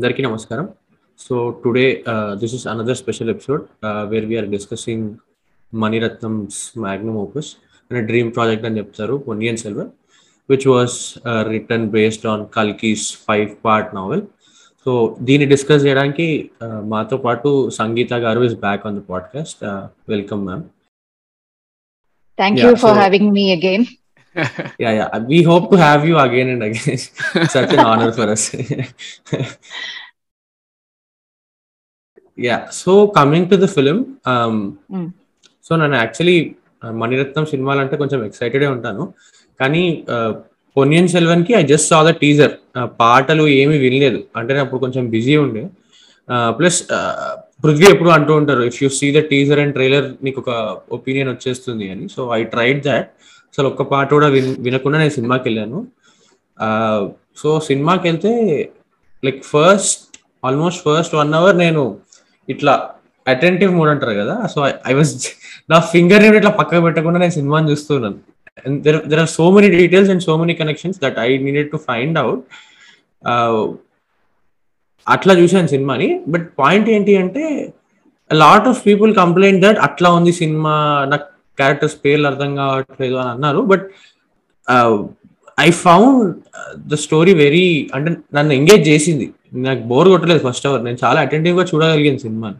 అందరికీ నమస్కారం so today this is another special episode where we are discussing Maniratnam's magnum opus అనే dream project అని చెప్తారు Ponniyin Selvan which was written based on Kalki's five part novel so దీన్ని డిస్కస్ చేయడానికి మాతో పాటు సంగీత గారు is back on the podcast welcome ma'am Thank Yeah, you for so- having me again. yeah yeah. We hope to have you again and again. Such an honor for us. Yeah. So coming to the film um Mm. So నేను actually Mani Ratnam సినిమాలు అంటే కొంచెం ఎక్సైటెడే ఉంటాను. కానీ Ponniyin సెల్వన్కి I just saw the teaser పాటలు ఏమీ వినలేదు. అంటే అప్పుడు కొంచెం బిజీ ఉండే. ప్లస్ పృథ్వీ ఎప్పుడు అంటూ ఉంటారు if you see the teaser and trailer నీకు ఒక ఒపీనియన్ వచ్చేస్తుంది అని. సో ఐ ట్రైడ్ దాట్ అసలు ఒక్క పాట కూడా విన్ వినకుండా నేను సినిమాకి వెళ్ళాను. సో సినిమాకి వెళ్తే like first almost first one hour నేను ఇట్లా అటెంటివ్ మోడ్ అంటారు కదా సో ఐ వాజ్ నా ఫింగర్ ఇట్లా పక్కకు పెట్టకుండా నేను సినిమాని చూస్తున్నాను there are so many details and so many connections that I needed to find out అట్లా చూశాను సినిమాని. బట్ పాయింట్ ఏంటి అంటే lot of people complaint that అట్లా ఉంది సినిమా నాకు క్యారెక్టర్స్ పేర్లు అర్థం కావట్లేదు అని అన్నారు. But I found the story very అంటే నన్ను ఎంగేజ్ చేసింది. నాకు బోర్ కొట్టలేదు ఫస్ట్ అవర్ నేను చాలా అటెంటివ్గా చూడగలిగాను సినిమాని.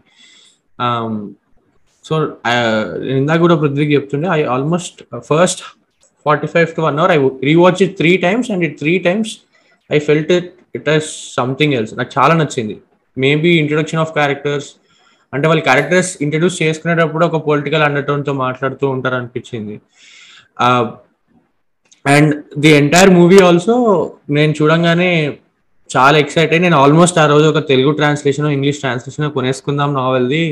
Um, సో uh, ఇందాక కూడా పృథ్వీకి చెప్తుండే I almost first forty five to one hour I rewatch it three times and it three times I felt it it has something else నాకు చాలా నచ్చింది. మేబీ ఇంట్రొడక్షన్ ఆఫ్ క్యారెక్టర్స్ అంటే వాళ్ళు characters introduce చేసుకునేటప్పుడు ఒక పొలిటికల్ అండర్టోన్తో మాట్లాడుతూ ఉంటారు అనిపించింది and the entire movie also నేను చూడంగానే చాలా ఎక్సైట్ అయ్యి నేను ఆల్మోస్ట్ ఆ రోజు ఒక తెలుగు ట్రాన్స్లేషన్ ఇంగ్లీష్ ట్రాన్స్లేషన్ కొనేసుకుందాం నావెల్ది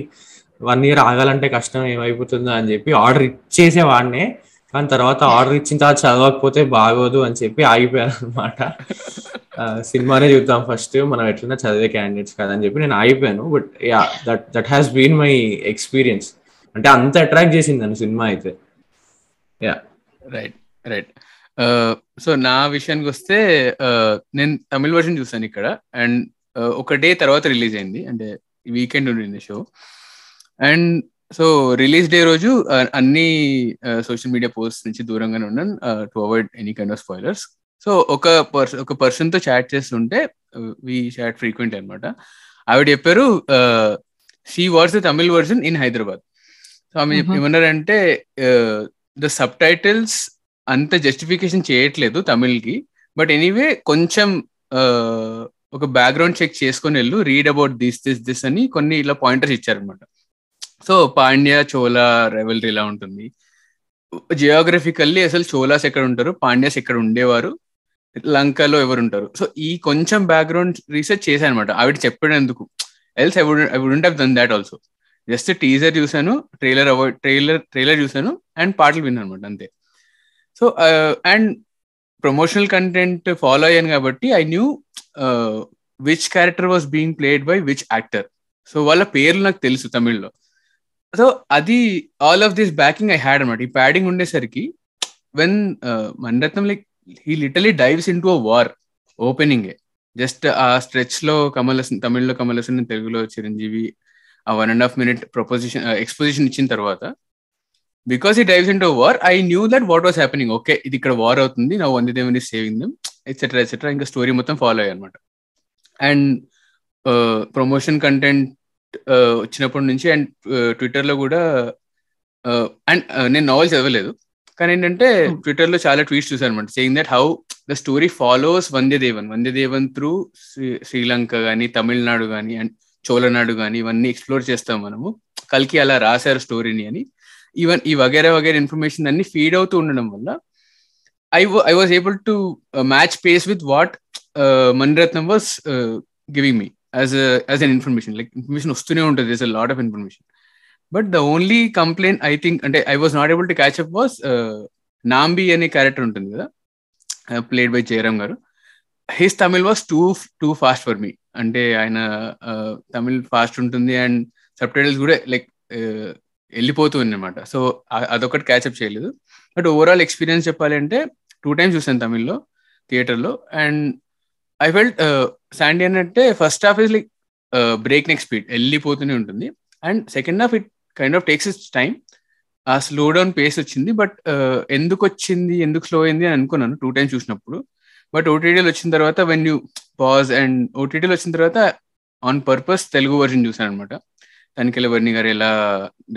వన్ ఇయర్ ఆగాలంటే కష్టం ఏమైపోతుందో అని చెప్పి ఆర్డర్ ఇచ్చేసేవాడినే. వాడినే కానీ తర్వాత ఆర్డర్ ఇచ్చిన తర్వాత చదవకపోతే బాగోదు అని చెప్పి ఆగిపోయాను అనమాట సినిమానే చూద్దాం ఫస్ట్. మనం ఎట్లన్నా చదివే క్యాండిడేట్స్ కదని చెప్పి నేను ఆగిపోయాను. But yeah that that has been my experience అంటే అంత అట్రాక్ట్ చేసింది నన్ను సినిమా అయితే. యా రైట్ రైట్ సో నా విషయానికి వస్తే నేను తమిళ వర్షన్ చూసాను ఇక్కడ. అండ్ ఒక డే తర్వాత రిలీజ్ అయింది. అంటే వీకెండ్ ఉండింది show and so release day రోజు అన్ని సోషల్ మీడియా పోస్ట్ నుంచి దూరంగానే ఉన్నాను to avoid any kind of spoilers so ఒక పర్సన్ ఒక పర్సన్తో చాట్ చేస్తుంటే వి చాట్ ఫ్రీక్వెంట్ అనమాట ఆవిడ చెప్పారు she watts the Tamil version in Hyderabad so ఆమె. ఏమన్నారంటే ద సబ్ టైటిల్స్ అంత జస్టిఫికేషన్ చేయట్లేదు తమిళ్కి బట్ ఎనీవే కొంచెం ఒక బ్యాక్గ్రౌండ్ చెక్ చేసుకొని వెళ్ళు read about this this this అని కొన్ని ఇలా పాయింటర్స్ ఇచ్చారనమాట సో పాండ్య చోలా రెవెల్రీ ఇలా ఉంటుంది. జియోగ్రఫికల్లీ అసలు చోలాస్ ఎక్కడ ఉంటారు? పాండ్యాస్ ఎక్కడ ఉండేవారు. లంకలో ఎవరు ఉంటారు? సో ఈ కొంచెం బ్యాక్గ్రౌండ్ రీసెర్చ్ చేశాను అనమాట ఆవిడ చెప్పినందుకు. Else I would I wouldn't have done that also just teaser చూసాను ట్రైలర్ అవాయిడ్ ట్రైలర్ ట్రైలర్ చూసాను అండ్ పాటలు విన్నాను అనమాట అంతే so and promotional content follow అయ్యాను కాబట్టి I knew which character was being played by which actor so వాళ్ళ పేర్లు నాకు తెలుసు తమిళ్ళో. సో అది all of this backing I had అనమాట. ఈ ప్యాడింగ్ ఉండేసరికి when Mani Ratnam like he literally dives into a war opening just ఆ స్ట్రెచ్లో కమల్ హసన్ తమిళ్ళో కమల్ హసన్ తెలుగులో చిరంజీవి ఆ one and half minute proposition exposition ఇచ్చిన తర్వాత బికాస్ ఈ dives into war I knew that what was happening okay ఇది ఇక్కడ వార్ అవుతుంది నా వంద దేవని సేవింగ్ దమ్ ఎట్సెట్రా ఎట్సెట్రా ఇంకా స్టోరీ మొత్తం ఫాలో అయ్యి అనమాట. అండ్ ప్రమోషన్ కంటెంట్ వచ్చినప్పటి నుంచి అండ్ ట్విట్టర్లో కూడా అండ్ నేను నావెల్ చదవలేదు. కానీ ఏంటంటే Hmm. ట్విట్టర్లో చాలా ట్వీట్స్ చూసాను అనమాట saying that how the story follows Vandiyadevan Vandiyadevan through Sri Lanka కానీ తమిళనాడు కానీ అండ్ చోళనాడు కానీ ఇవన్నీ ఎక్స్ప్లోర్ చేస్తాం మనము. కల్కి అలా రాశారు స్టోరీని అని. ఈవెన్ ఈ వగేరా వగేరా ఇన్ఫర్మేషన్ అన్ని ఫీడ్ అవుతూ ఉండడం వల్ల I I was able to match pace with what Mani Ratnam was giving me as as an information like information వస్తూనే ఉంటుంది. Is a lot of information but the only complaint I think అంటే I was not able to catch up was Nambi అనే character ఉంటుంది కదా played by Jayaram garu. His Tamil was too too fast for me అంటే ఆయన Tamil fast ఉంటుంది and sub titles కూడా like వెళ్ళిపోతుంది అనమాట సో అదొకటి క్యాచ్అప్ చేయలేదు. బట్ ఓవరాల్ ఎక్స్పీరియన్స్ చెప్పాలి అంటే టూ టైమ్స్ చూసాను తమిళ్ళో థియేటర్లో అండ్ ఐ ఫెల్ట్ శాండీ అంటే first half is like breakneck speed వెళ్ళిపోతూనే ఉంటుంది. And second half it kind of takes its time ఆ స్లో డౌన్ పేస్ వచ్చింది బట్ uh, ఎందుకు వచ్చింది ఎందుకు స్లో అయింది అని అనుకున్నాను టూ టైమ్స్ చూసినప్పుడు. బట్ ఓటీటీలో వచ్చిన తర్వాత వెన్ యూ పాజ్ అండ్ ఓటీటీలో వచ్చిన తర్వాత ఆన్ పర్పస్ తెలుగు వర్జన్ చూసాను అనమాట తనికెళ్ళ వర్ణి గారు ఎలా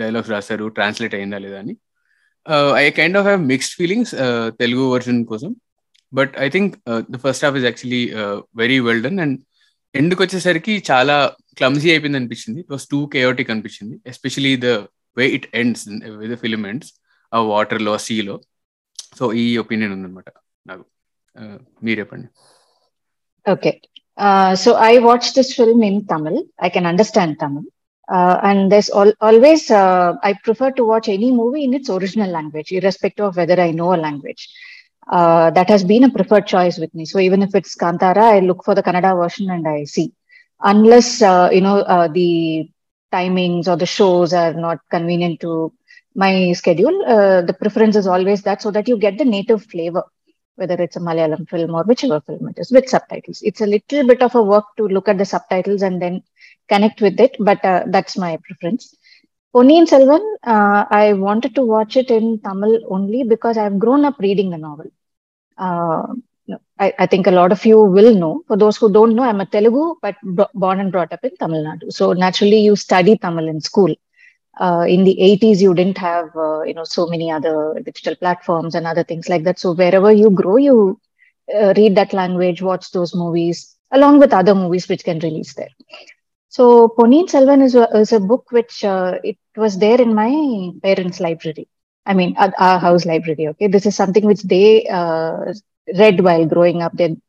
డైలాగ్స్ రాశారు ట్రాన్స్లేట్ అయిందా లేదా అని. I kind of have mixed feelings Telugu version కోసం. But I think the first half is actually very well done and ఎండ్కి వచ్చేసరికి చాలా క్లమ్జీ అయిపోయింది అనిపించింది ఇట్ వాస్ టూ కేయోటిక్ అనిపించింది especially the way it ends with film ends ఆ వాటర్లో సీలో so ఈ ఒపీనియన్ ఉందన్నమాట నాకు మీరు చెప్పండి okay so I watch this film in Tamil I can understand Tamil Uh, and there's al- always uh, i prefer to watch any movie in its original language irrespective of whether i know a language uh, that has been a preferred choice with me. So even if it's kantara i look for the kannada version and i see. Unless you know the timings or the shows are not convenient to my schedule the preference is always that so that you get the native flavor whether it's a malayalam film or whichever film it is with subtitles. It's a little bit of a work to look at the subtitles and then connect with it, but uh, that's my preference. Ponniyin Selvan, uh, I wanted to watch it in Tamil only because I've grown up reading the novel. Uh, I, I, think a lot of you will know. For those who don't know, I'm a Telugu, but born and brought up in Tamil Nadu. So naturally, you study Tamil in school. in the 80s, you didn't have you know so many other digital platforms and other things like that. So wherever you grow, you read that language, watch those movies, along with other movies which can release there. So Ponniyin Selvan is a, is a book which uh, it was there in my parents' library. I mean, our, house library. Okay, this is something which they uh, read while growing up. Then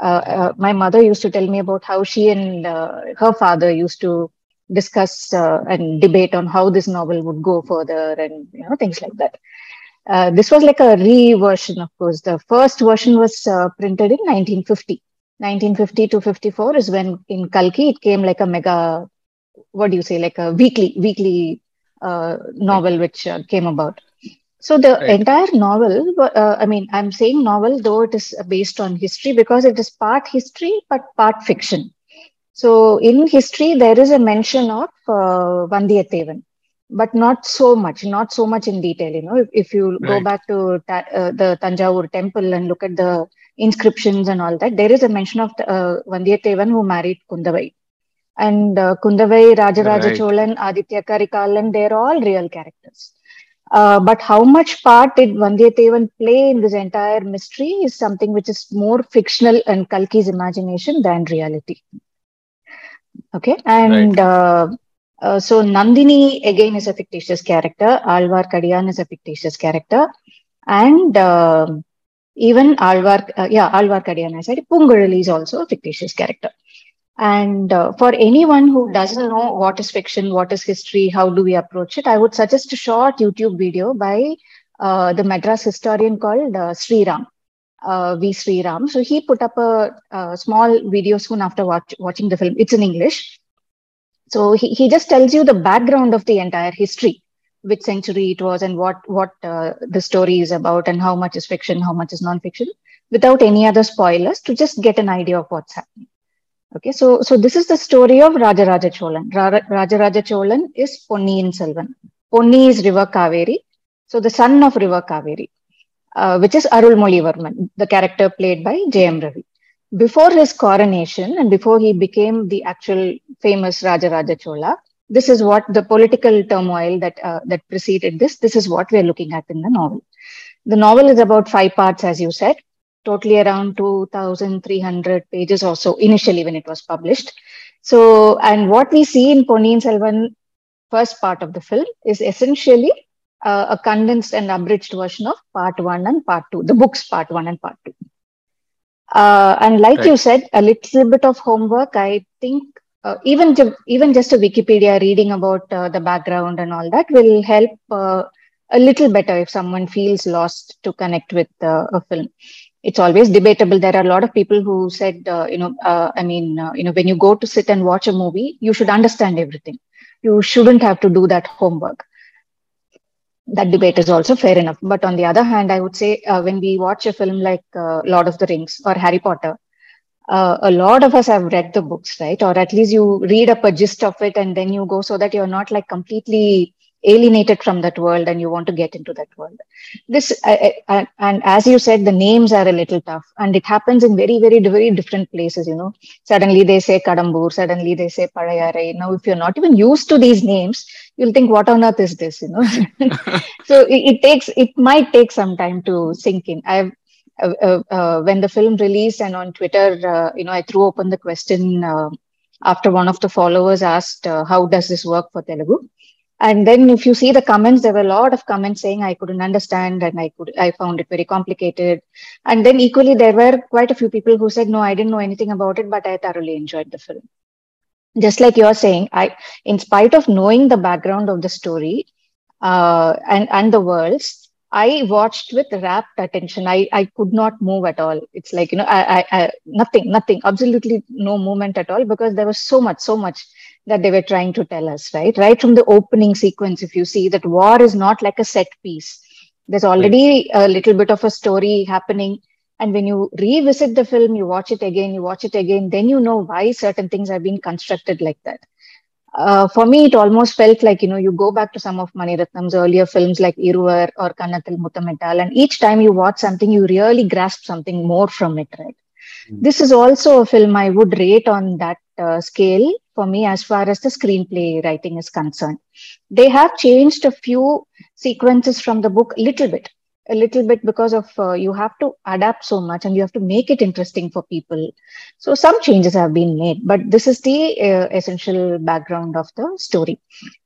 uh, my mother used to tell me about how she and her father used to discuss and debate on how this novel would go further, and you know things like that. this was like a re-version, of course. The first version was printed in 1950. 1950 to 54 is when in Kalki it came like a mega, what do you say, like a weekly weekly uh, novel which uh, came about. So the right. entire novel, uh, I mean, I'm saying novel though it is based on history because it is part history but part fiction. So in history there is a mention of uh, Vandiyathevan, but not so much, not so much in detail. You know, if, if you right. go back to ta- the Tanjavur temple and look at the inscriptions and all that, there is a mention of uh, Vandiyathevan who married Kundavai. And uh, Kundavai, Rajaraja right. Cholan, Aditya Karikalan, they're all real characters. Uh, but how much part did Vandiyathevan play in this entire mystery is something which is more fictional and Kalki's imagination than reality. Okay. And right. so Nandini again is a fictitious character. Alvar Kadiyan is a fictitious character. And even Alvar, uh, yeah, Alvar Kadiyan, I said, Pungarali is also a fictitious character. And uh, for anyone who doesn't know what is fiction, what is history, how do we approach it, I would suggest a short YouTube video by uh, the Madras historian called uh, Sri Ram, V. Sri Ram. So he put up a, a small video soon after watch, watching the film. It's in English. So he, he just tells you the background of the entire history which century it was and what what uh, the story is about and how much is fiction how much is non-fiction without any other spoilers to just get an idea of what's happening. Okay so so this is the story of rajaraja cholan. Ra- rajaraja cholan is ponniyin selvan. Ponni is river kaveri. So the son of river kaveri uh, which is arulmolivarman the character played by jayam ravi. Before his coronation and before he became the actual famous rajaraja chola this is what the political turmoil that uh, that preceded this. This is what we're looking at in the novel. The novel is about five parts as you said totally around 2300 pages or so initially when it was published. So and what we see in Ponniyin Selvan first part of the film is essentially uh, a condensed and abridged version of part 1 and part 2 the books part 1 and part 2 uh, and like right. you said a little bit of homework i think uh, even even just a Wikipedia reading about uh, the background and all that will help uh, a little better if someone feels lost to connect with a film. It's always debatable. There are a lot of people who said, you know, I mean, you know, when you go to sit and watch a movie, you should understand everything. You shouldn't have to do that homework. That debate is also fair enough. But on the other hand, I would say when we watch a film like Lord of the Rings or Harry Potter, uh, a lot of us have read the books, right? Or at least you read up a gist of it and then you go so that you're not like completely alienated from that world and you want to get into that world. This, I, I, and as you said, the names are a little tough and it happens in very, very, very different places, you know. Suddenly they say Kadambur, suddenly they say Padayarai. Now, if you're not even used to these names, you'll think, what on earth is this, you know? so it, it takes, it might take some time to sink in. I've, when the film released and on Twitter, uh, you know, I threw open the question uh, after one of the followers asked, uh, "How does this work for Telugu?" And then, if you see the comments, there were a lot of comments saying I couldn't understand and I could, I found it very complicated. And then, equally, there were quite a few people who said, "No, I didn't know anything about it, but I thoroughly enjoyed the film." Just like you're saying, I, in spite of knowing the background of the story and and the worlds, I watched with rapt attention. I, I could not move at all. It's like, you know, I, I, I, nothing, nothing, absolutely no movement at all because there was so much, so much that they were trying to tell us, right? Right from the opening sequence, if you see that war is not like a set piece. There's already a little bit of a story happening. And when you revisit the film, you watch it again, you watch it again, then you know why certain things have been constructed like that uh, for me, it almost felt like, you know, you go back to some of Mani Ratnam's earlier films like Iruvar or Kannathil Muthamittal, and each time you watch something, you really grasp something more from it, right? Mm-hmm. This is also a film I would rate on that uh, scale for me as far as the screenplay writing is concerned. They have changed a few sequences from the book a little bit, a little bit because of uh, you have to adapt so much and you have to make it interesting for people. So some changes have been made but this is the uh, essential background of the story.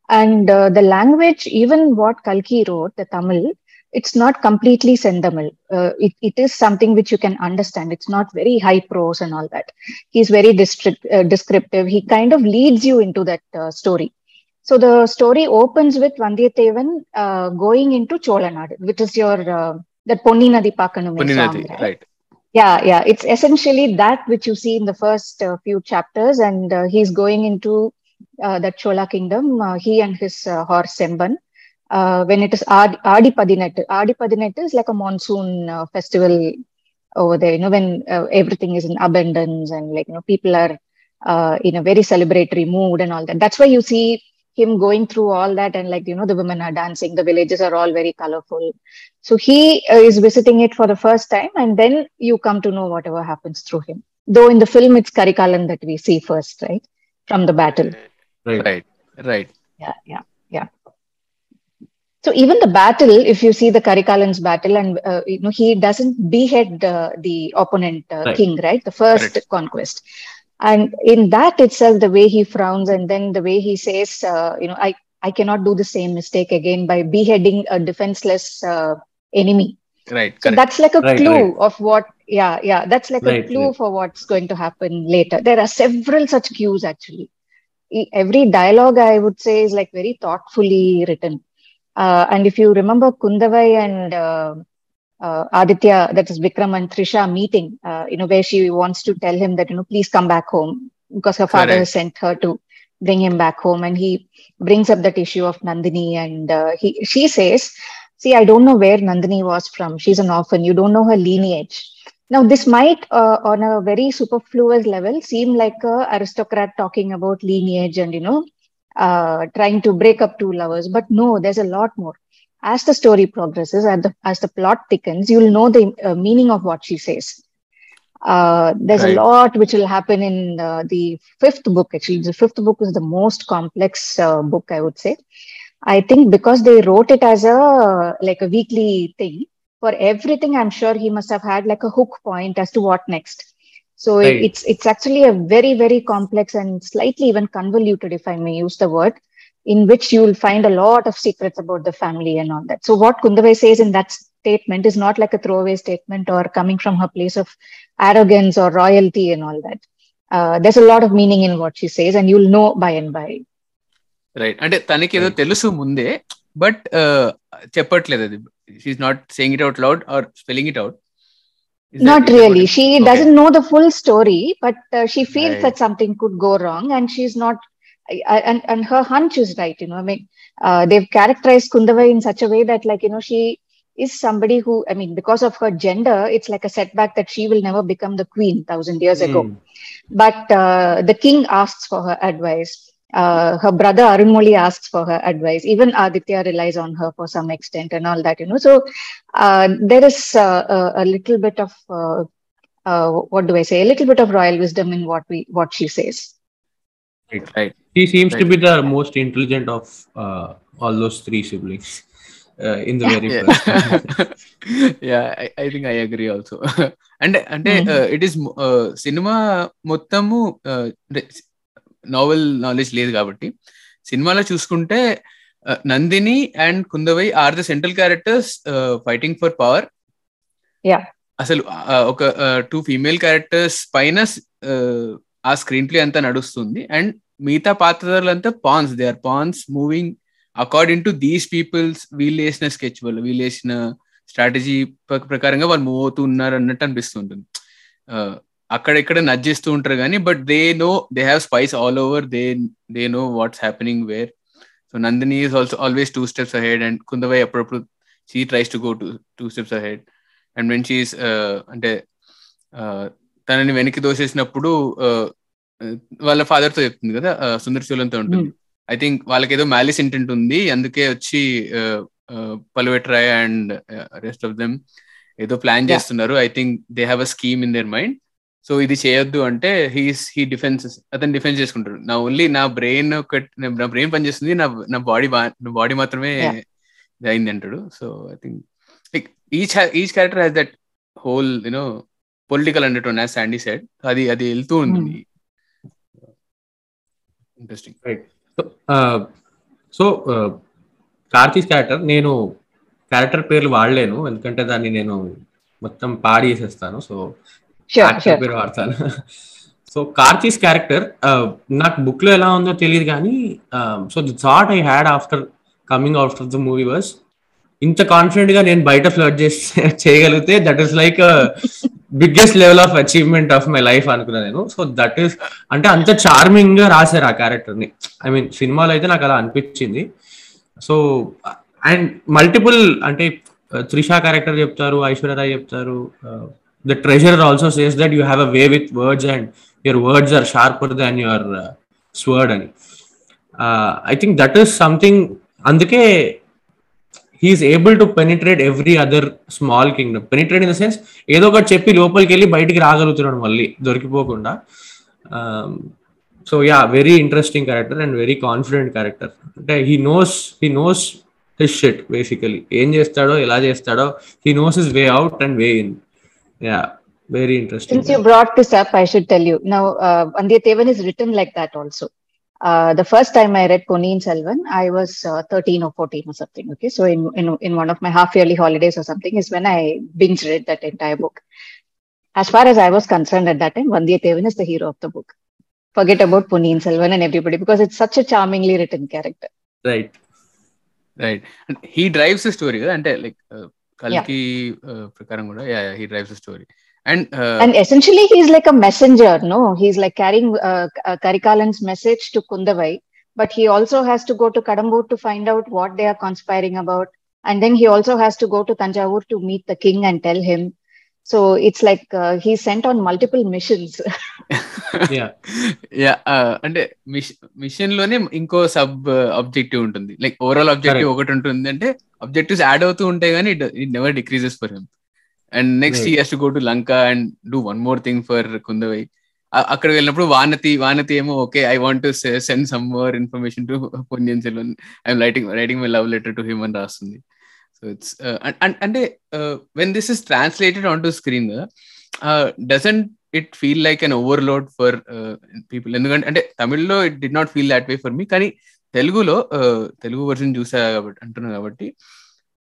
And uh, the language even what kalki wrote the tamil it's not completely sendamil uh, it, it is something which you can understand. It's not very high prose and all that. He's very district, uh, descriptive. He kind of leads you into that uh, story so the story opens with Vandiyathevan uh, going into Cholanadu, which is your uh, that Ponni Nadi Pakkanume song, right? right? Yeah, yeah. It's essentially that which you see in the first uh, few chapters, and uh, he's going into uh, that Chola kingdom. Uh, he and his horse Semban. when it is Adi, Adi Padinettu. Adi Padinettu is like a monsoon festival over there. You know, when everything is in abundance and like you know people are in a very celebratory mood and all that. That's why you see him going through all that and like you know the women are dancing the villages are all very colorful. So he uh, is visiting it for the first time and then you come to know whatever happens through him. Though in the film it's karikalan that we see first right? From the battle. Right. Right. Right. Yeah yeah yeah. So even the battle if you see the karikalan's battle and uh, you know he doesn't behead uh, the opponent uh, right. king right? The first right. conquest and in that itself the way he frowns and then the way he says uh, you know i i cannot do the same mistake again by beheading a defenseless uh, enemy. Right so that's like a right, clue right. of what yeah yeah that's like right, a clue for what's going to happen later. There are several such cues actually. Every dialogue i would say is like very thoughtfully written. Uh, and if you remember kundavai and uh, Aditya, that is Vikram and Trisha meeting, uh, you know, where she wants to tell him that, you know, please come back home because her father has sent her to bring him back home. And he brings up that issue of Nandini and uh, he, she says, see, I don't know where Nandini was from. She's an orphan. You don't know her lineage. Now, this might, uh, on a very superfluous level, seem like a aristocrat talking about lineage and, you know, uh, trying to break up two lovers. But no, there's a lot more as the story progresses, as the, as the plot thickens, you'll know the uh, meaning of what she says. Uh, there's right. a lot which will happen in uh, the fifth book. Actually, the fifth book is the most complex uh, book, I would say. I think because they wrote it as a like a weekly thing for everything, I'm sure he must have had like a hook point as to what next. So right. it's it's actually a very very complex and slightly even convoluted, if I may use the word, in which you will find a lot of secrets about the family and all that. So what Kundavai says in that statement is not like a throwaway statement or coming from her place of arrogance or royalty and all that. Uh, there's a lot of meaning in what she says and you'll know by and by. Right అంటే తనకి ఏదో తెలుసు ముందే but చెప్పట్లేదు అది she's not saying it out loud are spelling it out not really she okay. doesn't know the full story but uh, she feels right. that something could go wrong and she's not and and her hunch is right you know i mean uh, they've characterized kundavai in such a way that like you know she is somebody who, I mean, because of her gender, it's like a setback that she will never become the queen thousand years ago. Hmm. But uh, the king asks for her advice. Uh, her brother Arunmoli asks for her advice. Even Aditya relies on her for some extent and all that, you know. So uh, there is uh, a, a little bit of uh, uh, what do I say? A little bit of royal wisdom in what we what she says. Right. He seems to Right. be the most intelligent of uh, all those three siblings uh, in the very Yeah. first. yeah, I, I think I agree also. అంటే అంటే Mhm. It is సినిమా మొత్తము novel knowledge లేదు కాబట్టి సినిమాలో చూసుకుంటే uh, Nandini and Kundavai are the central characters fighting for power Yeah. అసలు uh, ఒక టూ ఫీమేల్ క్యారెక్టర్స్ పైన uh, ఆ స్క్రీన్ ప్లే అంతా నడుస్తుంది. అండ్ మిగతా పాత్రధారులంతా pawns they are pawns moving according to these peoples వీళ్ళు వేసిన స్కెచ్ వాళ్ళు వీళ్ళు వేసిన స్ట్రాటజీ ప్రకారంగా వాళ్ళు మూవ్ అవుతూ ఉన్నారు అన్నట్టు అనిపిస్తుంటుంది. అక్కడెక్కడ నజ్జిస్తూ ఉంటారు కానీ but they know they have spies all over they they know what's happening where so Nandini is also always two steps ahead and Kundavai అప్పుడప్పుడు she tries to go to two steps ahead and when she's అంటే uh, తనని వెనక్కి దోసేసినప్పుడు వాళ్ళ ఫాదర్తో చెప్తుంది కదా సుందర్ శూలంతో ఉంటుంది. I think వాళ్ళకి ఏదో మ్యాలిస్ ఇంటెంట్ ఉంది. అందుకే వచ్చి Pazhuvettarayar and rest of them ఏదో ప్లాన్. చేస్తున్నారు. I think they have a scheme in their mind so ఇది చేయొద్దు అంటే హీస్ హీ డిఫెన్స్ అతను డిఫెన్స్ చేసుకుంటాడు. నా ఓన్లీ నా బ్రెయిన్ నా బ్రెయిన్ పనిచేస్తుంది నా నా బాడీ నా బాడీ మాత్రమే అయింది అంటాడు. So I think like each each character has that whole you know political undertone as Sandy side అది అది వెళ్తూ ఉంటుంది ఇంట్రెస్టింగ్ సో కార్తీస్ క్యారెక్టర్ నేను క్యారెక్టర్ పేర్లు వాడలేను ఎందుకంటే దాన్ని నేను మొత్తం పాడి చేసేస్తాను సో sure. పేరు వాడతాను. సో కార్తీస్ క్యారెక్టర్ నాకు బుక్లో ఎలా ఉందో తెలియదు కానీ so the thought I had after coming out of the movie was ఇంత కాన్ఫిడెంట్గా నేను బయట ఫ్లడ్ చేసి చేయగలిగితే that is like biggest level of achievement of my life అనుకున్నా నేను. సో దట్ ఈస్ అంటే అంత చార్మింగ్గా రాశారు ఆ క్యారెక్టర్ని. ఐ మీన్ సినిమాలో అయితే నాకు అలా అనిపించింది. సో అండ్ మల్టిపుల్ అంటే త్రిషా క్యారెక్టర్ చెప్తారు ఐశ్వర్యరాయ్ చెప్తారు the treasure also says that you have a way with words and your words are sharper than your sword అని. I think that is something అందుకే he is able to penetrate every other small kingdom penetrate in the sense ఏదో ఒకటి చెప్పి లోపలికి వెళ్ళి బయటికి రాగలుగుతున్నాడు మళ్ళీ దొరికిపోకుండా. So yeah very interesting character and very confident character అంటే he knows he knows his shit basically ఏం చేస్తాడో ఎలా చేస్తాడో he knows his way out and way in yeah very interesting you brought brought this I should tell you now Now, uh, is is like that also. Uh, the first time I read Ponniyin Selvan, I was uh, 13 or 14 or something. Okay, so in, in in one of my half yearly holidays or something is when I binge read that entire book. As far as I was concerned at that time, Vandiyathevan is the hero of the book. Forget about Ponniyin Selvan and everybody because it's such a charmingly written character. Right, right. And he drives the story, and like uh, Kalki yeah. uh, Prakaram, yeah, yeah, he drives the story. And essentially, he's like a messenger, no? He's like carrying uh, uh, Karikalan's message to Kundavai, but he also has to go to Kadambur to find out what they are conspiring about. And then he also has to go to Tanjavur to meet the king and tell him. So it's like uh, he's sent on multiple missions. Yeah yeah అంటే మిషన్లోనే ఇంకో sub objective ఉంటుంది like overall objective. ఒకటి ఉంటుంది అంటే objectives add అవుతూ ఉంటాయి కానీ it never decreases for him and next. He has to go to Lanka and do one more thing for Kundavai అక్కడ వెళ్ళినప్పుడు వానతి వానతి ఏమో okay I want send some more information to Ponniyin Selvan I'm writing writing my love letter to him అని రాస్తుంది. So it's అంటే when this is translated on to screen doesn't it feel like an overload for people ఎందుకంటే అంటే తమిళ్ళో it did not feel that way for me కానీ తెలుగులో uh, Telugu version చూసా కాబట్టి అంటున్నా కాబట్టి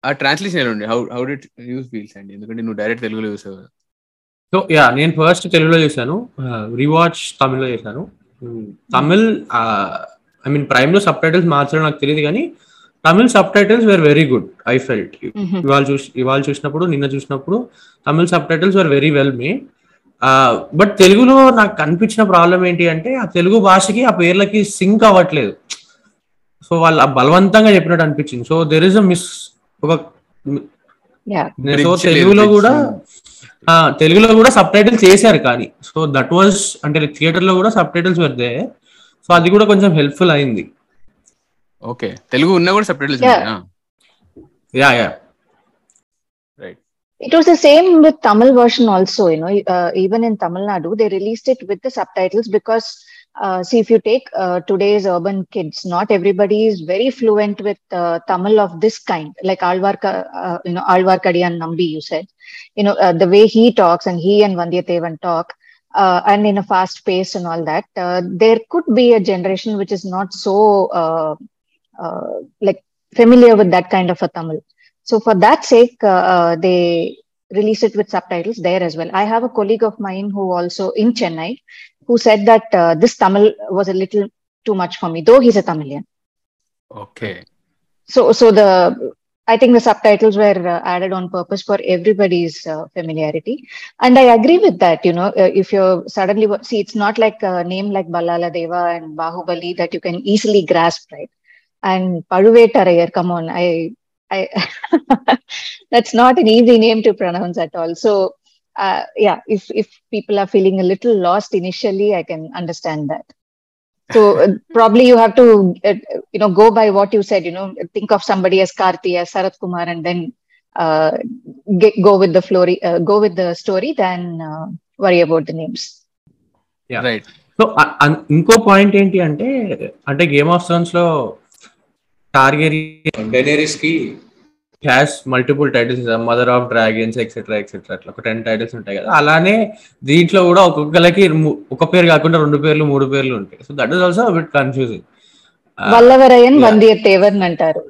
ఆ ట్రాన్స్లేషన్ ఎలా ఉండే? How how did use feels అండి ఎందుకంటే నువ్వు డైరెక్ట్ తెలుగులో చూసావు కదా. సో యా నేను ఫస్ట్ తెలుగులో చేశాను. రివాచ్ తమిళ్ళో చేశాను. తమిళ్ ఐ మీన్ ప్రైమ్లో సబ్ టైటిల్స్ మార్చడం నాకు తెలియదు కానీ Tamil subtitles were very good I felt. ఇవాళ చూసి ఇవాళ చూసినప్పుడు నిన్న చూసినప్పుడు Tamil subtitles were very well made but తెలుగులో నాకు కనిపించిన ప్రాబ్లం ఏంటి అంటే ఆ తెలుగు భాషకి ఆ పేర్లకి సింక్ అవ్వట్లేదు. సో వాళ్ళు బలవంతంగా చెప్పినట్టు అనిపించింది. So there is a miss తెలుగులో కూడా తెలుగులో కూడా సబ్ టైటిల్ చేశారు కానీ. సో దట్ వాజ్ అంటే థియేటర్లో కూడా సబ్ టైటిల్స్ పెడితే సో అది కూడా కొంచెం హెల్ప్ఫుల్ అయింది. ఓకే తెలుగు ఉన్నా కూడా subtitles yeah yeah it was the same with Tamil version also you know even in Tamil Nadu they released it with the subtitles because uh, see, if you take uh, today's urban kids, not everybody is very fluent with uh, Tamil of this kind, like Alvar, uh, you know, Alvar Nambi, you said, you know, uh, the way he talks and he and Vandiyatevan talk, uh, and in a fast pace and all that, there could be a generation which is not so, like, familiar with that kind of a Tamil. So for that sake, they release it with subtitles there as well. I have a colleague of mine who also in Chennai who said that uh, this Tamil was a little too much for me, though he's a Tamilian. Okay. So, so the I think the subtitles were uh, added on purpose for everybody's uh, familiarity, and I agree with that. You know, uh, if you're suddenly see, it's not like a name like Bhallaladeva and Bahubali that you can easily grasp, right? And Paduvetarayer, come on, I, I, that's not an easy name to pronounce at all. So, uh, yeah, if if people are feeling a little lost initially, I can understand that. So uh, probably you have to, uh, you know, go by what you said. You know, think of somebody as Karthi, as Sarath Kumar, and then uh, get, go with the flory, uh, go with the story, then uh, worry about the names. Right so అ- అన్- ఇంకో point ఏంటి అంటే అంటే game of Thrones లో టార్గెరియన్ Daenerys కి has multiple titles Mother of Dragons etcetera etcetera అట్లా ఒక ten titles ఉంటాయి కదా అలానే దీంట్లో కూడా ఒక్కొక్కరికి ము- ఒక పేరు కాకుండా రెండు పేర్లు మూడు పేర్లు ఉంటాయి so that is also bit confusing Vallavarayan yeah. Vandiyatevan అంటారు.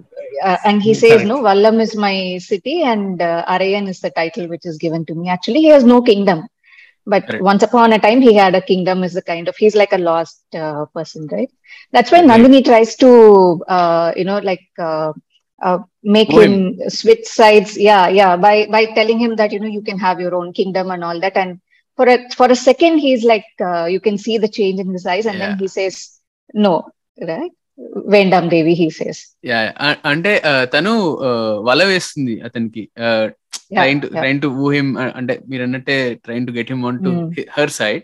Uh, says, Correct. no, Vallam is my city and uh, Arayan is the title which is given to me. Actually, he has no kingdom. But Correct. once upon a time, he had a kingdom, is the kind of, he's like a lost uh, person, right? That's why Right. Nandini tries to, uh, you know, like, uh, uh, make him switch sides. Yeah, yeah, by, by telling him that, you know, you can have your own kingdom and all that. And for a, for a second, he's like, uh, you can see the change in his eyes. And then Yeah. he says, no, right? Vendam Devi, he says. Yeah అంటే తను వల వేస్తుంది అతనికి Yeah, trying to. Trying to woo him అంటే మీరు అన్నట్టే trying to get him onto Mm. Her side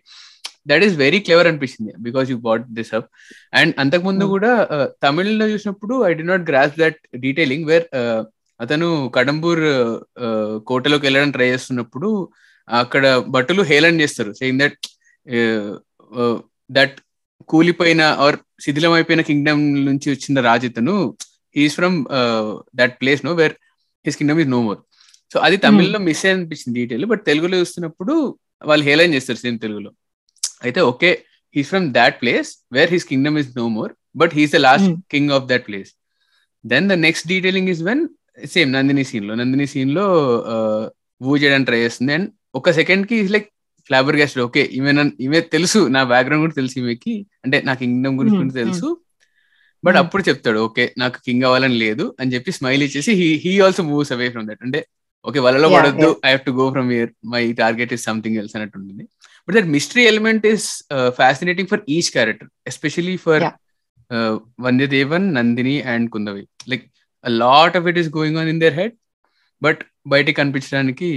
that is very clever అనిపించింది because you brought this up and అంతకుముందు. కూడా ఆ, తమిళ్ళో చూసినప్పుడు I did not grasp that detailing where అతను కడంబూర్ ఆ, కోటలోకి వెళ్ళడం ట్రై చేస్తున్నప్పుడు అక్కడ భటులు హేళన చేస్తారు సేయింగ్ దట్ దట్ కూలిపోయిన ఆర్ శిథిలమైపోయిన కింగ్డమ్ నుంచి వచ్చిన రాజితను he's from that place no where his kingdom is no more so అది తమిళ్ళో మిస్ అనిపించింది డీటెయిల్ బట్ తెలుగులో చూస్తున్నప్పుడు వాళ్ళు హేళన చేస్తారు సేమ్ తెలుగులో. అయితే okay he's from that place where his kingdom is no more but he's the last. King of that place then the next detailing is when same Nandini సీన్లో నందిని సీన్లో వూ చేయడానికి ట్రై చేస్తుంది. అండ్ ఒక సెకండ్కి లైక్ ఫ్లాబర్ గెస్ట్ ఓకే ఈమె ఈమె తెలుసు నా బ్యాక్గ్రౌండ్ కూడా తెలుసు ఈమెకి. అంటే నా కింగ్డమ్ గురించి Hmm, కూడా తెలుసు. But Hmm. అప్పుడు చెప్తాడు ఓకే నాకు కింగ్ అవ్వాలని లేదు అని చెప్పి స్మైల్ ఇచ్చేసి he he also moves away from that అంటే ఓకే Yeah, పడొద్దు I have to go from here my target is something else అన్నట్టు ఉంటుంది. but that mystery element is uh, fascinating for each character especially for yeah. uh, Vanyadevan, Nandini and Kundavi like a lot of it is going on in their head but బయటికి కనిపించడానికి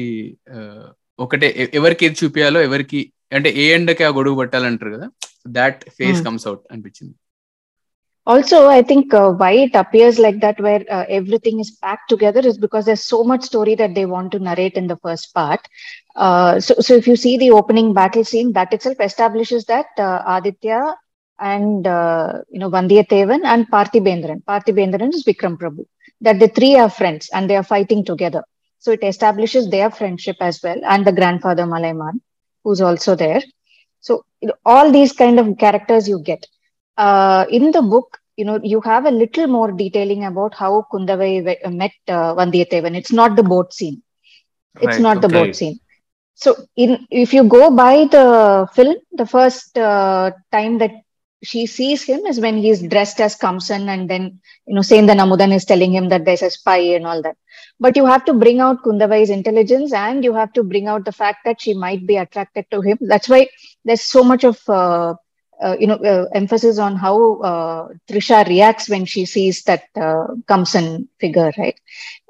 ఒకటే ఎవరికి ఏది చూపించాలో ఎవరికి అంటే ఏ ఎండకి ఆ గొడుగు పట్టాలంటారు కదా దాట్ ఫేస్ కమ్స్ అవుట్ అనిపించింది also I think why it appears like that where everything is pack together is because there so much story that they want to narrate in the first part Uh, so, so if you see the opening battle scene, that itself establishes that uh, Aditya and uh, you know Vandiyatevan and Parthibendran. Parthibendran is Vikram Prabhu. That the three are friends and they are fighting together. So it establishes their friendship as well, and the grandfather Malaiman, who's also there. So you know, all these kind of characters you get uh, in the book, you know, you have a little more detailing about how Kundavai met uh, Vandiyatevan. It's not the boat scene. It's Right, not the boat scene. So, in if you go by the film, the first uh, time that she sees him is when he's dressed as Kamsan, and then you know, saying the Namudan is telling him that there's a spy and all that. But you have to bring out Kundavai's intelligence, and you have to bring out the fact that she might be attracted to him. That's why there's so much of uh, uh, you know uh, emphasis on how uh, Trisha reacts when she sees that uh, Kamsan figure, right?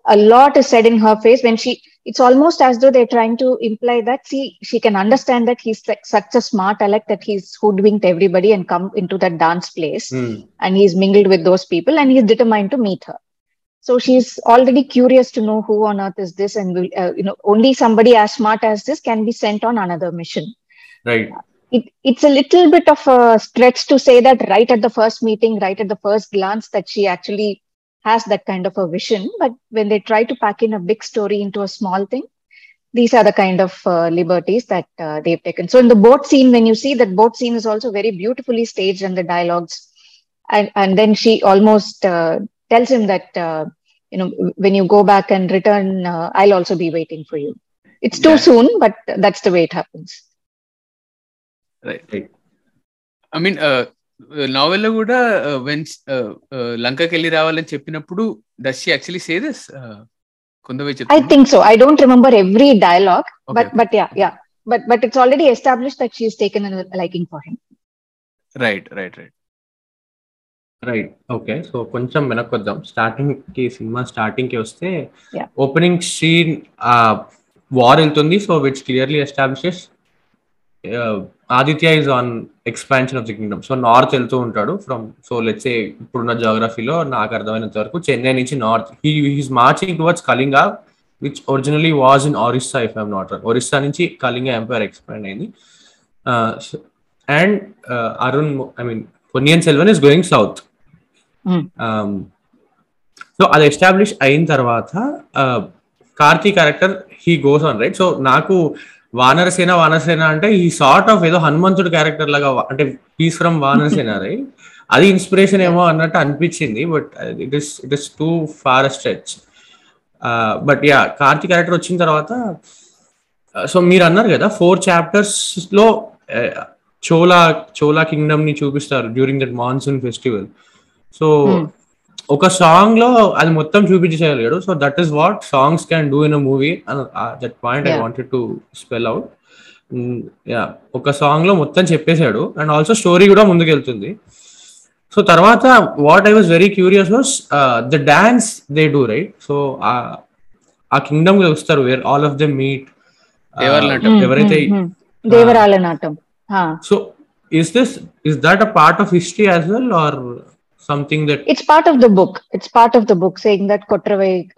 a lot is said in her face when she it's almost as though they're trying to imply that see she can understand that he's like such a smart aleck that he's hoodwinked everybody and come into that dance place Hmm. and he's mingled with those people and he's determined to meet her so she's already curious to know who on earth is this and will uh, you know only somebody as smart as this can be sent on another mission Right. it, it's a little bit of a stretch to say that right at the first meeting, right at the first glance, that she actually has that kind of a vision. But when they try to pack in a big story into a small thing, these are the kind of uh, liberties that uh, they've taken. So in the boat scene, when you see that boat scene is also very beautifully staged and the dialogues, and, and then she almost uh, tells him that, uh, you know, when you go back and return, uh, I'll also be waiting for you. It's too yeah. soon, but that's the way it happens. Right. right. I mean, uh, నావెల్లో కూడా when లంకకి వెళ్ళి రావాలని చెప్పినప్పుడు does actually say this I think so I don't remember every dialogue but but yeah yeah but but it's already establish that she's taken an liking for him right right right right okay so కొంచెం వెనక్కి వద్దాం స్టార్టింగ్కి సినిమా స్టార్టింగ్కి వస్తే opening scene war వెళ్తుంది. So which clearly establishes Aditya is on expansion of the kingdom so north వెళ్తూ ఉంటాడు ఫ్రమ్ సో లెట్స్ ఏ ఇప్పుడున్న జాగ్రఫీలో నాకు అర్థమైనంత వరకు చెన్నై నుంచి north he he's marching towards Kalinga which originally was in Orissa if I'm not Orissa నుంచి Kalinga empire expand అయింది. And Arun I mean Ponniyin Selvan is going south. So అది establish అయిన తర్వాత Karthi character he goes on right so నాకు వానరసేన వానరసేన అంటే ఈ sort of ఏదో హనుమంతుడు క్యారెక్టర్ లాగా అంటే హీస్ ఫ్రమ్ వానరసేన రైట్ అది ఇన్స్పిరేషన్ ఏమో అన్నట్టు అనిపించింది but it is it is too far stretch but yeah Karthi character వచ్చిన తర్వాత uh, సో మీరు అన్నారు కదా ఫోర్ చాప్టర్స్లో చోలా చోలా కింగ్డమ్ని చూపిస్తారు during that monsoon festival so ఒక సాంగ్లో అది మొత్తం చూపించగలిగాడు so that is what songs can do in a movie that point I Yeah. Wanted to spell out yeah ఒక సాంగ్లో మొత్తం చెప్పేశాడు. అండ్ ఆల్సో స్టోరీ కూడా ముందుకెళ్తుంది. సో తర్వాత what I was very curious was the dance they do right so ఆ kingdom వస్తారు. Where all of them meet ఎవరైతే hmm, hmm. Devarala Natam. So is this is that a part of history as well or something that it's part of the book. It's part of the book saying that kotravai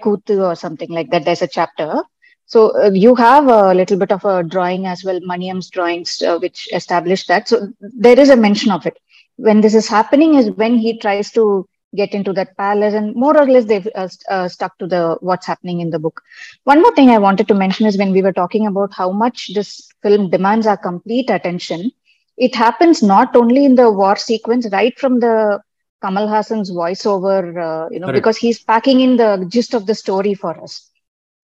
kutu or something like that. There's a chapter. So uh, you have a little bit of a drawing as well maniam's drawings uh, which establish that. So there is a mention of it. When this is happening is when he tries to get into that palace and more or less they've uh, uh, stuck to the what's happening in the book. One more thing i wanted to mention is when we were talking about how much this film demands our complete attention it happens not only in the war sequence, right from the Kamal Haasan's voiceover, uh, you know, Correct. because he's packing in the gist of the story for us.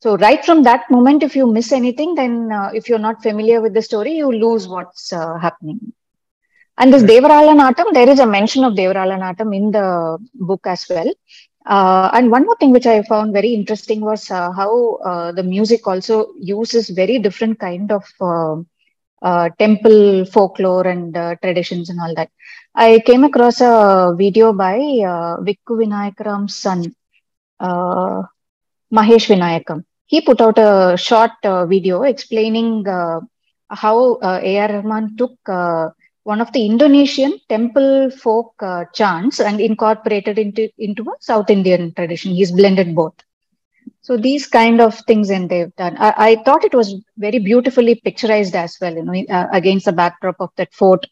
So right from that moment, if you miss anything, then uh, if you're not familiar with the story, you lose what's uh, happening. And this Right. Devarala Natam, there is a mention of Devarala Natam in the book as well. Uh, and one more thing which I found very interesting was uh, how uh, the music also uses very different kind of uh, temple folklore and uh, traditions and all that. I came across a video by uh, Vikku Vinayakram's son, uh, Mahesh Vinayakram. He put out a short uh, video explaining uh, how uh, A.R. Rahman took one of the Indonesian temple folk chants and incorporated into into a South Indian tradition. He's blended both So these kind of things, and they've done. I, I thought it was very beautifully picturized as well. You know, uh, against the backdrop of that fort,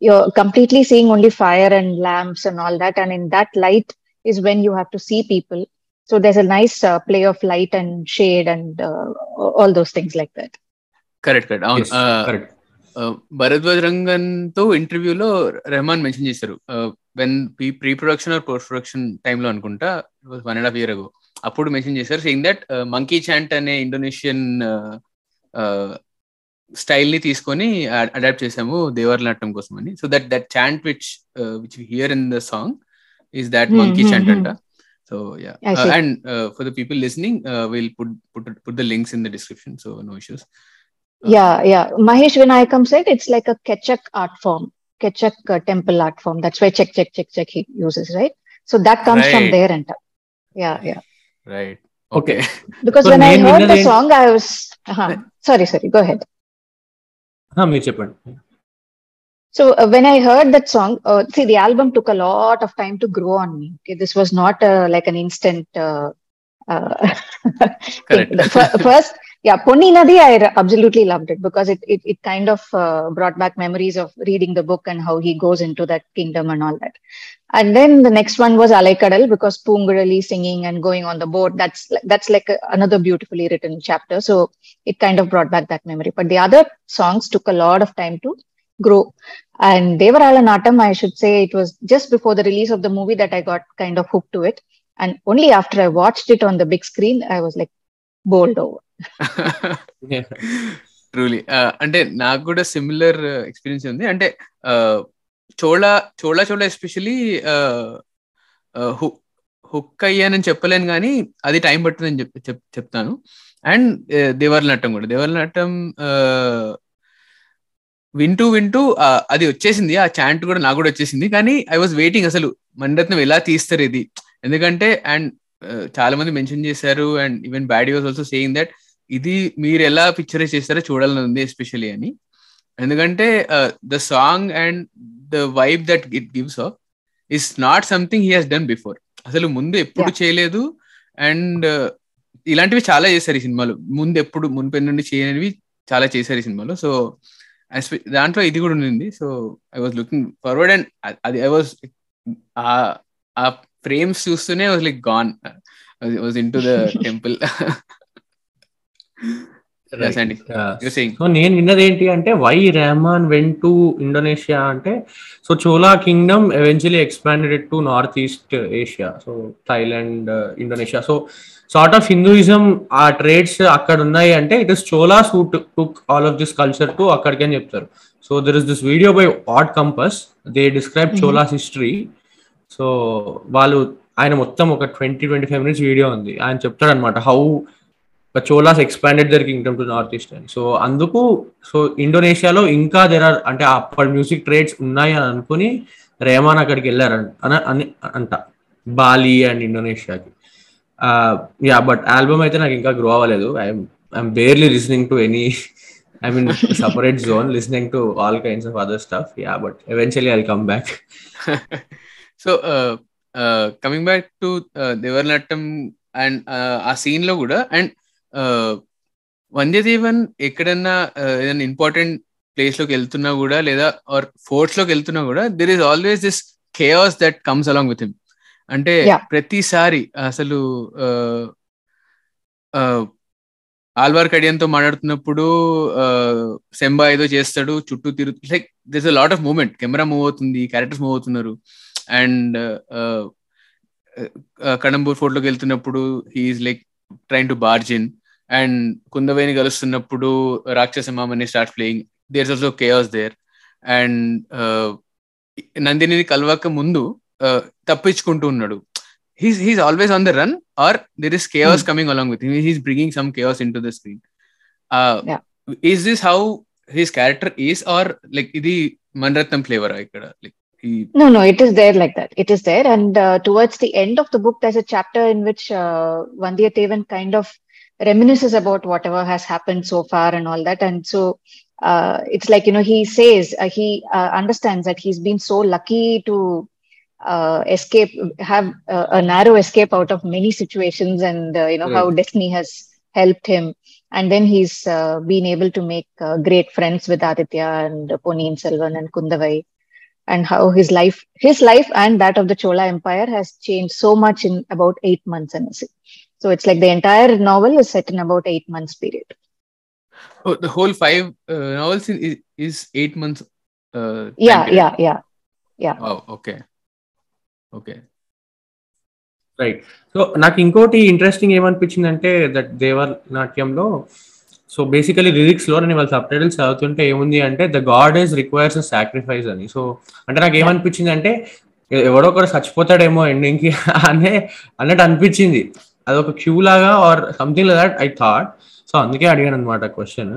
you're completely seeing only fire and lamps and all that, and in that light is when you have to see people. So there's a nice uh, play of light and shade and uh, all those things like that. Correct correct అవును correct Bharadwaj Rangan తో ఇంటర్వ్యూలో Rahman mention చేశారు when pre production or post production టైంలో అనుకుంటా one and half year ago అప్పుడు mention చేశారు saying that monkey chant అనే Indonesian style ని తీసుకొని అడాప్ట్ చేసాము దేవర్లాటం కోసం అని so that that chant which which here in the song is that Hmm, monkey hmm, chant hmm. అంట so yeah I see. And for the people listening will put put put the links in the description so no issues Yeah, yeah. Mahesh Vinayakam said it's like a Ketchak art form, Ketchak uh, temple art form. That's why check, check, check, check he uses, right? So that comes from Right. there and right. Okay. Because so when i heard the song i was uh-huh. sorry sorry. Go ahead. So uh, when i heard that song uh, see the album took a lot of time to grow on me. Okay this was not uh, like an instant uh, uh, first yeah, Ponni Nadi, I absolutely loved it because it it, it kind of uh, brought back memories of reading the book and how he goes into that kingdom and all that. And then the next one was Alaikadal because Poonguzhali singing and going on the boat. That's that's like a, another beautifully written chapter. So it kind of brought back that memory. But the other songs took a lot of time to grow. And Devarala Natam, I should say, it was just before the release of the movie that I got kind of hooked to it. And only after I watched it on the big screen, I was like bowled over. Truly uh, అంటే నాకు కూడా similar experience uh, ఉంది. అంటే uh, Chola Chola Chola especially hook అయ్యానని చెప్పలేను కానీ అది time పడుతుందని చెప్పి చెప్తాను. అండ్ దేవర్ల నట్టం కూడా. దేవర్ల నట్టం వింటూ వింటూ అది వచ్చేసింది. ఆ చాంట్ కూడా నాకు కూడా వచ్చేసింది. కానీ ఐ వాజ్ వెయిటింగ్ అసలు. మణిరత్నం ఎలా తీస్తారు ఇది? ఎందుకంటే అండ్ చాలా మంది మెన్షన్ చేశారు. And even Baddy was also saying that ఇది మీరు ఎలా పిక్చరైజ్ చేస్తారో చూడాలని ఉంది ఎస్పెషల్లీ అని. ఎందుకంటే the song and the vibe that it gives off is not something he has done before అసలు ముందు ఎప్పుడు చేయలేదు అండ్ ఇలాంటివి చాలా చేశారు ఈ సినిమాలో. ముందు ఎప్పుడు మునిపై నుండి చేయనివి చాలా చేశారు ఈ సినిమాలో. సో దాంట్లో ఇది కూడా ఉంది so I was looking forward and అది ఐ వాజ్ ఆ ఫ్రేమ్స్ చూస్తూనే was like gone was into the temple so నేను విన్నది ఏంటి అంటే why Rahman went to Indonesia అంటే so Chola kingdom eventually expanded to north east Asia so Thailand Indonesia so sort of Hinduism ఆ trades అక్కడ ఉన్నాయి అంటే it is Chola suit took all of this culture to అక్కడికి అని చెప్తారు. So there is this video by add compass they describe Cholas history so వాళ్ళు ఆయన మొత్తం ఒక twenty twenty five minutes video ఉంది. ఆయన చెప్తాడు అనమాట how Cholas expanded their kingdom to north east అని సో అందుకు సో ఇండోనేషియాలో ఇంకా దెర్ ఆర్ అంటే అప్పటి మ్యూజిక్ ట్రేడ్స్ ఉన్నాయి అని అనుకుని రేమాన్ అక్కడికి వెళ్ళారు అని అంట బాలి అండ్ ఇండోనేషియాకి యా బట్ ఆల్బమ్ అయితే నాకు ఇంకా గ్రో అవ్వలేదు. I'm barely listening to any I mean separate zone listening to all kinds of other stuff yeah but eventually I come back so coming back to Devarnattam and ఆ సీన్లో కూడా and Vandiyadevan ఎక్కడన్నా ఏదైనా important ప్లేస్లోకి వెళ్తున్నా కూడా లేదా ఆర్ ఫోర్ట్స్లోకి వెళ్తున్నా కూడా there is always this chaos that comes along with him అంటే ప్రతిసారి అసలు ఆల్వార్ కడియంతో మాట్లాడుతున్నప్పుడు సెంబా ఏదో చేస్తాడు చుట్టూ తిరుగు like this a lot of movement camera move అవుతుంది క్యారెక్టర్స్ మూవ్ అవుతున్నారు. అండ్ కడంబూర్ ఫోర్ట్లోకి వెళ్తున్నప్పుడు he's like trying to barge in and కుందవేని కలుస్తున్నప్పుడు రాక్షస మామని start playing there is also chaos there and Nandini కలవక ముందు తప్పించుకుంటూ ఉన్నాడు. He's he's always on the run or there is chaos coming along with he's bringing some chaos into the screen is this how he's character is are like ఇది Manaratnam flavour ఇక్కడ? Like No, no, it is there like that. It is there. And uh, towards the end of the book, there's a chapter in which uh, Vandiyatavan kind of reminisces about whatever has happened so far and all that. And so uh, it's like you know he says uh, he uh, understands that he's been so lucky to uh, escape have uh, a narrow escape out of many situations and uh, you know right. how destiny has helped him. And then he's uh, been able to make uh, great friends with aditya and uh, Ponniyin Selvan and kundavai. And how his life his life and that of the chola empire has changed so much in about eight months and so it's like the entire novel is set in about eight months period. Oh, the whole five novels is, is eight months yeah yeah yeah yeah. Oh okay. Okay right so నాకు ఇంకోటి interesting ఏమనిపించింది అంటే that దేవర్ నాట్యంలో so basically లిరిక్స్లో నేను వాళ్ళ subtitles చదువుతుంటే ఏముంది అంటే the god is requires sacrifice అని. సో అంటే నాకు ఏమనిపించింది అంటే ఎవడో ఒకరు చచ్చిపోతాడేమో ఎండింగ్కి అనే అన్నట్టు అనిపించింది. అది ఒక క్యూ లాగా or something like that I thought so అందుకే అడిగాను అనమాట question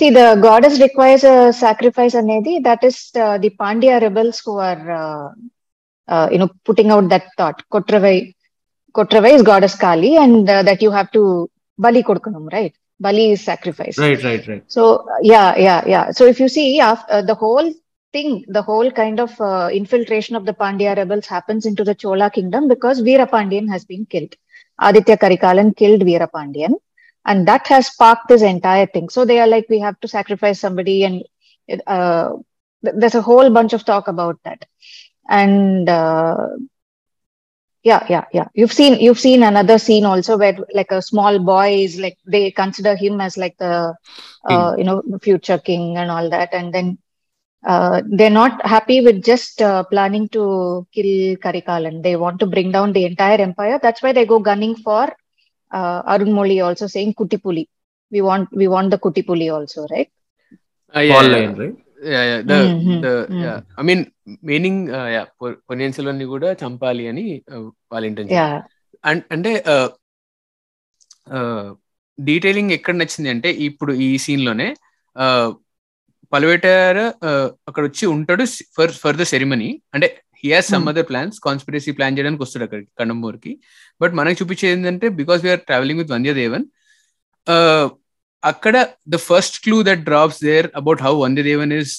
See, the goddess requires a sacrifice, Anedi. That is uh, the Pandya rebels who are uh, uh, you know, putting out that thought. Kotravai, Kotrava is goddess Kali, and uh, that you have to Bali Kodkunum, right? Bali is sacrifice. Right, right, right. So yeah, yeah, yeah. So if you see uh, the whole thing, the whole kind of uh, infiltration of the Pandya rebels happens into the Chola kingdom because Veerapandian has been killed. Aditya Karikalan killed Veerapandian, and that has sparked this entire thing. So they are like, we have to sacrifice somebody, and uh, there's a whole bunch of talk about that. And uh, yeah yeah yeah you've seen you've seen another scene also where like a small boy is like they consider him as like the uh, you know future king and all that and then uh, they're not happy with just uh, planning to kill karikalan they want to bring down the entire empire that's why they go gunning for uh, arun Moli also saying kutipuli we want we want the kutipuli also right Uh, yeah, yeah. Lane, right? yeah, yeah. The, Mhm, the, mhm. yeah. I mean, meaning, uh, yeah, పొ- పొన్నియిన్ సెల్వన్ని కూడా చంపాలి అని uh, వాళ్ళ intention అంటే detailing ఎక్కడ నచ్చింది అంటే ఇప్పుడు ఈ సీన్లోనే పలువేటర్ అక్కడ వచ్చి ఉంటాడు ఫర్ ఫర్ ద సెరిమనీ. అంటే he has some. Other plans conspiracy plan చేయడానికి వస్తాడు అక్కడికి కండంబూర్కి బట్ మనకు చూపించేది ఏంటంటే because we're travelling with Vandiyadevan అక్కడ the first clue that drops there about how Vandiyadevan is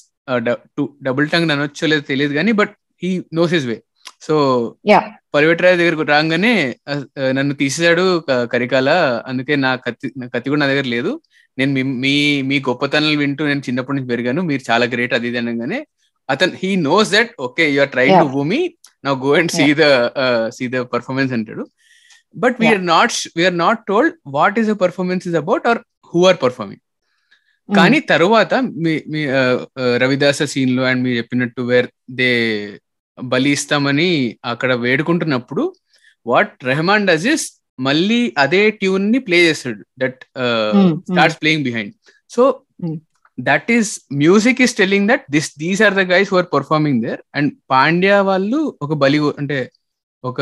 double tongue అనొచ్చో లేదో తెలియదు కానీ but he knows his way so పరివెటరాజు దగ్గరకు రాగానే నన్ను తీసేశాడు కరికాల అందుకే నా కత్తి నా కత్తి కూడా నా దగ్గర లేదు. నేను మీ- మీ గొప్పతనాలు వింటూ నేను చిన్నప్పటి నుంచి పెరిగాను మీరు చాలా గ్రేట్ అది అనగానే అతను he knows that okay you are try to. భూమి నా go and see the see the performance అంటాడు but. We're not we're not told what is the performance is about or who are performing. కానీ తర్వాత మీ మీ ఆ, ఆ, రవిదాస సీన్లో and మీరు చెప్పినట్టు వేర్ దే బలి ఇస్తామని అక్కడ వేడుకుంటున్నప్పుడు వాట్ రెహమాన్ డస్ ఇస్ మళ్ళీ అదే ట్యూన్ని ప్లే చేస్తాడు. That. Starts playing behind so. That is music is telling that this these are the guys who are performing there and Pandya వాళ్ళు ఒక బలి అంటే ఒక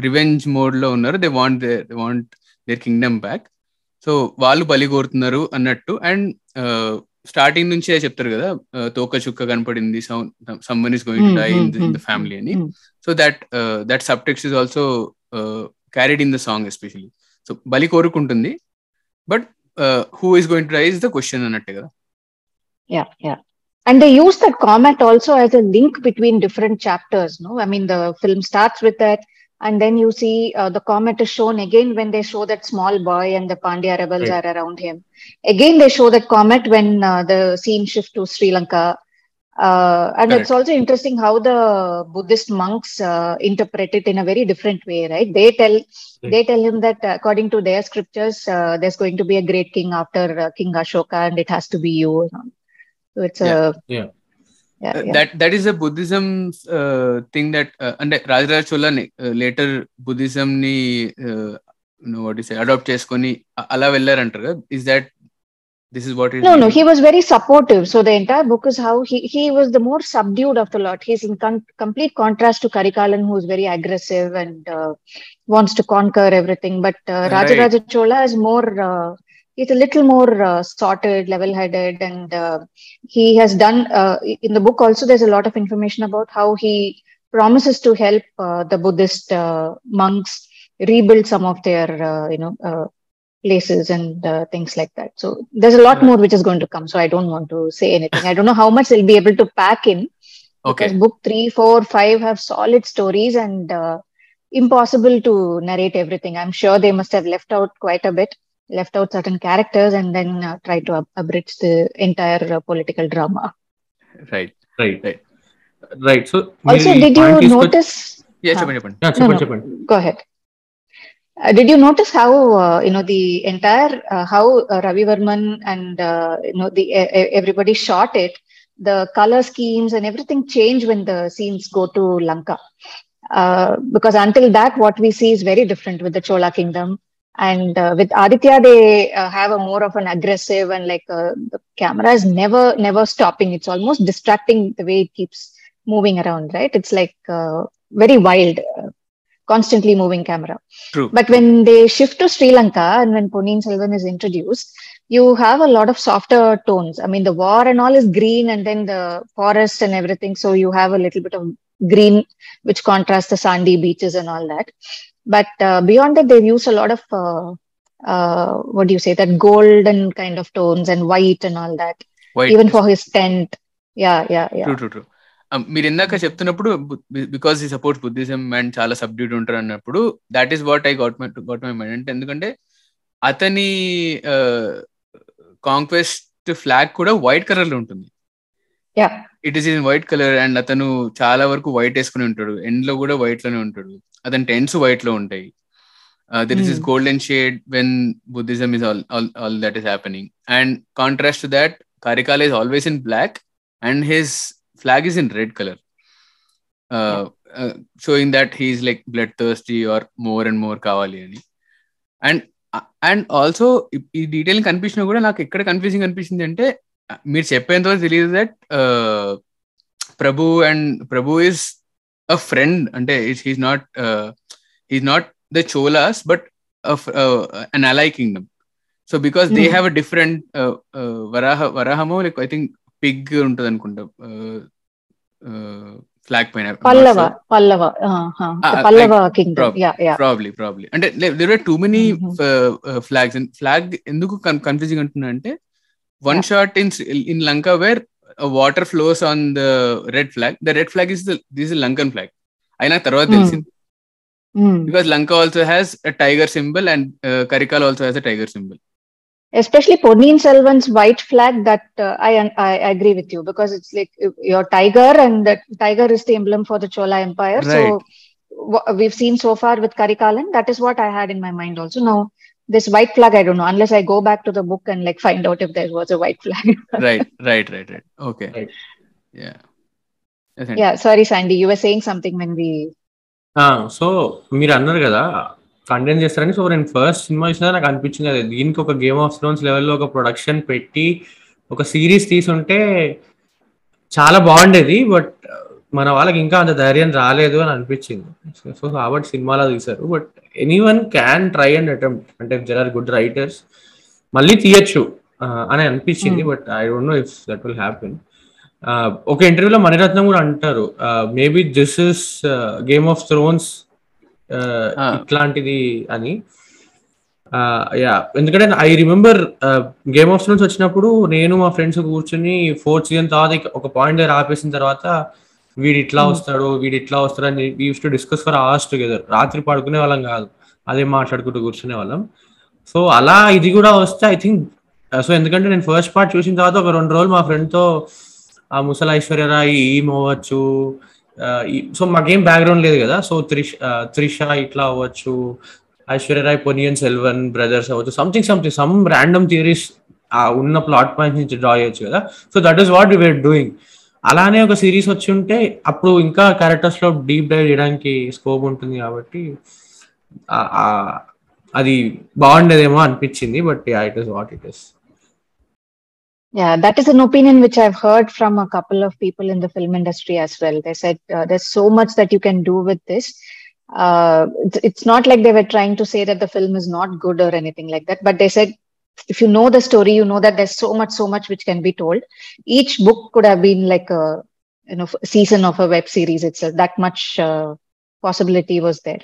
రివెంజ్ మోడ్లో ఉన్నారు. They want they want their kingdom back so వాళ్ళు బలి కోరుతున్నారు అన్నట్టు. అండ్ స్టార్టింగ్ నుంచే చెప్తారు కదా uh, తోక చుక్క కనపడింది someone is going to die in the family అని. So that that subtext is also carried in the song especially so బలి కోరుకుంటుంది but who is going to die is the question అన్నట్టు కదా yeah yeah and they use that comet also as a link between different chapters no i mean the film starts with that and then you see uh, the comet is shown again when they show that small boy and the pandya rebels Right. are around him again they show that comet when uh, the scene shift to sri lanka uh, and Correct. it's also interesting how the buddhist monks uh, interpret it in a very different way right they tell they tell him that uh, according to their scriptures uh, there's going to be a great king after uh, king ashoka and it has to be you and all. so it's a Yeah. yeah, yeah. That that is the Buddhism thing that అంటే Rajaraja Chola later Buddhism ని what is adapt చేసుకొని అ- అలా వెళ్ళారంటారు కదా is that this is what it no no he was very supportive. So the entire book is how he he was the more subdued of the lot. He's in con- complete contrast to karikalan who's very aggressive and uh, wants to conquer everything. But uh, rajaraja right. chola is more uh, he's a little more uh, sorted level headed and uh, he has done uh, in the book also there's a lot of information about how he promises to help uh, the buddhist monks rebuild some of their you know places and uh, things like that. So there's a lot right. more which is going to come. So I don't want to say anything. I don't know how much they'll be able to pack in. Okay. Because book three, four, five have solid stories and uh, impossible to narrate everything. I'm sure they must have left out quite a bit, left out certain characters, and then uh, try to ab- abridge the entire uh, political drama. Right. Right. Right. Right. So also, did you notice? Yes, Yeah, huh. yeah, no, no. Go ahead. Uh, did you notice how uh, you know the entire uh, how uh, Ravi Varman and uh, you know the everybody shot it? The color schemes and everything change when the scenes go to Lanka, uh, because until that, what we see is very different with the Chola kingdom. And with Aditya, they have a more of an aggressive and like the camera is never never stopping. It's almost distracting the way it keeps moving around. Right? It's like very wild, constantly moving camera. True. But when they shift to Sri Lanka and when Ponniyin Selvan is introduced, you have a lot of softer tones. I mean, the war and all is green, and then the forest and everything. So you have a little bit of green, which contrasts the sandy beaches and all that. But uh, beyond that, they've used a lot of uh, uh, what do you say that golden kind of tones and white and all that. White. Even for his tent. Yeah, yeah, yeah. True, true, true. మీరు ఇందాక చెప్తున్నప్పుడు because ఈ support Buddhism and చాలా subdued ఉంటారు అన్నప్పుడు that is what I got my got my mind అంటే ఎందుకంటే అతని కాంక్వెస్ట్ ఫ్లాగ్ కూడా వైట్ కలర్లో ఉంటుంది. It is in white colour and అతను చాలా వరకు వైట్ వేసుకుని ఉంటాడు. ఎండ్లో కూడా వైట్లోనే ఉంటాడు. అతని టెంట్స్ వైట్లో ఉంటాయి. There is is. Golden shade when Buddhism is all all that is happening and contrast to that Karikal is always in black and his flag is in red color. Uh, uh, showing that he's like bloodthirsty or more and more కావాలి అని and and also ఈ detail కనిపించినా కూడా నాకు ఎక్కడ confusing అనిపించింది అంటే మీరు చెప్పేంత వరకు తెలియదు that Prabhu and Prabhu is a friend అంటే he's not he's not the Cholas but an ally kingdom so because they. Have a different Varaha వరాహమో like I think pig ఉంటుంది అనుకుంటా ఫ్లాగ్ పైన పల్లవ పల్లవ పల్లవ ప్రాబ్లీ ప్రాబ్లీ అంటే there are too many. Flags flag ఎందుకు confusing అంటున్నా అంటే one. Shot in in Lanka where water flows on the red flag the red flag is this Lankan flag అయినా తర్వాత Hmm. తెలిసింది. Because Lanka also has tiger symbol and Karikal also has a tiger symbol especially Ponniyin Selvan's white flag that uh, I, I agree with you because it's like uh, your tiger and the tiger is the emblem for the Chola Empire. Right. So we've seen so far with Karikalan, that is what I had in my mind also. Now, this white flag, I don't know, unless I go back to the book and like find out if there was a white flag. right, right, right, right. Okay. Right. Yeah. Yeah, sorry, Sandy, you were saying something when we. So మీరు అన్నారు కదా condemn చేస్తారని so నేను first cinema చూసినా నాకు అనిపించింది అదే దీనికి ఒక గేమ్ ఆఫ్ థ్రోన్స్ లెవెల్లో ఒక ప్రొడక్షన్ పెట్టి ఒక సిరీస్ తీసుంటే చాలా బాగుండేది బట్ మన వాళ్ళకి ఇంకా అంత ధైర్యం రాలేదు అని అనిపించింది సో కాబట్టి సినిమాలో తీశారు but anyone can try and attempt అంటే జర్ ఆర్ గుడ్ రైటర్స్ మళ్ళీ తీయచ్చు అని అనిపించింది. But I don't know if that will happen ఒక ఇంటర్వ్యూలో మణిరత్నం కూడా అంటారు maybe this is Game of Thrones. ఇట్లాంటిది అని. యా. ఎందుకంటే I remember Game of Thrones వచ్చినప్పుడు నేను మా ఫ్రెండ్స్ కూర్చుని ఫోర్త్ సీజన్ తర్వాత ఒక పాయింట్ దగ్గర ఆపేసిన తర్వాత వీడు ఇట్లా Hmm. వస్తాడు వీడు ఇట్లా వస్తాడు అని used to discuss for hours together రాత్రి పడుకునే వాళ్ళం కాదు. అదే మాట్లాడుకుంటూ కూర్చునే వాళ్ళం. సో అలా ఇది కూడా వస్తే ఐ థింక్ సో ఎందుకంటే నేను ఫస్ట్ పార్ట్ చూసిన తర్వాత ఒక రెండు రోజులు మా friend తో ఆ ముసల ఐశ్వర్యరాయ్ ఈమ్ అవ్వచ్చు సో మాకేం బ్యాక్గ్రౌండ్ లేదు కదా. సో త్రిష త్రిష ఇట్లా అవ్వచ్చు ఐశ్వర్యరాయ్ పొనియన్ సెల్వన్ బ్రదర్స్ అవ్వచ్చు something something some random theories ఉన్న ప్లాట్ పాయింట్స్ నుంచి డ్రా చేయొచ్చు కదా. So that is what we're doing అలానే ఒక సిరీస్ వచ్చి ఉంటే అప్పుడు ఇంకా క్యారెక్టర్స్లో డీప్ డైవ్ చేయడానికి స్కోప్ ఉంటుంది కాబట్టి అది బాగుండేదేమో అనిపించింది but it is what it is Yeah, that is an opinion which I've heard from a couple of people in the film industry as well. They said uh, there's so much that you can do with this. Uh, it's, not like they were trying to say that the film is not good or anything like that, but they said if you know the story, you know that there's so much, so much which can be told. Each book could have been like a you know season of a web series itself. That much uh, possibility was there.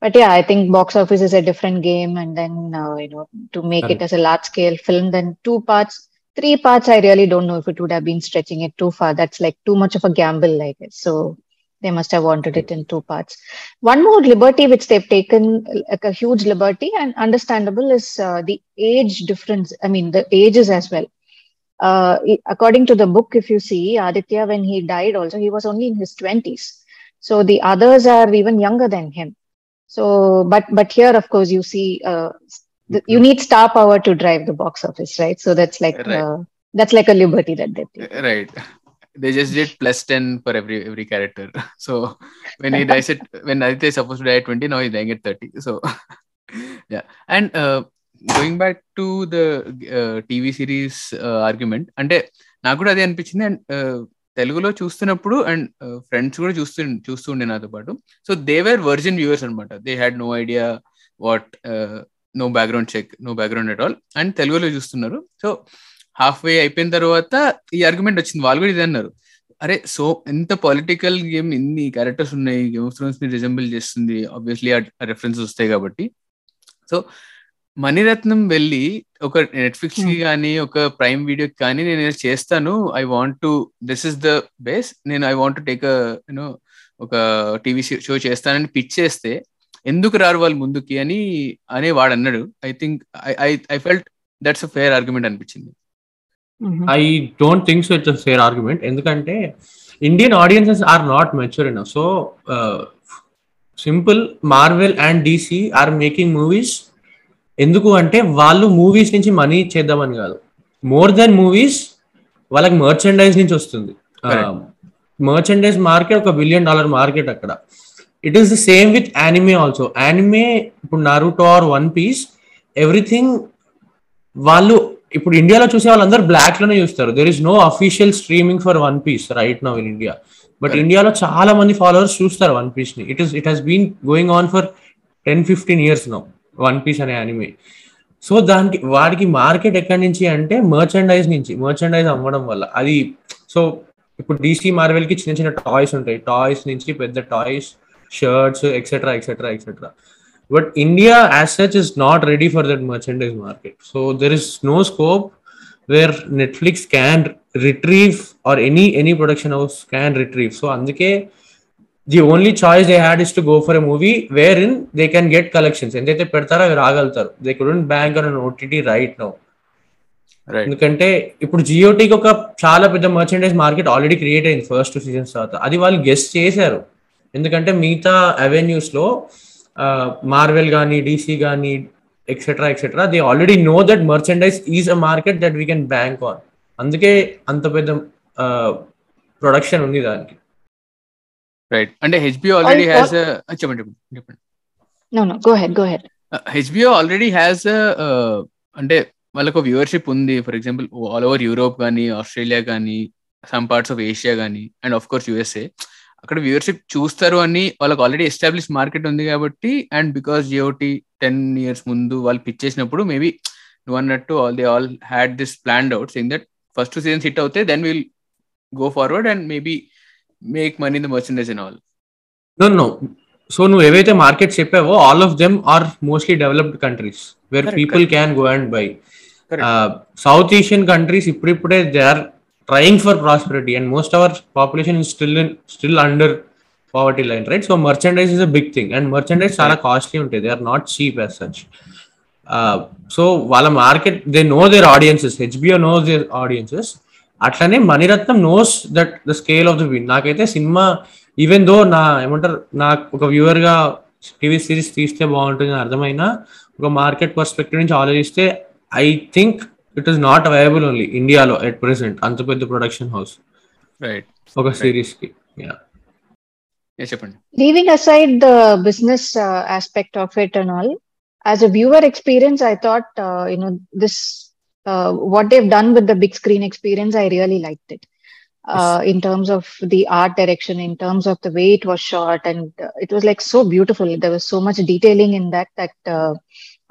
But yeah, I think box office is a different game, and then uh, you know to make it as a large scale film, then two parts three parts i really don't know if it would have been stretching it too far. That's like too much of a gamble i guess. So they must have wanted it in two parts. One more liberty which they've taken like a huge liberty and understandable is uh, the age difference i mean the ages as well. Uh, according to the book if you see aditya when he died also he was only in his 20s so the others are even younger than him. So but but here of course you see uh, the, you need star power to drive the box office right so that's like Right. uh, that's like a liberty that they take right they just did plus 10 for every every character so when he dies at when Aditya is supposed to die at 20 now he's dying at 30 so yeah and uh, going back to the uh, tv series uh, argument అంటే నాకు కూడా అదే అనిపించింది and తెలుగులో చూస్తున్నప్పుడు and friends కూడా చూస్తు చూస్తుండే నాతో పాటు so they were virgin viewers అనమాట they had no idea what no background check no background at all and తెలుగులో చూస్తున్నారు. సో హాఫ్ వే అయిపోయిన తర్వాత ఈ ఆర్గ్యుమెంట్ వచ్చింది. వాళ్ళు కూడా ఇది అన్నారు. అరే సో ఎంత పొలిటికల్ గేమ్ ఇన్ని క్యారెక్టర్స్ ఉన్నాయి గేమ్ ఆఫ్ థ్రోన్స్ని రిజంబుల్ చేస్తుంది. ఆబ్వియస్లీ ఆ రెఫరెన్స్ వస్తాయి కాబట్టి. సో మణిరత్నం వెళ్ళి ఒక నెట్ఫ్లిక్స్కి Hmm. కానీ ఒక ప్రైమ్ వీడియోకి కానీ నేను చేస్తాను. I want to this is the base నేను I want to take you know ఒక టీవీ షో చేస్తానని పిచ్ చేస్తే ఎందుకు రారు వాళ్ళు ముందుకి అని అనే వాడు అన్నాడు. I think I I felt that's a fair argument అనిపించింది. I don't think so it's fair argument ఎందుకంటే Indian audiences are not mature in so simple Marvel and DC are making movies ఎందుకు అంటే వాళ్ళు మూవీస్ నుంచి money చేద్దామని కాదు. More than movies వాళ్ళకి merchandise నుంచి వస్తుంది. మర్చెండైజ్ మార్కెట్ ఒక బిలియన్ డాలర్ మార్కెట్ అక్కడ. It is the same with anime also anime ఇప్పుడు Naruto or One Piece everything వాళ్ళు ఇప్పుడు ఇండియాలో చూసే వాళ్ళందరూ బ్లాక్లోనే చూస్తారు there is no official streaming for One Piece right now in India but. ఇండియాలో చాలా మంది ఫాలోవర్స్ చూస్తారు వన్ పీస్ని. It is it has been going on for ten fifteen years now One Piece అనే యానిమే సో దానికి వాడికి market ఎక్కడి నుంచి అంటే మర్చెండైజ్ నుంచి మర్చెండైజ్ అమ్మడం వల్ల. అది సో ఇప్పుడు డీసీ మార్వెల్కి చిన్న చిన్న టాయ్స్ ఉంటాయి. టాయ్స్ నుంచి పెద్ద toys shirts etcetera etcetera etcetera but India as such is not ready for that merchandise market so there is no scope where Netflix can retrieve or any any production house can retrieve so అందుకే the only choice they had is to go for a movie where in they can get collections ఎంతైతే పెడతారో అవి రాగలుగుతారు. They couldn't bank on OTT right now ఎందుకంటే ఇప్పుడు జియోటీకి ఒక చాలా పెద్ద మర్చెండైజ్ మార్కెట్ ఆల్రెడీ క్రియేట్ అయింది. ఫస్ట్ సీజన్స్ తర్వాత. అది వాళ్ళు గెస్ట్ చేశారు. ఎందుకంటే మిగతా అవెన్యూస్లో మార్వెల్ కానీ డీసీ కానీ etcetera etcetera they already know that merchandise is a market that we can bank on అందుకే అంత పెద్ద ప్రొడక్షన్ ఉంది దానికి. రైట్ అంటే హెచ్బిఓ ఆల్రెడీ హ్యాస్ చెప్పండి చెప్పండి చెప్పండి. No, no, go ahead, go ahead. HBO already has అంటే వాళ్ళకు వ్యూవర్షిప్ ఉంది. For example all over Europe కానీ ఆస్ట్రేలియా కానీ సమ్ పార్ట్స్ ఆఫ్ ఏషియా కానీ అండ్ ఆఫ్ కోర్స్ యుఎస్ఏ అక్కడ వ్యూవర్షిప్ చూస్తారు అని వాళ్ళకి ఆల్రెడీ ఎస్టాబ్లిష్ మార్కెట్ ఉంది కాబట్టి and because GOT ten years ముందు వాళ్ళు పిచ్ చేసినప్పుడు మేబీ నువ్వు అన్నట్టు all they all had this planned out saying that first seasons hit అవుతే then will go forward and maybe make money in the merchandise and all no no so నువ్వు ఏవైతే market చెప్పావో all of them are mostly developed countries where people can go and buy. South Asian countries ఇప్పుడిప్పుడే they are trying for prosperity and most our population is still still under poverty line right so merchandise is a big thing and merchandise చాలా costly ఉంటాయి. They are not cheap as such so వాళ్ళ market they know their audiences HBO knows their audiences అట్లనే Mani Ratnam knows that the scale of the win నాకైతే సినిమా even though నా ఏమంటారు నాకు ఒక వ్యూవర్గా టీవీ సిరీస్ తీస్తే బాగుంటుంది అర్థమైనా ఒక మార్కెట్ పర్స్పెక్టివ్ నుంచి ఆలోచిస్తే I think it is not available only ఇండియాలో ఎట్ ప్రెసెంట్ అంత పెద్ద ప్రొడక్షన్ హౌస్ రైట్ ఒక సిరీస్ కి యా చెప్పండి Leaving aside the business uh, aspect of it and all, as a viewer experience, I thought, uh, you know, this, uh, what they've done with the big screen experience, I really liked it. Uh, in terms of the art direction, in terms of the way it was shot, and uh, it was like so beautiful. There was so much detailing in that that uh,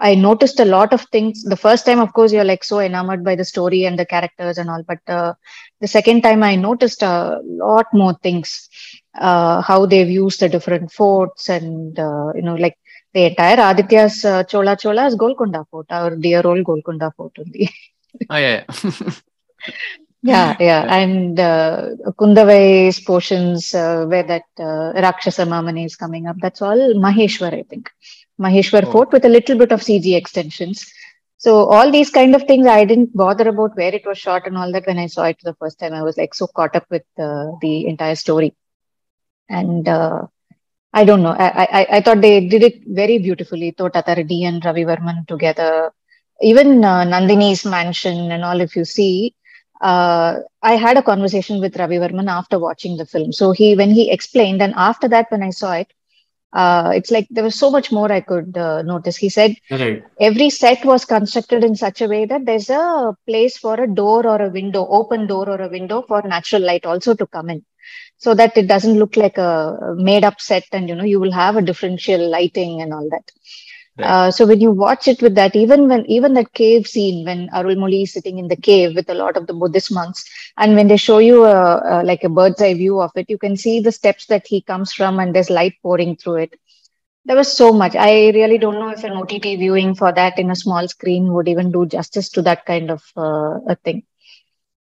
I noticed a lot of things. The first time, of course, you're like so enamored by the story and the characters and all, but uh, the second time, I noticed a lot more things. Uh, how they've used the different forts and uh, you know like the entire Aditya's uh, Chola Chola is Golconda Fort, our dear old Golconda Fort only. yeah, yeah, yeah. and uh, Kundavai's portions uh, where that uh, Rakshasa Mamani is coming up. That's all Maheshwar, I think. Maheshwar Oh. Fort with a little bit of CG extensions. So all these kind of things, I didn't bother about where it was shot and all that. When I saw it the first time, I was like so caught up with uh, the entire story. And uh, I don't know. I, I I thought they did it very beautifully. Tota Reddy and Ravi Varman together. Even uh, Nandini's mansion and all. If you see, uh, I had a conversation with Ravi Varman after watching the film. So he, when he explained, and after that, when I saw it, uh, it's like there was so much more I could uh, notice. He said every set was constructed in such a way that there's a place for a door or a window, open door or a window for natural light also to come in. So that it doesn't look like a made up set and you know you will have a differential lighting and all that. Uh, so when you watch it with that, even when even that cave scene when Arulmoli is sitting in the cave with a lot of the Buddhist monks, and when they show you a, a, like a bird's eye view of it, you can see the steps that he comes from, and there's light pouring through it. There was so much. I really don't know if an OTT viewing for that in a small screen would even do justice to that kind of uh, a thing.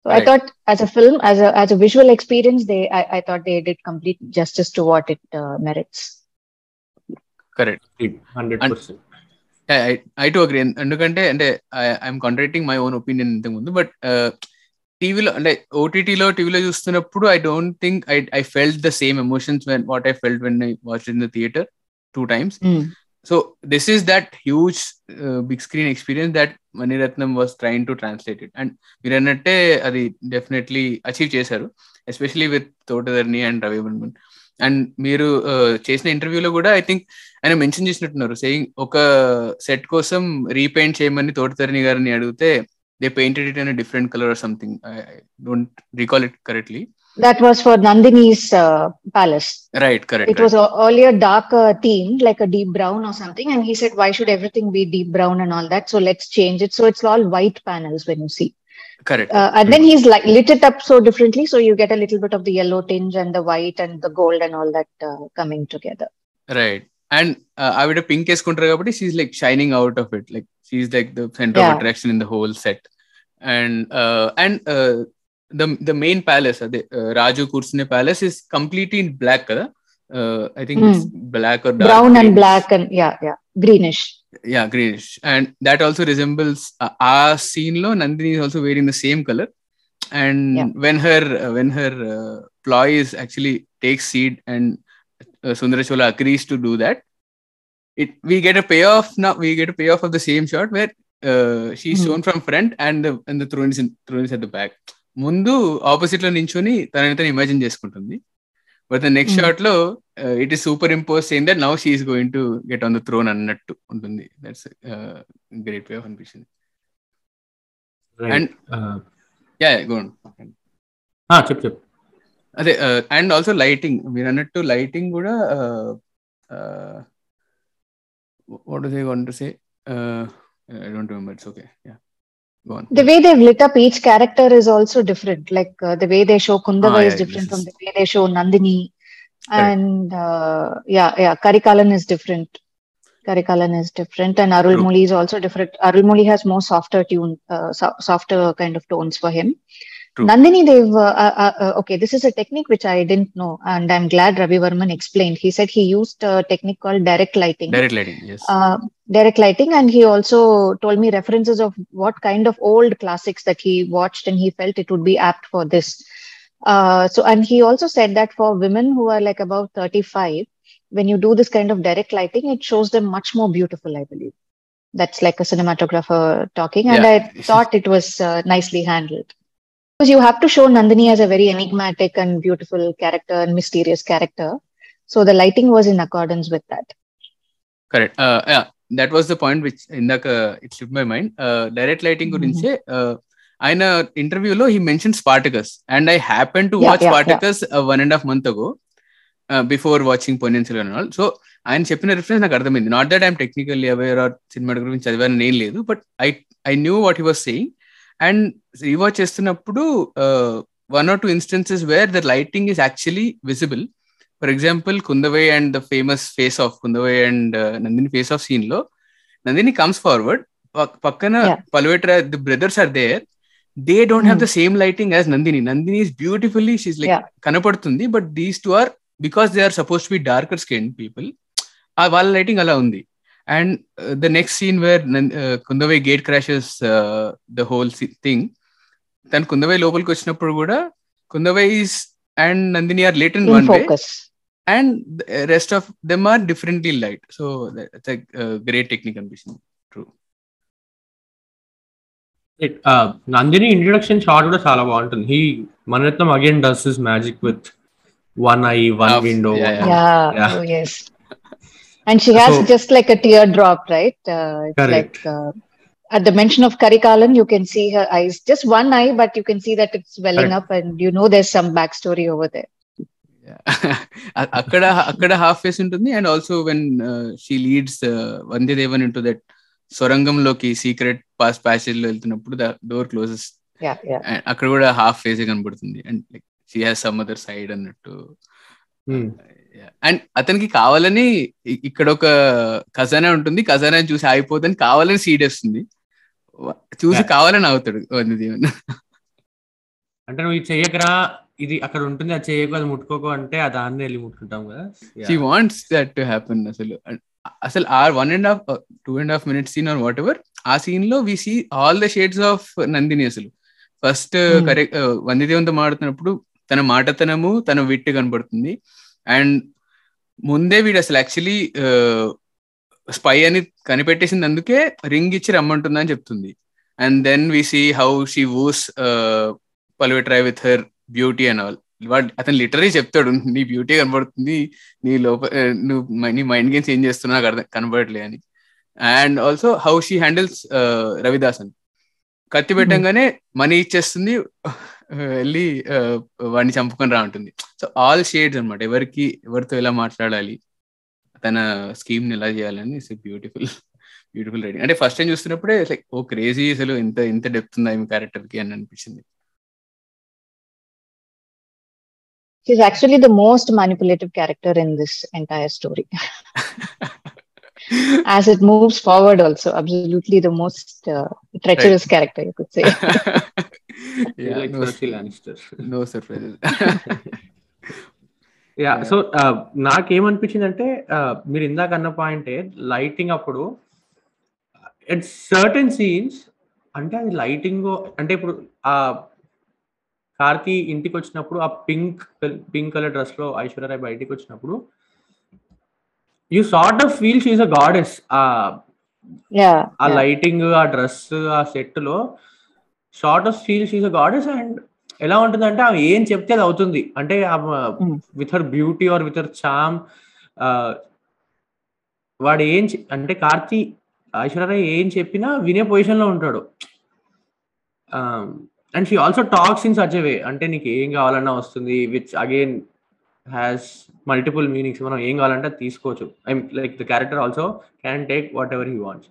So I thought, as a film, as a as a visual experience, they I, I thought they did complete justice to what it uh, merits. Correct hundred percent I too agree ఎందుకంటే అంటే I'm contracting my own opinion ఇంతకు ముందు but టీవీలో అంటే ఓటీటీలో టీవీలో చూస్తున్నప్పుడు I don't think I I felt the same emotions when what I felt when I watch in the theatre two times so this is that huge big screen experience that Mani Ratnam was trying to translate it and మీరు అన్నట్టే అది definitely achieve చేశారు especially with Thota Tharani and Ravi Varman and మీరు uh, చేసిన ఇంటర్వ్యూలో కూడా I think ఆయన mention చేసినట్టున్నారు సేయింగ్ ఒక సెట్ కోసం రీపెయింట్ చేయమని తోటధర్ని గారిని అడిగితే they painted it in different colour or something I don't recall it correctly That was for Nandini's uh, palace. Right It correct was a- earlier darker themed, like a deep brown or something. And he said, why should everything be deep brown and all that? So let's change it. So it's all white panels when you see. Correct Uh, and then he's like lit it up so differently. So you get a little bit of the yellow tinge and the white and the gold and all that uh, coming together. Right and ఆవిడ pink వేసుకుంటారు కాబట్టి she like shining out of it like she like the centre of Yeah. Attraction in the whole set and and the the main palace అదే uh, రాజు కూర్చునే palace is completely in black కదా I think black Brown and black and yeah, yeah, greenish. Yeah greenish and that also resembles ఆ scene లో Nandini also wearing the same colour and Yeah. When her when her ప్లాయీస్ actually take seed and సుందరచోళ agrees to do that it we get a payoff now we get a payoff of the same shot where uh, she's Hmm. shown from front and the and the throne is in, throne is at the back ముందు opposite లో నించుని తనని తను imagine చేసుకుంటుంది but the next. షాట్లో it is superimpose same that now she's going to get on the throne అన్నట్టు ఉంటుంది. That's great way of అనిపించింది And- యా గో చెప్పు చెప్పు. అదే అండ్ ఆల్సో లైటింగ్ మీరు అన్నట్టు లైటింగ్ కూడా what is I want to say I don't remember it's okay yeah The way they've lit up each character is also different. Like uh, the way they show Kundavai Ah, is different from is- the way they show Nandini. Correct. And uh, yeah, yeah, Karikalan is different. Karikalan is different, and Arulmoli is also different. Arulmoli has more softer tune, uh, so- softer kind of tones for him. True. Nandini Dev, uh, uh, uh, uh, okay, this is a technique which I didn't know, and I'm glad Ravi Varman explained. He said he used a technique called direct lighting. Direct lighting, yes. Uh, direct lighting, and he also told me references of what kind of old classics that he watched, and he felt it would be apt for this. Uh, so, and he also said that for women who are like about 35, when you do this kind of direct lighting, it shows them much more beautiful, I believe. That's like a cinematographer talking, and yeah. I thought it was nicely handled. Because you have to show nandini as a very enigmatic and beautiful character and mysterious character. So the lighting was in accordance with that. Correct that was the point which ఇందాక it slip my mind direct lighting Mhm. గురించే uh, ఆయన ఇంటర్వ్యూలో he mention Spartacus and I happen to Yeah, watch yeah, Spartacus one and half month ago before watching Ponniyin Selvan also ఆయన చెప్పిన reference నాకు అర్థమైంది. Not that I'm technically aware or cinema గురించి చదివాను నేను లేదు but I I knew what he was saying and rewatch చేస్తున్నప్పుడు one or two instances where the lighting is actually visible for example Kundavai and the famous face of Kundavai and Nandini face of సీన్లో Nandini comes forward పక్కన. Pazhuvettarayar the brothers are there they don't have the same lighting as Nandini Nandini is beautifully she's like. కనపడుతుంది but these two are because they are suppose be darker skin people వాళ్ళ lighting అలా ఉంది. and uh, the next scene where uh, Kundavai gate crashes uh, the whole thing, then Kundavai local question of Purguda, Kundavai is and Nandini are late in, one way, and rest of them are differently light. So that's a uh, great technical ambition. True. It, Nandini introduction shot with a Salavant, and he Mani Ratnam again does his magic with one eye, one window. Yeah, yeah. Oh, yes. Oh. And she has So- just like a teardrop, right? Uh, it's Correct. like uh, at the mention of Karikalan, you can see her eyes, just one eye, but you can see that it's welling Correct. up, and you know there's some backstory over there. అక్కడ అక్కడ half face ఉంటుంది and also when she leads Vandiyathevan into that సొరంగంలోకి secret pass ప్యాసేజ్లో వెళ్తున్నప్పుడు door closes అక్కడ కూడా half face కనబడుతుంది and like she has some other side అన్నట్టు and అతనికి కావాలని ఇక్కడ ఒక ఖజానా ఉంటుంది. ఖజానా చూసి ఆగిపోతుంది కావాలని సీడ్ వస్తుంది. చూసి కావాలని అవుతాడు అంటే నువ్వు ఇది చెయ్యకరా ఇది అక్కడ ఉంటుంది అది చేయకు అది ముట్టుకోకు అంటే ఆ దాన్ని వెళ్ళి ముట్టుకుంటాం కదా? She wants that to happen అసలు. అసలు or one and half two and half minutes scene or whatever ఆ సీన్లో we see all the shades of Nandini అసలు. ఫస్ట్ కరెక్ట్ వందిదేవంతో మాడుతున్నప్పుడు తన మాటతనము తన విట్టు కనబడుతుంది. అండ్ ముందే వీడు అసలు యాక్చువల్లీ స్పై అని కనిపెట్టేసింది అందుకే రింగ్ ఇచ్చి రమ్మంటుందని చెప్తుంది. And then we see how she woos Pazhuvettaraiyar with her beauty and all వాడు అతను లిటరీ చెప్తాడు నీ బ్యూటీ కనబడుతుంది నీ లోప నువ్వు నీ మైండ్ గేమ్స్ ఏం చేస్తున్నా నాకు అర్థం కనబడట్లే అని. And also how she handles Ravidasan కత్తి పెట్టంగానే మనీ ఇచ్చేస్తుంది వెళ్ళి వాడిని చంపుకొని రా ఉంటుంది సో ఆల్ షేడ్స్ అనమాట ఎవరికి ఎవరితో ఎలా మాట్లాడాలి తన స్కీమ్ని ఎలా చేయాలని ఇట్స్ బ్యూటిఫుల్ బ్యూటిఫుల్ రైడింగ్ అంటే ఫస్ట్ టైం చూస్తున్నప్పుడే లైక్ ఓ క్రేజీ అసలు ఇంత ఇంత డెప్త్ ఉందా ఈమె క్యారెక్టర్కి అని అనిపించింది She's actually the most manipulative character in this entire story. As it moves forward, also, absolutely the most uh, treacherous right. character, you could say. yeah, like no, Cersei Lannister. No surprises. Yeah so నాకేమనిపించింది అంటే మీరు ఇందాక అన్న పాయింటే lighting అప్పుడు at certain scenes అంటే అది lighting అంటే ఇప్పుడు ఆ కార్తి ఇంటికి వచ్చినప్పుడు ఆ పింక్ పింక్ కలర్ డ్రెస్లో ఐశ్వర్యరాయ్ బయటికి వచ్చినప్పుడు you sort of feel she a goddess ఆ లైటింగ్ ఆ డ్రెస్ ఆ సెట్లో sort of feel a goddess and ఎలా ఉంటుంది అంటే ఆమె ఏం చెప్తే అది అవుతుంది. అంటే with her beauty or with her charm వాడు ఏం అంటే కార్తి ఐశ్వర్యరాయ్ ఏం చెప్పినా వినే పొజిషన్లో ఉంటాడు. And she also talks in such way అంటే నీకు ఏం కావాలన్నా వస్తుంది which again has multiple meanings మనం ఏం కావాలంటే తీసుకోవచ్చు. I like the character also can take whatever he wants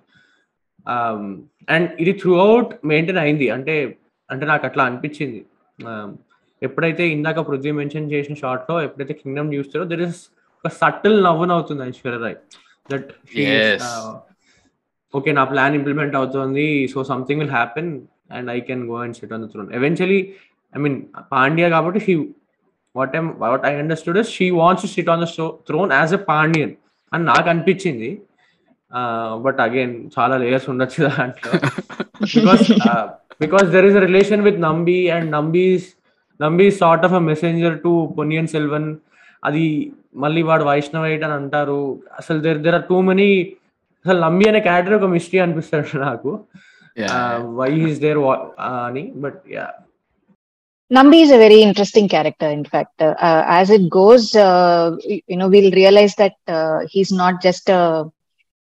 and ఇది త్రూ అవుట్ మెయింటైన్ అయింది. అంటే అంటే నాకు అట్లా అనిపించింది. ఎప్పుడైతే ఇందాక పృథ్వీ మెన్షన్ చేసిన షార్ట్లో ఎప్పుడైతే కింగ్డమ్ చూస్తారో దర్ ఇస్ ఒక సటిల్ నవ్వునవుతుంది ఐశ్వర్యరాయ్ దట్ ఓకే నా ప్లాన్ ఇంప్లిమెంట్ అవుతుంది so something will happen and I can go and sit on the throne eventually I mean Pandya కాబట్టి she what I'm what I understood she wants to sit on the throne as a Pandyan అని నాకు అనిపించింది but again చాలా layers ఉండొచ్చు దాంట్లో because because there is a relation with Nambi and Nambi's Nambi sort of a messenger to Ponniyin Selvan అది మళ్ళీ వాడు వైష్ణవైట్ అని అంటారు అసలు there there are too many అసలు నంబి అనే క్యారెక్టర్ ఒక మిస్టరీ అనిపిస్తాడు నాకు వై ఈస్ దేర్ అని but yeah Nambi is a very interesting character, in fact. Uh, as it goes, uh, you know, we'll realize that uh, he's not just a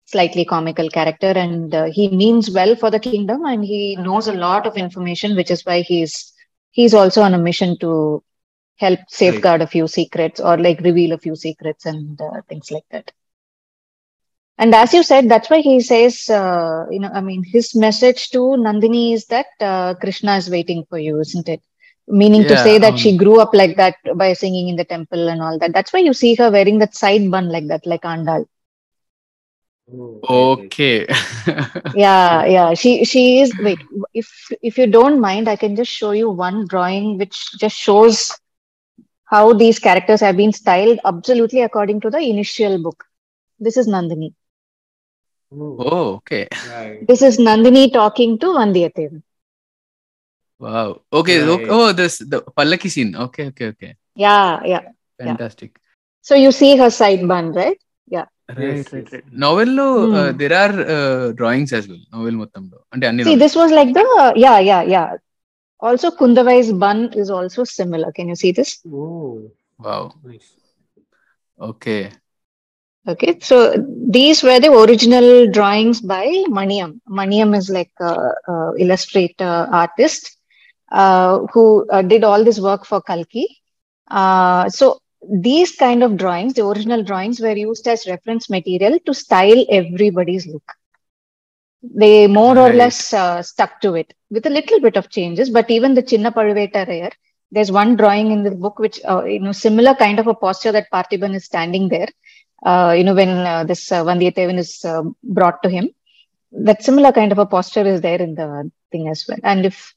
slightly comical character and uh, he means well for the kingdom and he knows a lot of information, which is why he's he's also on a mission to help safeguard right. a few secrets or like reveal a few secrets and uh, things like that. And as you said, that's why he says, uh, you know, I mean, his message to Nandini is that Krishna is waiting for you, isn't it? meaning yeah, to say that um, she grew up like that by singing in the temple and all that that's why you see her wearing that side bun like that like andal Oh, okay yeah yeah she she is wait if if you don't mind i can just show you one drawing which just shows how these characters have been styled absolutely according to the initial book this is nandini oh, oh okay right. this is nandini talking to vandiyatevan Wow. Okay. Right. Oh, this the Pallaki scene. Okay. Okay. Okay. yeah yeah Fantastic. so you see her side bun right yeah Right. Yes, Right. yes. Right. Novel లో Hmm. uh, there are uh, drawings as well. Novel మొత్తంలో అంటే అన్ని see novels. this was like the yeah yeah yeah also kundavai's bun is also similar can you see this Oh, Wow. nice. Okay. Okay, so these were the original drawings by Maniam. Maniam is like a, a illustrator artist uh, who did all this work for Kalki. So these kind of drawings, the original drawings, were used as reference material to style everybody's look. They more or less uh, stuck to it with a little bit of changes. But even the Chinna Palveta Rare, there's one drawing in the book which, uh, you know, similar kind of a posture that Parthiban is standing there. Uh, you know, when uh, this uh, Vandiyatevan is uh, brought to him, that similar kind of a posture is there in the thing as well. And if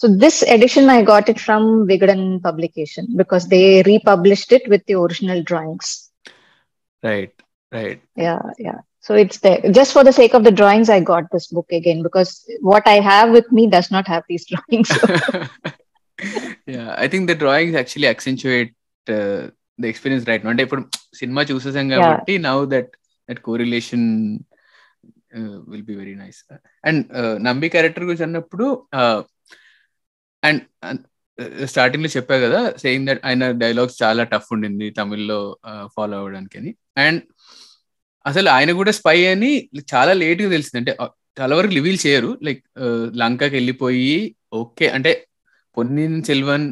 so, this edition I got it from Vigadan publication because they republished it with the original drawings. Right right Yeah, yeah. So it's there. Just for the sake of the drawings, I got this book again because what I have with me does not have these drawings. Yeah I think the drawings actually అక్సెంచుయేట్ the experience right అంటే ఇప్పుడు cinema చూసేసాం కాబట్టి now that that correlation will be very nice and Nambi character గురించి అన్నప్పుడు and స్టార్టింగ్లో చెప్పా కదా saying that ఆయన dialogues చాలా టఫ్ ఉండింది తమిళ్ళో uh, ఫాలో అవ్వడానికి అని అండ్ అసలు ఆయన కూడా స్పై అని చాలా లేట్గా తెలిసింది. అంటే uh, చాలా వరకు రివీల్ చేయరు. లైక్ uh, లంకకి వెళ్ళిపోయి ఓకే అంటే పొన్నిన్ సెల్వన్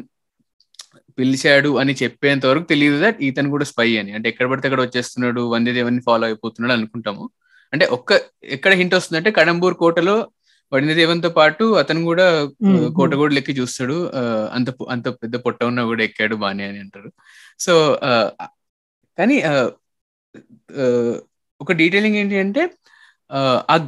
పిలిచాడు అని చెప్పేంత వరకు తెలియదు దట్ ఈతను కూడా స్పై అని. అంటే ఎక్కడ పడితే అక్కడ వచ్చేస్తున్నాడు వందేదేవన్ని ఫాలో అయిపోతున్నాడు అనుకుంటాము. అంటే ఒక్క ఎక్కడ హింట్ వస్తుందంటే కడంబూర్ కోటలో వందేదేవన్తో పాటు అతను కూడా ఆ. కోట కూడా లెక్కి చూస్తాడు అంత అంత పెద్ద పొట్ట ఉన్నా కూడా ఎక్కాడు బానే అని అంటారు సో కానీ ఒక డీటెయిలింగ్ ఏంటి అంటే ఆ,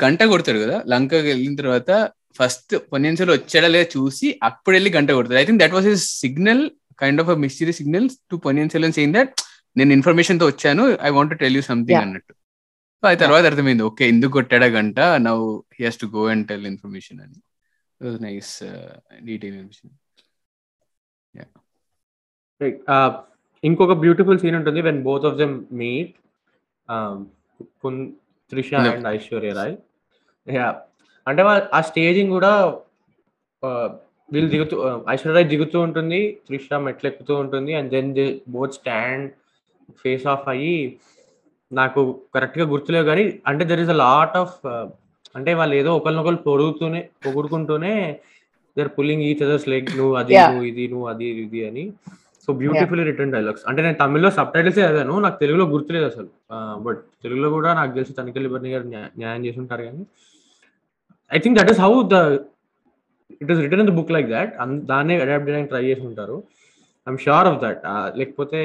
గంట కొడతాడు కదా లంకకి వెళ్ళిన తర్వాత ఫస్ట్ పొన్నియన్సెల్ వచ్చాడా లేదా చూసి అప్పుడు వెళ్ళి గంట కొడతాడు I think that was his signal kind of mysterious signal to పొన్నియన్సెల్ అని సేయింగ్ దట్ నేను ఇన్ఫర్మేషన్తో వచ్చాను I want tell you something. అన్నట్టు ఆ తర్వాత అర్థమైంది. ఓకే ఎందుకు కొట్టాడా గంట? Now he has to go and tell information అని. Nice detail information. Uh, ఇంకొక బ్యూటిఫుల్ సీన్ ఉంటుంది when both of them meet Trisha. And Aishwarya Rai yeah అంటే ఆ స్టేజింగ్ కూడా uh, వీళ్ళు దిగుతూ uh, ఐశ్వర్య రాయ్ దిగుతూ ఉంటుంది త్రిష మెట్లు ఎక్కుతూ ఉంటుంది and then both stand face off అయ్యి నాకు కరెక్ట్గా గుర్తులేవు కానీ అంటే there is a lot of అంటే వాళ్ళు ఏదో ఒకరినొకరు పొడుగుతూనే పొగుడుకుంటూనే they're pulling each others like నువ్వు అది. నువ్వు ఇది నువ్వు అది ఇది అని. సో బ్యూటిఫుల్లీ రిటర్న్ డైలాగ్స్ అంటే నేను తమిళ్ళో సబ్ టైటిల్స్ చదివాను నాకు తెలుగులో గుర్తులేదు అసలు. బట్ తెలుగులో కూడా నాకు తెలిసి తనిఖీలు బర్ని గారు న్యా- న్యాయం చేసి ఉంటారు కానీ. I think that is how the it is written in the book like that దాన్నే అడాప్ట్ చేయడానికి ట్రై చేసి ఉంటారు. ఐఎమ్ షూర్ ఆఫ్ దట్ లేకపోతే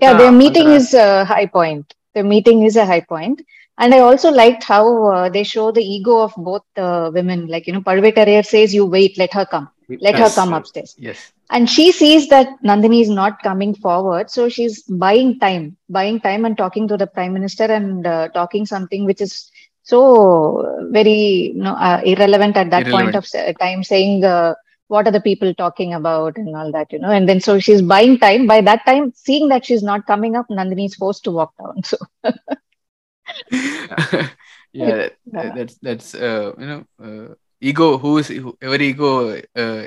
yeah their meeting is a high point. The meeting is a high point. And i also liked how uh, they show the ego of both the uh, women. Like you know parvekarayar says you wait let her come. Let yes, her come yes, upstairs. yes. And she sees that nandini is not coming forward so she's buying time buying time and talking to the prime minister and uh, talking something which is so very you know, uh, irrelevant at that irrelevant. point of time saying uh, what are the people talking about and all that, you know. And then so she's buying time. By that time, seeing that she's not coming up, Nandini is forced to walk down. So, yeah that, that's that's uh, you know uh, ego who's who- ఎవరి ego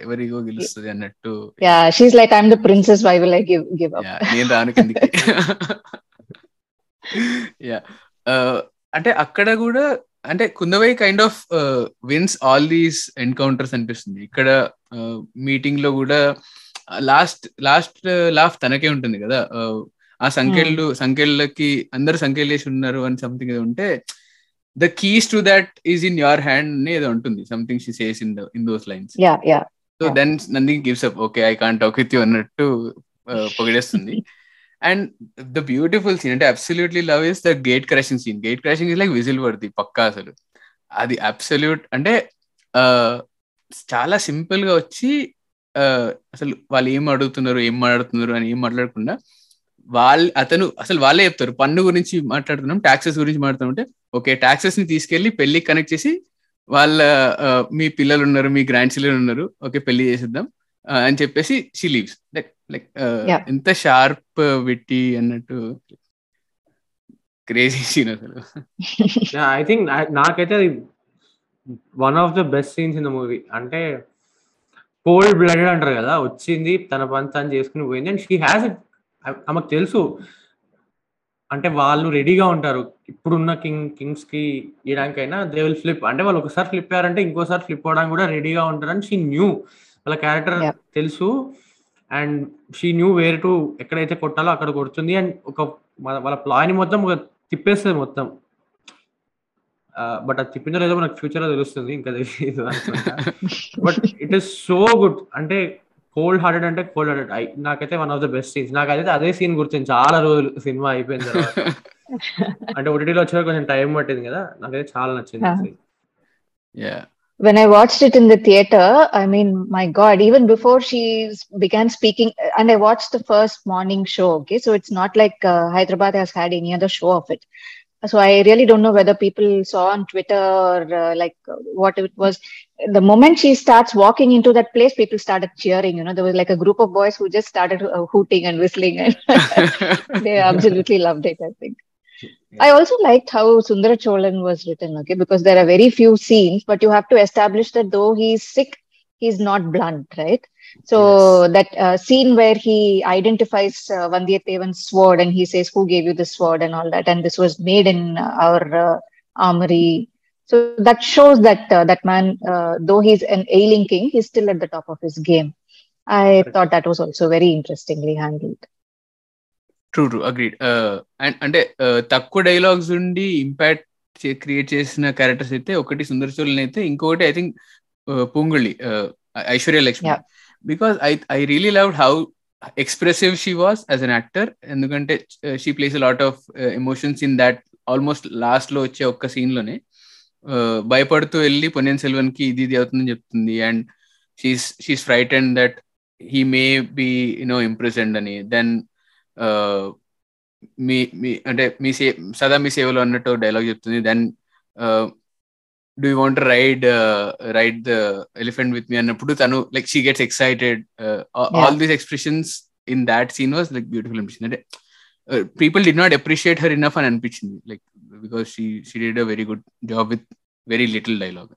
ఎవరి ego గెలుస్తుంది అన్నట్టు yeah, she's like, I'm the princess. Why will I give, give up? Yeah, నేను రాను కిందికి yeah అంటే అక్కడ కూడా అంటే Kundavai kind of wins all these encounters అనిపిస్తుంది ఇక్కడ మీటింగ్లో కూడా లాస్ట్ లాస్ట్ లాఫ్ తనకే ఉంటుంది కదా. ఆ సంఖ్యలు సంఖ్యలకి అందరు సంఖ్యలు వేసి ఉన్నారు అని సంథింగ్ ఏదో ఉంటే the keys to that is in your hand అని ఏదో ఉంటుంది. Something she says in in those lines. So. Then Nandi gives up okay I can't talk with you అన్నట్టు పొగిడేస్తుంది. అండ్ ద బ్యూటిఫుల్ సీన్ అంటే absolutely love is the gate crashing scene gate crashing is like whistle worthy పక్కా అసలు. అది absolute అంటే చాలా సింపుల్గా వచ్చి అసలు వాళ్ళు ఏం అడుగుతున్నారు ఏం మాట్లాడుతున్నారు అని ఏం మాట్లాడకుండా వాళ్ళు అతను అసలు వాళ్ళే చెప్తారు. పన్ను గురించి మాట్లాడుతున్నాం టాక్సెస్ గురించి మాట్లాడుతుంటే ఓకే టాక్సెస్ని తీసుకెళ్ళి పెళ్ళికి కనెక్ట్ చేసి వాళ్ళ మీ పిల్లలు ఉన్నారు మీ గ్రాండ్ చిల్డ్రన్ ఉన్నారు ఓకే పెళ్ళి చేసేద్దాం అని చెప్పేసి షీ లీవ్స్. Like like. ఎంత షార్ప్ విట్టి అన్నట్టు క్రేజీ సీన్ అసలు. ఐ థింక్ నాకైతే అది one of the best scenes in the movie అంటే కోల్డ్ బ్లడెడ్ అంటారు కదా వచ్చింది తన పని తను చేసుకుని పోయింది అండ్ షీ హ్యాస్ ఇట్ ఆమెకు తెలుసు. అంటే వాళ్ళు రెడీగా ఉంటారు. ఇప్పుడున్న కింగ్ కింగ్స్కి ఇయడానికైనా దే విల్ ఫ్లిప్ అంటే వాళ్ళు ఒకసారి ఫ్లిప్ అయ్యారంటే ఇంకోసారి ఫ్లిప్ అవడానికి కూడా రెడీగా ఉంటారని షీ న్యూ వాళ్ళ క్యారెక్టర్. తెలుసు. And she knew where to ఎక్కడైతే కొట్టాలో అక్కడ కొడుతుంది. అండ్ ఒక వాళ్ళ- వాళ్ళ ప్లాన్ మొత్తం ఒక తిప్పేస్తుంది మొత్తం. బట్ అది తిప్పిందో లేదో మనకు ఫ్యూచర్ లో తెలుస్తుంది ఇంకా తెలియదు but it is so good అంటే కోల్డ్ హార్టెడ్ అంటే కోల్డ్ హార్టెడ్ నాకైతే one of the best scenes నాకైతే అదే సీన్ గుర్తుంది చాలా రోజులు సినిమా అయిపోయిన తర్వాత అంటే ఓటీటీలో వచ్చే కొంచెం టైం పట్టింది కదా నాకైతే చాలా నచ్చింది Yeah. scene. Yeah when I watched it in the theater, I mean, my God, even before she s- began speaking, and I watched the first morning show, okay, so it's not like uh, Hyderabad has had any other show of it. So I really don't know whether people saw on Twitter or uh, like uh, what it was. The moment she starts walking into that place, people started cheering. You know, there was like a group of boys who just started uh, hooting and whistling, and they absolutely loved it. I think. I also liked how Sundara Cholan was written, okay, because there are very few scenes, but you have to establish that though he's sick, he's not blunt, right? So Yes. that uh, scene where he identifies uh, Vandiyathevan's sword and he says, "Who gave you the sword?" and all that, and this was made in uh, our uh, armory. So that shows that uh, that man, uh, though he's an ailing king, he's still at the top of his game. I Correct. thought that was also very interestingly handled. True true agreed and అంటే uh, తక్కువ dialogues ఉండి impact create చేసిన characters అయితే ఒకటి సుందర చోళన్ అయితే ఇంకొకటి I think Pungali, uh, Aishwarya Lakshmi. Yeah. Because I, I really loved how expressive she was as an actor. And uh, she plays a lot of uh, emotions in that almost లాస్ట్లో వచ్చే ఒక్క సీన్లోనే భయపడుతూ వెళ్ళి పొన్నియన్ సెల్వన్కి ఇది ఇది అవుతుందని చెప్తుంది and she's she's frightened that he may be you know impressed అని దెన్ మీ మీ అంటే మీ సే సదా మీ సేవలో అన్నట్టు డైలాగ్ చెప్తుంది then do you want to ride uh, ride the elephant with me? and put Tanu, like she gets excited. Uh, all these expressions in that scene was like beautiful uh, people did not appreciate her enough on unpitching like because she she did a very good job with very little dialogue.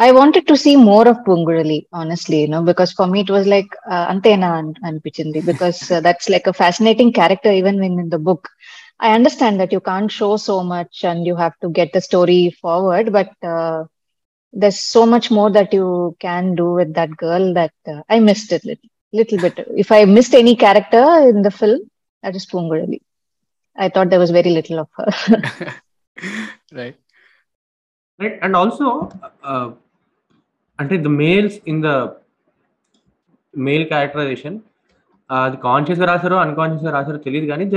I wanted to see more of Poonguzhali, honestly, you know, because for me it was like uh, Antena and, and Pichindi, because that's like a fascinating character even in the book. I understand that you can't show so much and you have to get the story forward, but uh, there's so much more that you can do with that girl that uh, I missed it little, little bit. If I missed any character in the film, that is Poonguzhali. I thought there was very little of her. right. Right, and also, uh, until the males in the male characterization, uh, conscious or unconscious or conscious or కానీ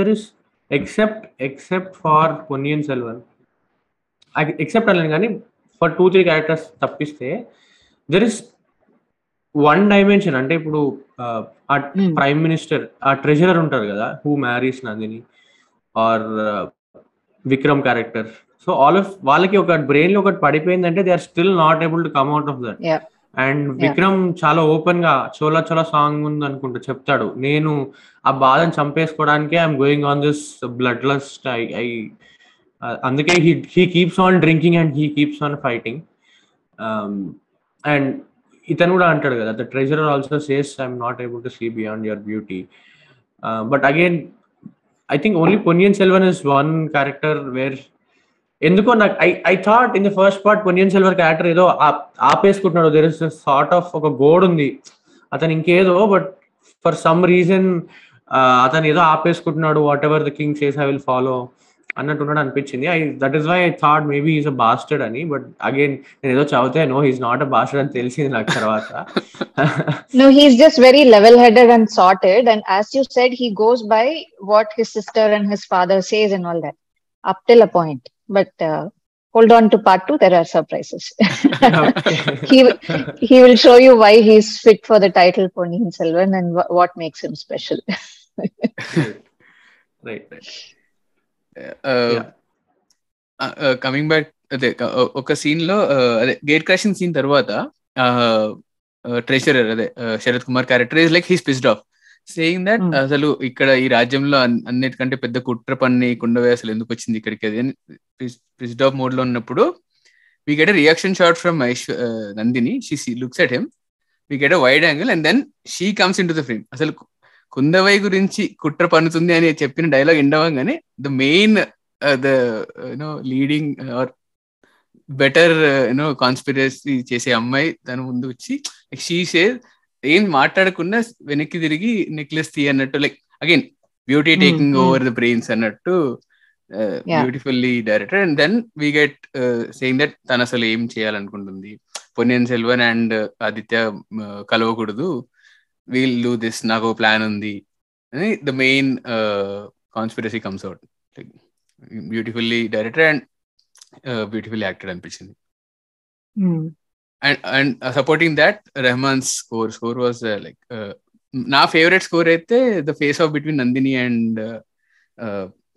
except except for Ponniyin Selvan except అనలేదు కానీ for two three characters తప్పిస్తే there is one dimension అంటే ఇప్పుడు ఆ Hmm. Prime minister ఆ treasurer ఉంటారు కదా who marries Nandini or Vikram character so all of వాళ్ళకి ఒక బ్రెయిన్లో ఒకటి పడిపోయిందంటే they are still not able to come out of that Yeah. And Vikram చాలా ఓపెన్గా చోలా చోలా సాంగ్ ఉంది అనుకుంటా చెప్తాడు. నేను ఆ బాధను చంపేసుకోవడానికి I'm going on this blood lust I I అందుకే he he keeps on drinking and he keeps on fighting and ఇతను కూడా అంటాడు కదా the treasurer also says I'm not able to see beyond your beauty but again I think only Ponniyin Selvan is one character where ఎందుకో నాకు I I thought in the first part Ponniyin Selvan character ఏదో ఆపేసుకుంటున్నాడు. There is sort of ఒక goal ఉంది. అతను ఇంకేదో but for some reason అతను ఏదో ఆపేసుకుంటున్నాడు. Whatever the king says I will follow అన్నట్టున్నాడు అనిపించింది. I that is why I thought maybe is a bastard అని బట్ అగైన్ నేను ఏదో చదివితే no he's not a bastard అని తెలిసింది నాకు తర్వాత. No he's just very level headed and sorted and as you said he goes by what his sister and his father says and all that up till a point But uh, hold on to part two, there are surprises. he, he will show you why he's fit for the title Ponniyin Selvan and wh- what makes him special. Right Yeah. Coming back అదే uh, ఒక scene లో uh, అదే gate crashing scene తర్వాత treasurer అదే uh, Sarath Kumar character is like he's pissed of saying that Hmm. అసలు ఇక్కడ ఈ రాజ్యంలో అన్- అన్నిటికంటే పెద్ద కుట్ర పన్ని కుండవే అసలు ఎందుకు వచ్చింది ఇక్కడికి అది పిస్డ్ ఆఫ్ మోడ్లో ఉన్నప్పుడు we get reaction shot from Nandini she looks at him we get wide angle and then she comes in to the frame అసలు కుందవై గురించి కుట్ర పన్నుతుంది అని చెప్పిన dialogue ఎండవంగానే the main the you know leading or better you know conspiracy చేసే అమ్మాయి తన ముందు వచ్చి షీ సే ఏం మాట్లాడకుండా వెనక్కి తిరిగి నెక్లెస్ తీ అన్నట్టు like again beauty taking. Over the brains అన్నట్టు. Beautifully director and then we get saying that తను అసలు ఏం చేయాలనుకుంటుంది? పొన్నియన్ సెల్వన్ అండ్ ఆదిత్య uh, కలవకూడదు. వీల్ డూ దిస్ నాకు ప్లాన్ ఉంది. అని the main conspiracy comes out beautifully director and beautifully acted అనిపించింది. Hmm. And and supporting that Rahman score score was like నా ఫేవరెట్ స్కోర్ అయితే the face off between Nandini and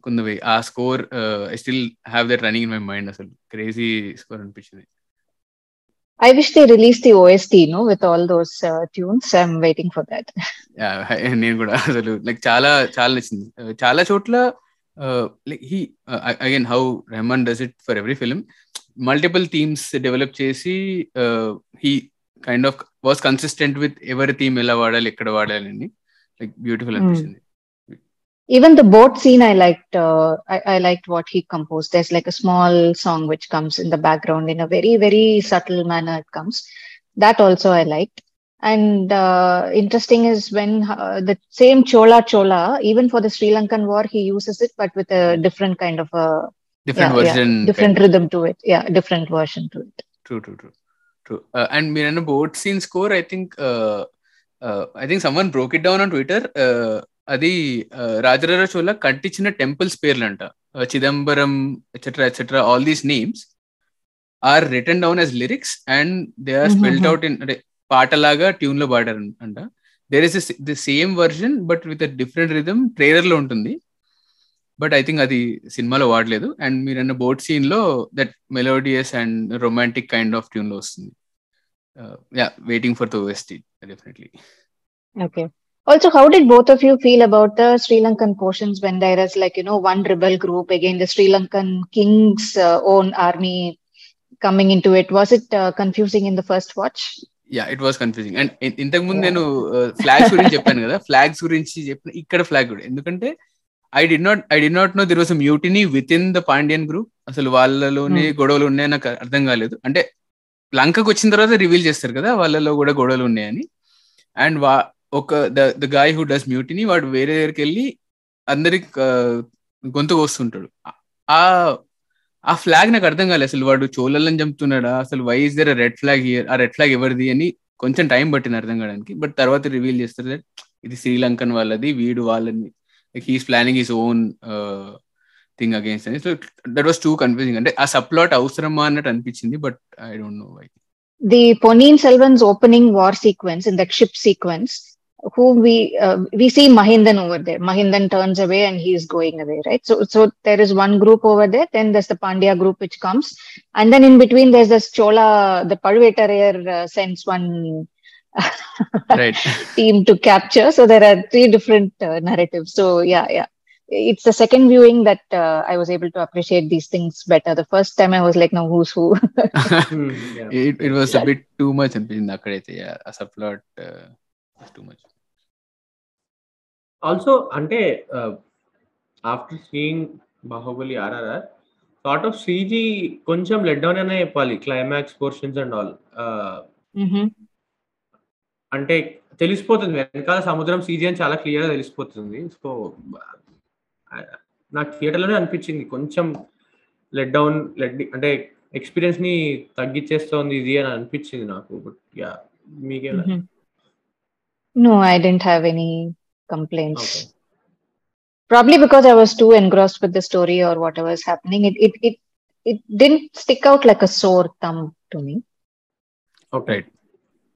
Kundavai ఆ score I still have that running in my mind అసలు crazy score అనిపించింది. I wish they released the OST, no, with all those uh, tunes. I'm waiting for that. Yeah, నేను కూడా అసలు like చాలా చాలా నచ్చింది. Uh, చాలా చోట్ల like he again how Rahman does it for every film multiple themes develop చేసి he kind of was consistent with ఎవరి థీమ్ ఎలా వాడాలి ఎక్కడ వాడాలి అని లైక్ బ్యూటిఫుల్ Hmm. అనిపించింది Even the boat scene, I liked. Uh, I, I liked what he composed. There's like a small song which comes in the background in a very, very subtle manner. It comes. That also I liked. And uh, interesting is when uh, the same Chola Chola, even for the Sri Lankan war, he uses it, but with a different kind of a different version different rhythm to it. Yeah, different version to it. True true true true and మీరు అన్న boat scene score I think I think someone broke it down on Twitter అది రాజరాజ చోళ కట్టించిన temples పేర్లు అంట. Chidambaram etcetera etcetera all these names are written down as lyrics and they are spelled. Out in అంటే పాటలాగా ట్యూన్లో పాడారు అంట. There is the same version but with different rhythm ట్రైలర్లో ఉంటుంది. బట్ ఐ థింక్ అది సినిమాలో వాడలేదు అండ్ మీరు అన్న బోట్ సీన్లో that melodious and romantic kind of ట్యూన్లో వస్తుంది yeah waiting for the OST definitely Okay. Also, how did both of you feel about the Sri Lankan portions when there is like, you know, one rebel group again, the Sri Lankan king's uh, own army coming into it? Was it uh, confusing in the first watch? Yeah it was confusing and ఇంతకు ముందు. నేను flags గురించి చెప్పాను కదా flags గురించి చెప్పిన ఇక్కడ flag కూడా ఎందుకంటే I didn't I didn't know there was mutiny within the Pandyan group అసలు వాళ్ళలోనే Hmm. గొడవలు ఉన్నాయని నాకు అర్థం కాలేదు. అంటే లంకకు వచ్చిన తర్వాత రివీల్ చేస్తారు కదా వాళ్ళలో కూడా గొడవలు ఉన్నాయని. అండ్ వా ఒక the the guy who does mutiny వాడు వేరే దగ్గరికి వెళ్ళి అందరికి గొంతు కోస్తుంటాడు. ఆ ఆ ఫ్లాగ్ నాకు అర్థం కాలేదు. అసలు వాడు చోళలను చంపుతున్నాడా? అసలు why is there red flag here ఆ రెడ్ ఫ్లాగ్ ఎవరిది అని కొంచెం టైం పట్టింది అర్థం కావడానికి. బట్ తర్వాత రివీల్ చేస్తారు ఇది శ్రీలంకన్ వాళ్ళది వీడు వాళ్ళని he's planning his own thing against అని so that was two confusing అంటే ఆ సప్లాట్ అవసరమా అన్నట్టు అనిపించింది but I don't no why The Ponniyin Selvan's opening war sequence in that ship sequence, who we uh, we see Mahindan over there. Mahindan turns away and he is going away, right? So so there is one group over there. Then there's the Pandya group which comes, and then in between there's this Chola, the Palvetarayer uh, sends one right team to capture. So there are three different uh, narratives. So yeah, yeah. It's the second viewing that uh, I was able to appreciate these things better. The first time I was like, no, who's who? It it was bit too much అనిపించింది అక్కడైతే yeah, ఆ subplot too much also అంటే after seeing Baahubali RRR sort of CG కొంచెం let down అనే చెప్పాలి climax portions and all mm-hmm. అంటే తెలిసిపోతుంది వెనకాల సముద్రం సీజీ అని చాలా క్లియర్గా తెలిసిపోతుంది. సో నాకు థియేటర్లోనే అనిపించింది. కొంచెం లెట్ డౌన్ లెడ్ అంటే ఎక్స్పీరియన్స్ని తగ్గించేస్తోంది ఇది అని అనిపించింది నాకు. But yeah మీకేలా no I didn't have any complaints probably because I was too engrossed with the story or whatever is happening it it it did stick out like a sore thumb to me okay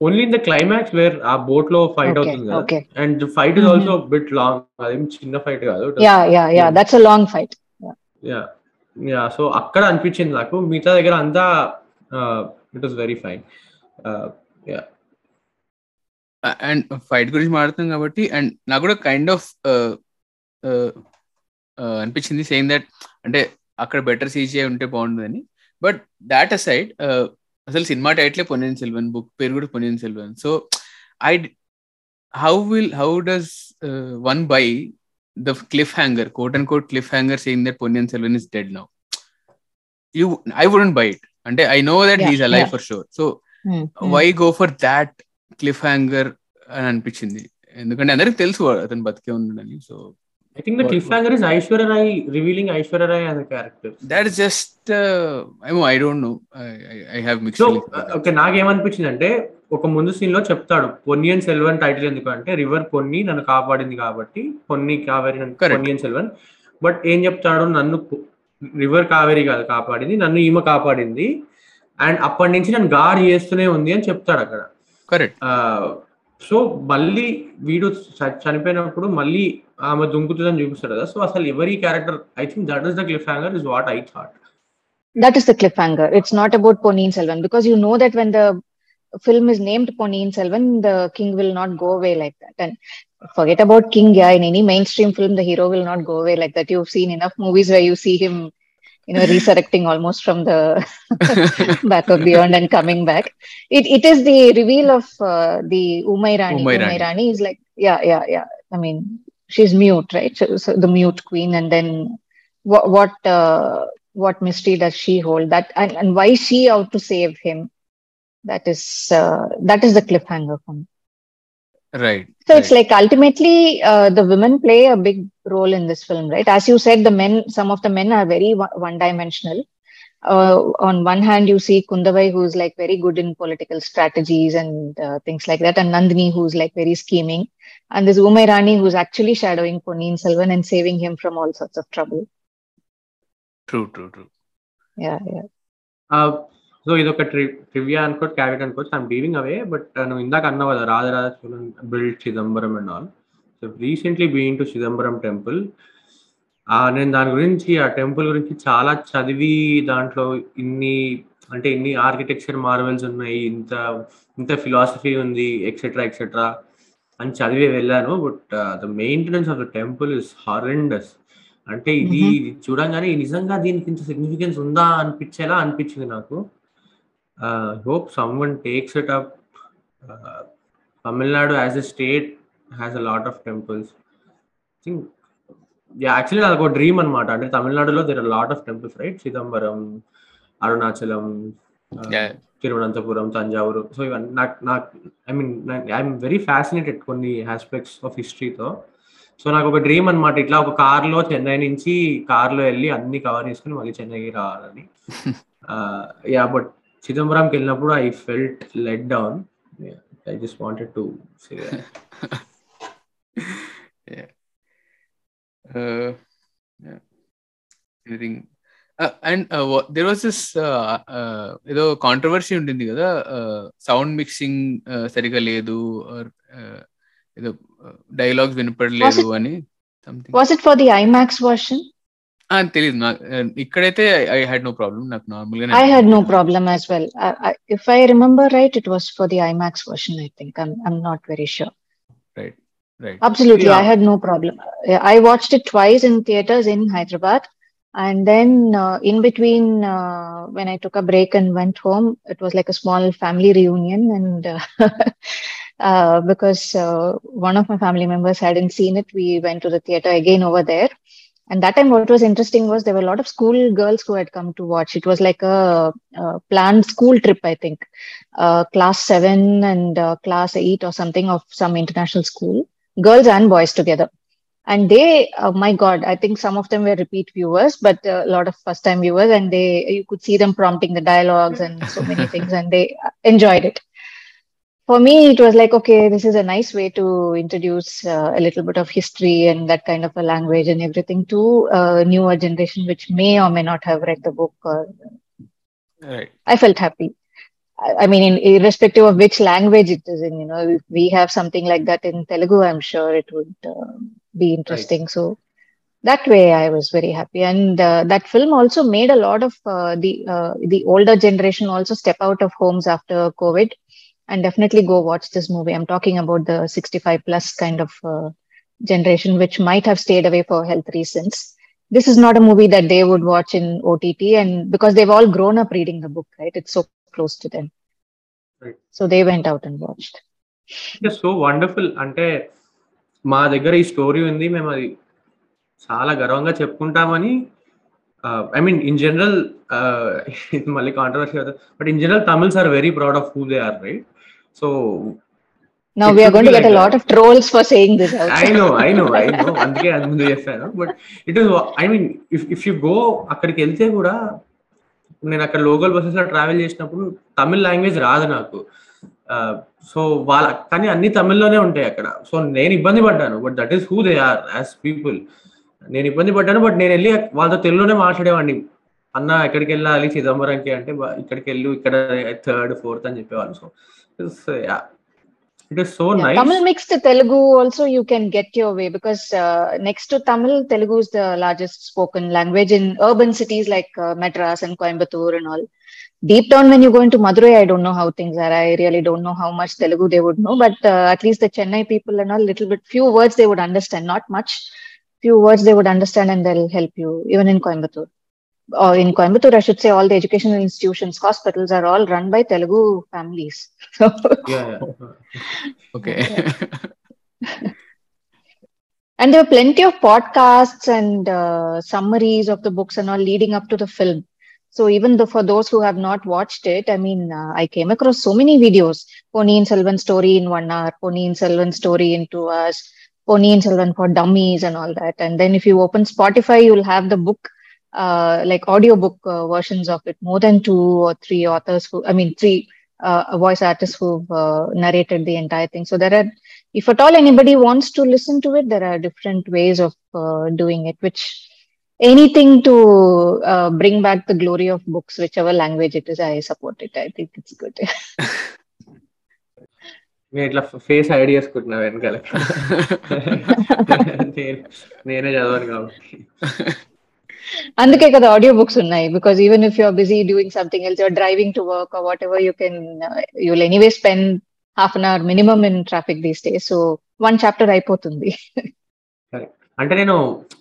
only in the climax where ఆ బోట్లో fight Okay, అవుతుంది కదా. And fight is. Also bit long అదేం చిన్న fight కాదు Yeah, yeah, yeah. Yeah. That's a long fight. Yeah yeah so అక్కడ అనిపించింది నాకు మిగతా దగ్గర అంతా it was very fine yeah and fight గురించి మాట్లాడుతాం కాబట్టి అండ్ నాకు కూడా కైండ్ ఆఫ్ అనిపించింది సేమ్ దట్ అంటే అక్కడ బెటర్ సీజీఐ ఉంటే బాగుంటుందని బట్ దాట్ అసైడ్ అసలు సినిమా టైటిలే పొన్నియన్ సెల్వన్ బుక్ పేరు కూడా Ponniyin Selvan. So I how will how does one buy the cliffhanger quote and quote cliffhanger saying that Ponniyin Selvan is dead now you I wouldn't buy it అంటే I know that he's alive. For sure so. Why go for that cliffhanger అని అనిపించింది. ఎందుకంటే అందరికి తెలుసు అతను బతికే ఉన్నాడని. So I think the cliffhanger is Aishwarya Rai revealing Aishwarya Rai as a character. That is just uh, I know I don't know. I I, I have mixed. So uh, okay, నాకేమనిపించిందంటే ఒక ముందు సీన్లో చెప్తాడు Ponniyin Selvan title ఎందుకు అంటే river పొన్ని నన్ను కాపాడింది కాబట్టి పొన్ని కావేరి పొన్నియన్ సెల్వన్ బట్ ఏం చెప్తాడు నన్ను రివర్ కావేరి కాదు కాపాడింది నన్ను ఈమె కాపాడింది అండ్ అప్పటి నుంచి నన్ను గాడి చేస్తూనే ఉంది అని చెప్తాడు అక్కడ కరెక్ట్ సో uh, మళ్ళీ వీడు చనిపోయినప్పుడు మళ్ళీ దుంకుతుందని చూపిస్తాడు కదా సో అసలు ఎవరి character I think that is the cliffhanger is what I thought That is the cliffhanger. It's not about Ponniyin Selvan because you know that when the film is named Ponniyin Selvan, the king will not go away like that. And forget about king, yeah. In any mainstream film, the hero will not go away like that. You've seen enough movies where you see him, you know, resurrecting almost from the back of beyond and coming back. It it is the reveal of uh, the Umay Rani. Umay Umay Rani. Rani is like, yeah, yeah, yeah. I mean, she's mute, right? So, so the mute queen, and then what what uh, what mystery does she hold? That and, and why is she out to save him? That is uh, that is the cliffhanger for me. Right. So it's like ultimately uh, the women play a big role in this film, right? As you said, the men, some of the men are very one dimensional uh, on one hand, you see Kundavai, who's like very good in political strategies and uh, things like that, and Nandini, who's like very scheming, and this Umairani, who's actually shadowing Ponniyin Selvan and saving him from all sorts of trouble. True, true, true. Yeah, yeah. Uh, so ఇదొక ట్రి trivia అనుకోవచ్చు క్యావిట్ అనుకోవచ్చు I'm dealing away but నువ్వు ఇందాక అన్నావు కదా రాధరాధ build Chidambaram and all so recently being to Chidambaram temple నేను దాని గురించి ఆ టెంపుల్ గురించి చాలా చదివి దాంట్లో ఇన్ని అంటే ఇన్ని ఆర్కిటెక్చర్ మార్వెల్స్ ఉన్నాయి ఇంత ఇంత ఫిలాసఫీ ఉంది ఎక్సెట్రా ఎక్సెట్రా అని చదివి వెళ్ళాను. But the maintenance of the temple is horrendous. అంటే ఇది చూడంగానే నిజంగా దీనికి ఇంత సిగ్నిఫికెన్స్ ఉందా అనిపించేలా అనిపించింది నాకు. Hope someone takes it up Tamil Nadu as a state has a lot of temples think actually నాకు ఒక డ్రీమ్ అనమాట అంటే తమిళనాడులో there are lot of temples right Chidambaram Arunachalam. Thiruvananthapuram Thanjavur so ఇవన్నీ నాకు నాకు I mean I'm very fascinated కొన్ని aspects of హిస్టరీతో సో నాకు ఒక డ్రీమ్ అనమాట ఇట్లా ఒక కార్లో చెన్నై నుంచి కార్లో వెళ్ళి అన్ని కవర్ చేసుకుని మళ్ళీ చెన్నైకి రావాలని. యా బట్ చిదంబరంకి వెళ్ళినప్పుడు I felt let down I just wanted to say anything and there was this ఏదో కాంట్రవర్సీ ఉంటుంది కదా సౌండ్ మిక్సింగ్ సరిగా లేదు uh, ఏదో uh, డైలాగ్స్ వినపడలేదు అని something was it for the IMAX version తెలియదు ఇక్కడైతే ఐ హ్యాడ్ నో ప్రాబ్లం నాకు నార్మల్గా I had no problem as well if I remember right it was for the IMAX version I think I am not very sure right right Absolutely, I had no problem. I watched it twice in theaters in Hyderabad, and then uh, in between, uh, when I took a break and went home, it was like a small family reunion, and uh, uh, because uh, one of my family members hadn't seen it, we went to the theater again over there. And that time, what was interesting was there were a lot of school girls who had come to watch. It was like a, a planned school trip, I think, uh, class seven and uh, class eight or something of some international school girls and boys together. And they, uh, my God, I think some of them were repeat viewers, but uh, a lot of first time viewers, and they, you could see them prompting the dialogues and so many things, and they uh, enjoyed it. For me, it was like, okay, this is a nice way to introduce uh, a little bit of history and that kind of a language and everything to a newer generation, which may or may not have read the book. Or right I felt happy. I mean, in, irrespective of which language it is in, you know, if we have something like that in Telugu, I'm sure it would uh, be interesting. So that way, I was very happy. And uh, that film also made a lot of uh, the uh, the older generation also step out of homes after COVID and definitely go watch this movie. I'm talking about the 65 plus kind of uh, generation, which might have stayed away for health reasons. This is not a movie that they would watch in OTT, and because they've all grown up reading the book, right? It's so close to them. Right. So they went out and watched. So wonderful అంటే మా దగ్గర ఈ story ఉంది మేము అది చాలా గర్వంగా చెప్పుకుంటామని ఐ మీన్ ఇన్ జనరల్ మళ్ళీ కాంట్రవర్సీ అవుతుంది but in general Tamils are very proud of who they are right so Now we are going to get a like lot of trolls for saying this. I Also. No I know I know అందుకే అది ముందు చెప్పాను but it is I mean if if you go అక్కడికి వెళ్తే కూడా నేను అక్కడ local బస్సెస్లో travel చేసినప్పుడు తమిళ్ లాంగ్వేజ్ రాదు నాకు. సో వాళ్ళ కానీ అన్ని తమిళ్ళోనే ఉంటాయి అక్కడ. సో నేను ఇబ్బంది పడ్డాను but that is who they are as people నేను ఇబ్బంది పడ్డాను బట్ నేను వెళ్ళి వాళ్ళతో తెలుగులోనే మాట్లాడేవాడిని. అన్న ఎక్కడికి వెళ్ళాలి చిదంబరంకి అంటే ఇక్కడికి వెళ్ళు ఇక్కడ థర్డ్ ఫోర్త్ అని చెప్పేవాళ్ళు. So It is so yeah, nice. Tamil mixed to Telugu also you can get your way because uh, next to Tamil, Telugu is the largest spoken language in urban cities like uh, Madras and Coimbatore and all. Deep down, when you go into Madurai, I don't know how things are. I really don't know how much Telugu they would know, but uh, at least the Chennai people and all, little bit few words they would understand, not much. Few words they would understand and they'll help you, even in Coimbatore. Or in Coimbatore, I should say, all the educational institutions, hospitals are all run by Telugu families. So, okay And there were plenty of podcasts and uh, summaries of the books and all leading up to the film. So even though for those who have not watched it, I mean, uh, I came across so many videos. Ponniyin Selvan story in one hour, Ponniyin Selvan story in two hours, and Selvan for dummies and all that. And then if you open Spotify, you'll have the book, uh, like audiobook uh, versions of it. More than two or three authors who, I mean, three uh, voice artists who've uh, narrated the entire thing. So there are if at all anybody wants to listen to it, there are different ways of uh, doing it, which anything to uh, bring back the glory of books, whichever language it is, I support it. I think it's good. నేను ఇట్లా face ID చేసుకుంటున్నా వెనకాల నేను- నేనే చదవను కాబట్టి అందుకే కదా audio books ఉన్నాయి. Because even if you're busy doing something else you're driving to work or whatever you can you will anyway spend half an hour minimum in traffic these days so one chapter అయిపోతుంది అంటే నేను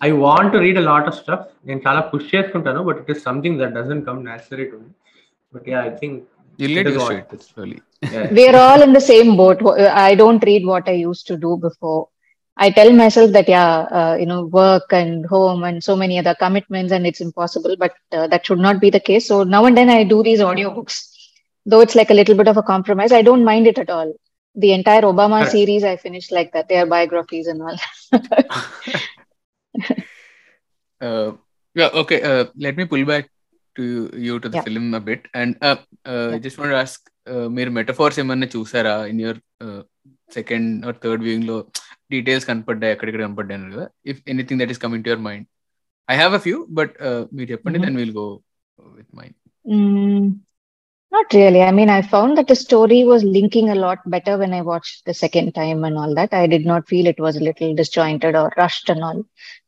I want to read a lot of stuff నేను చాలా push చేసుకుంటాను but it is something that doesn't come naturally to me but yeah I think we're all in the same boat. I don't read what I used to do before. I tell myself that, yeah, uh, you know, work and home and so many other commitments, and it's impossible, but uh, that should not be the case. So now and then I do these audiobooks, though it's like a little bit of a compromise. I don't mind it at all. The entire Obama Correct. series I finished like that, their biographies and all. Uh, yeah, okay. Uh, let me pull back to you to the Yeah. film a bit. And uh, uh, I Yeah. just want to ask, uh, మీరు మెటఫార్స్ ఏమన్నా చూసారా in your second or third viewing లో details కనపడ్డాయి ఎక్కడెక్కడ కనపడ్డాయి అన్నారు కదా if anything that is coming to your mind I have a few but మీరు చెప్పండి Mhm. Then will go with mind Mm, not really. I mean, I found that the story was linking a lot better when I watched the second time and all that. I did not feel it was a little disjointed or rushed and all.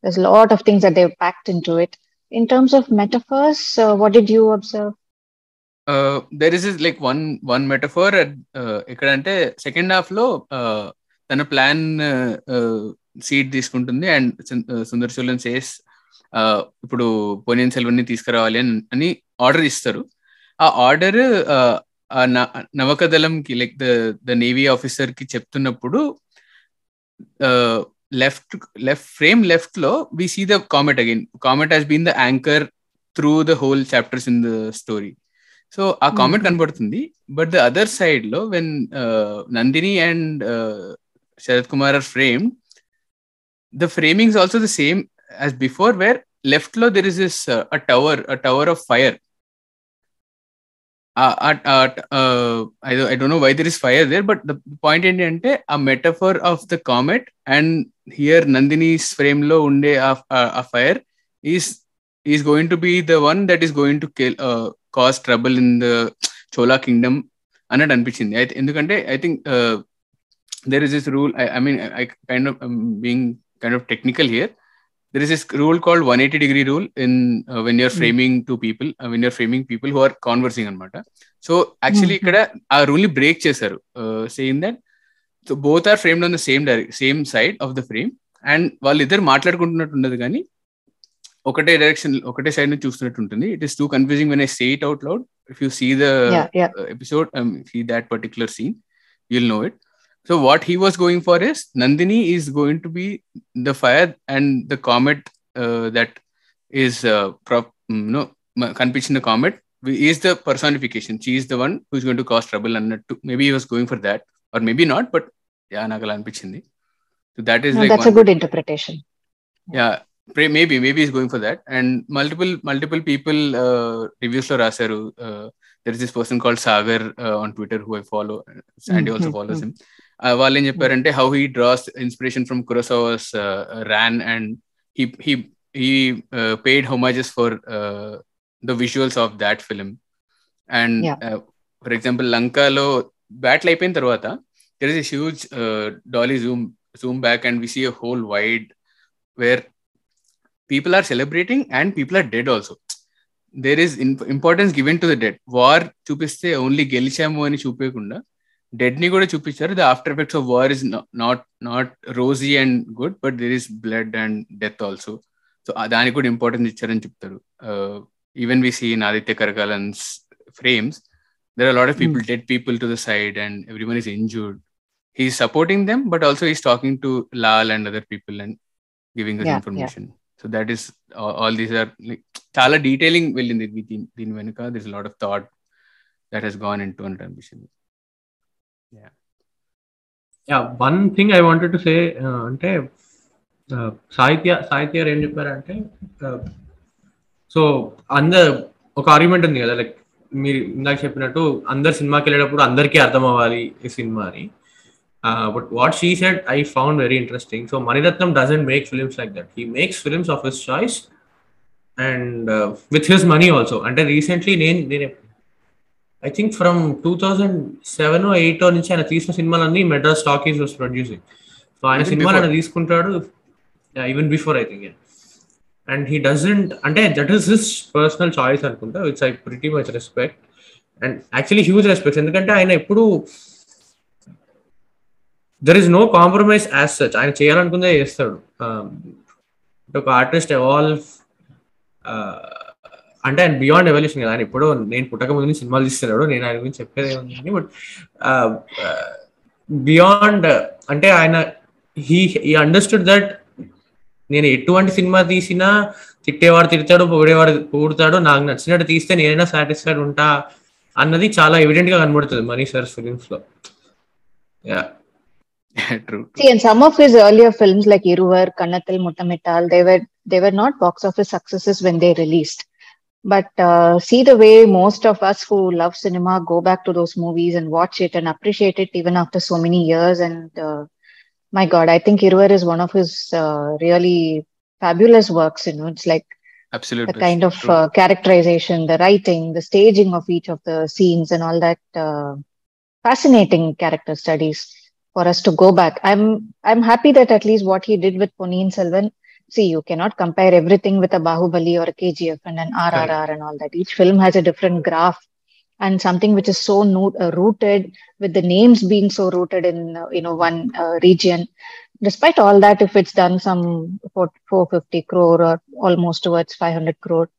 There's a lot of things that they've packed into it. In terms of metaphors, uh, what did you observe? There is is like one one metaphor ఎక్కడ అంటే second half లో uh, తన plan seat తీసుకుంటుంది and Sundar Cholan says ఇప్పుడు పొనియన్ సెల్వన్ని తీసుకురావాలి అని అని ఆర్డర్ ఇస్తారు. ఆ ఆర్డర్ నవకదళంకి లైక్ ద ద నేవీ ఆఫీసర్కి చెప్తున్నప్పుడు లెఫ్ట్ లెఫ్ట్ ఫ్రేమ్ లెఫ్ట్లో we see the comet again comet has been the anchor through the whole chapters in the story so ఆ కామెంట్ Mhm. కనబడుతుంది. బట్ ద అదర్ సైడ్లో when Nandini and Sharad Kumar are framed, the framing is also the same as before, where left low there is this uh, a tower, a tower of fire. Uh, uh, uh, I, I don't know why there is fire there, but the point ఏంటంటే ఆ metaphor of the comet and here Nandini's ఫ్రేమ్లో ఉండే ఆ fire is is going to be the one that is going to cause trouble in the Chola kingdom అన్నట్టు అనిపించింది అయితే ఎందుకంటే I think there is this rule I mean I kind of being kind of technical here there is this rule called 180 degree rule in uh, when you're Hmm. framing two people uh, when you're framing people who are conversing అనమాట so actually Mhm. ఇక్కడ ఆ rule ని break చేశారు saying that so both are framed on the same same side of the frame and వాళ్ళిద్దరు మాట్లాడుకుంటున్నట్టు ఉండదు కానీ ఒకటే direction ఒకటే సైడ్ నుంచి చూస్తున్నట్టు ఉంటుంది it is two confusing when I say it out loud if you see the yeah, yeah. uh, episode, um, see that particular scene, you'll know it. So what he was going for is Nandini is going to be the fire and the comet uh, that is uh, prop, mm, no conviction the comet is the personification. She is the one who's going to cause trouble and maybe he was going for that or maybe not, but yeah నాకు అలా అనిపించింది so that is No, like that's a good interpretation. yeah pre- maybe maybe he's going for that and multiple multiple people uh, reviews lo rasaru uh, there is this person called sagar uh, on twitter who i follow sandy also Mhm, follows mhm. him uh, వాళ్ళు ఏం చెప్పారంటే how he draws inspiration from Kurosawa's Ran and he he he paid homages for the visuals of that film and for example లంకాలో battle అయిపోయిన తర్వాత there is a huge dolly zoom zoom back and we see a whole wide where people are celebrating and people are dead also there is importance given to the dead war చూపిస్తే only గెలిచాము అని చూపించకుండా డెడ్ని కూడా చూపించారు. The after effects of war is not not rosy and good but there is blood and death also so దానికి కూడా importance ఇచ్చారని చెప్తారు. Even we see in Aditya Karikalan's frames there are lot of people dead people to the side and everyone is injured he's supporting them but also he's talking to lal and other people and giving us Yeah, information. So that is all, all these are like చాలా detailing వెళ్ళింది దీని వెనుక. This lot of thought that he's gone in to అని అనిపిస్తుంది yeah one thing I wanted to say అంటే uh, సాహిత్య సాహిత్య గారు ఏం చెప్పారంటే uh, సో అందరు ఒక ఆర్గ్యుమెంట్ ఉంది కదా లైక్ మీరు ఇందాక చెప్పినట్టు అందరు సినిమాకి వెళ్ళేటప్పుడు అందరికీ అర్థం అవ్వాలి ఈ సినిమా అని. But what she said I found very interesting so Mani Ratnam doesn't make films like that he makes films of his choice and with his money also అంటే రీసెంట్లీ నేను నేను I think from two thousand seven eight నుంచి ఆయన తీసిన సినిమాలన్నీ Madras Talkies was producing. So ఆయన సినిమాలు ఆయన. తీసుకుంటాడు. Even before I think and he doesn't అంటే that is his personal choice అనుకుంటా which I pretty much respect and actually huge respect ఎందుకంటే ఆయన ఎప్పుడు there is no compromise as such ఆయన చేయాలనుకుందే చేస్తాడు. Um, ఒక ఆర్టిస్ట్ ఎవాల్వ్ అంటే ఆయన బియాండ్ ఎవల్యూషన్ కదా. ఆయన ఇప్పుడు నేను పుట్టక ముందు సినిమాలు తీస్తున్నాడు. నేను ఆయన గురించి చెప్పేది ఏముంది బట్ బియాండ్ అంటే ఆయన హీ హీ అండర్స్టూడ్ దట్ నేను ఎటువంటి సినిమా తీసినా తిట్టేవాడు తిడతాడు పొగిడేవాడు పొగుడతాడు నాకు నచ్చినట్టు తీస్తే నేనైనా సాటిస్ఫైడ్ ఉంటా అన్నది చాలా ఎవిడెంట్గా కనబడుతుంది మనీ సార్ ఫిలిమ్స్లో. See, and some of his earlier films like Iruvar, Kannathil Muttamittal, they were they were not box office successes when they released. but uh, see the way most of us who love cinema go back to those movies and watch it and appreciate it even after so many years. And uh, my god i think Iruvar is one of his uh, really fabulous works you know. It's like absolutely. the kind of uh, characterization the writing the staging of each of the scenes and all that uh, fascinating character studies for us to go back. I'm i'm happy that at least what he did with Ponniyin Selvan See, you cannot compare everything with a Bahubali or a KGF and an RRR and all that. Each film has a different graph and something which is so no- uh, rooted with the names being so rooted in uh, you know one uh, region. Despite all that if it's done some for 450 crore or almost towards 500 crore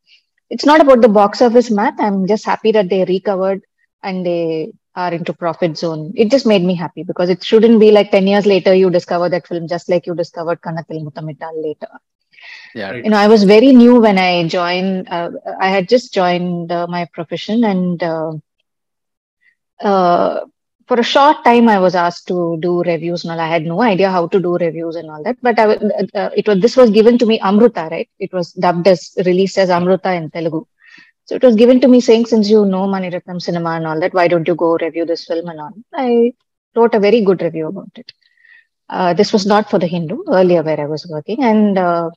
it's not about the box office math. I'm just happy that they recovered and they are into profit zone. It just made me happy because it shouldn't be like 10 years later you discover that film just like you discovered Kannathil Muttamittal later. Yeah. you know i was very new when i joined uh, i had just joined uh, my profession and uh, uh, for a short time i was asked to do reviews and all. i had no idea how to do reviews and all that but I, uh, it was this was given to me amruta right? It was dubbed as released as amruta in telugu so it was given to me saying since you know Mani Ratnam cinema and all that why don't you go review this film and all i wrote a very good review about it uh, this was not for the hindu earlier where i was working and uh,